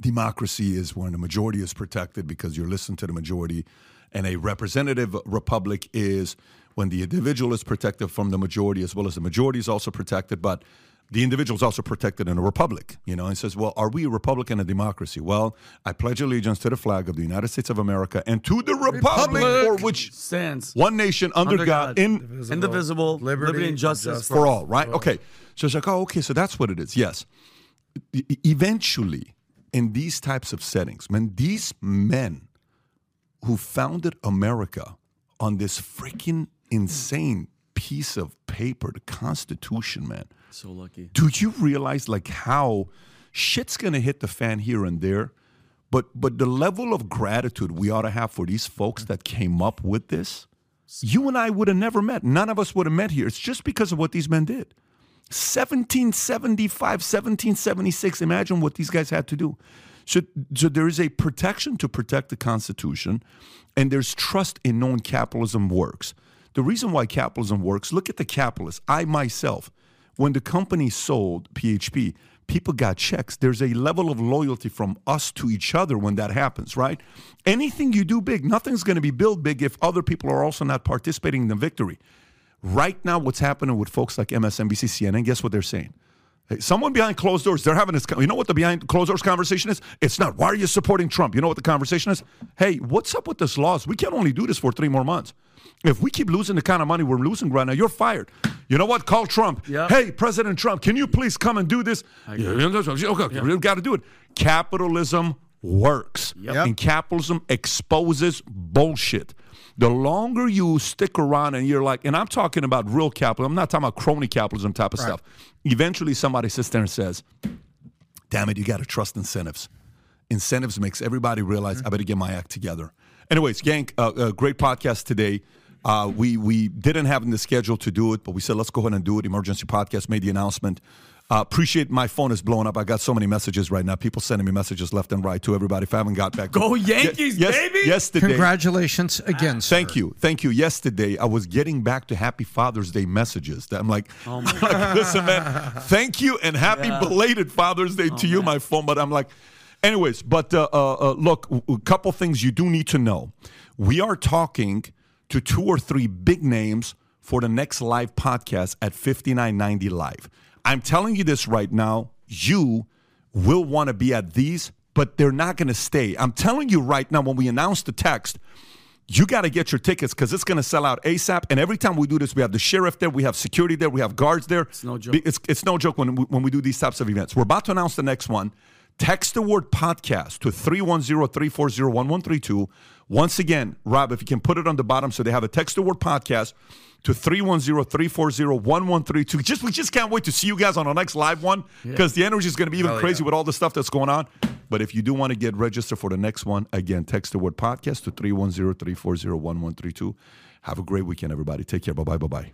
democracy is when the majority is protected because you're listening to the majority, and a representative republic is when the individual is protected from the majority as well as the majority is also protected, but the individual is also protected in a republic. You know, and says, well, are we a republic and a democracy? Well, I pledge allegiance to the flag of the United States of America and to the republic, for which Stands. one nation under, Under God, God. in Indivisible, liberty, and justice for all, right? Okay. So it's like, oh, okay, so that's what it is. Yes. Eventually, in these types of settings, man, these men who founded America on this freaking insane piece of paper, the Constitution, man. So lucky. Do you realize like how shit's gonna hit the fan here and there? But but the level of gratitude we ought to have for these folks that came up with this, you and I would have never met. None of us would have met here. It's just because of what these men did. 1775, 1776. Imagine what these guys had to do. So, so there is a protection to protect the Constitution, and there's trust in knowing capitalism works. The reason why capitalism works, look at the capitalists. I myself, when the company sold PHP, people got checks. There's a level of loyalty from us to each other when that happens, right? Anything you do big, nothing's going to be built big if other people are also not participating in the victory. Right now, what's happening with folks like MSNBC, CNN, guess what they're saying? Hey, someone behind closed doors, they're having this. You know what the behind closed doors conversation is? It's not, why are you supporting Trump? You know what the conversation is? Hey, what's up with this loss? We can only do this for three more months. If we keep losing the kind of money we're losing right now, you're fired. You know what? Call Trump. Yep. Hey, President Trump, can you please come and do this? Yeah, okay, we've got to do it. Capitalism works. Yep. And capitalism exposes bullshit. The longer you stick around and you're like, and I'm talking about real capitalism, I'm not talking about crony capitalism type of stuff. Eventually, somebody sits there and says, damn it, you got to trust incentives. Incentives makes everybody realize I better get my act together. Anyways, Yank, uh, uh, great podcast today. Uh, we we didn't have in the schedule to do it, but we said let's go ahead and do it. Emergency podcast made the announcement. Uh, appreciate my phone is blowing up. I got so many messages right now. People sending me messages left and right to everybody. If I haven't got back, to Go Ye- Yankees, yes, baby! Yesterday, Congratulations again, sir. Thank you, thank you. Yesterday, I was getting back to Happy Father's Day messages. That I'm like, Oh my like, listen, man, thank you and happy belated Father's Day Oh, to you, my phone. But I'm like, anyways, but uh, uh, uh, look, a couple things you do need to know. We are talking to two or three big names for the next live podcast at 5990 Live. I'm telling you this right now. You will want to be at these, but they're not going to stay. I'm telling you right now, when we announce the text, you got to get your tickets because it's going to sell out ASAP. And every time we do this, we have the sheriff there, we have security there, we have guards there. It's no joke. It's, it's no joke when we, when we do these types of events. We're about to announce the next one. Text the word podcast to 310-340-1132. Once again, Rob, if you can put it on the bottom so they have a text the word podcast to 310-340-1132. Just we just can't wait to see you guys on our next live one because the energy is going to be even Hell crazy yeah. with all the stuff that's going on. But if you do want to get registered for the next one, again, text the word podcast to 310 340 1132. Have a great weekend, everybody. Take care. Bye bye. Bye bye.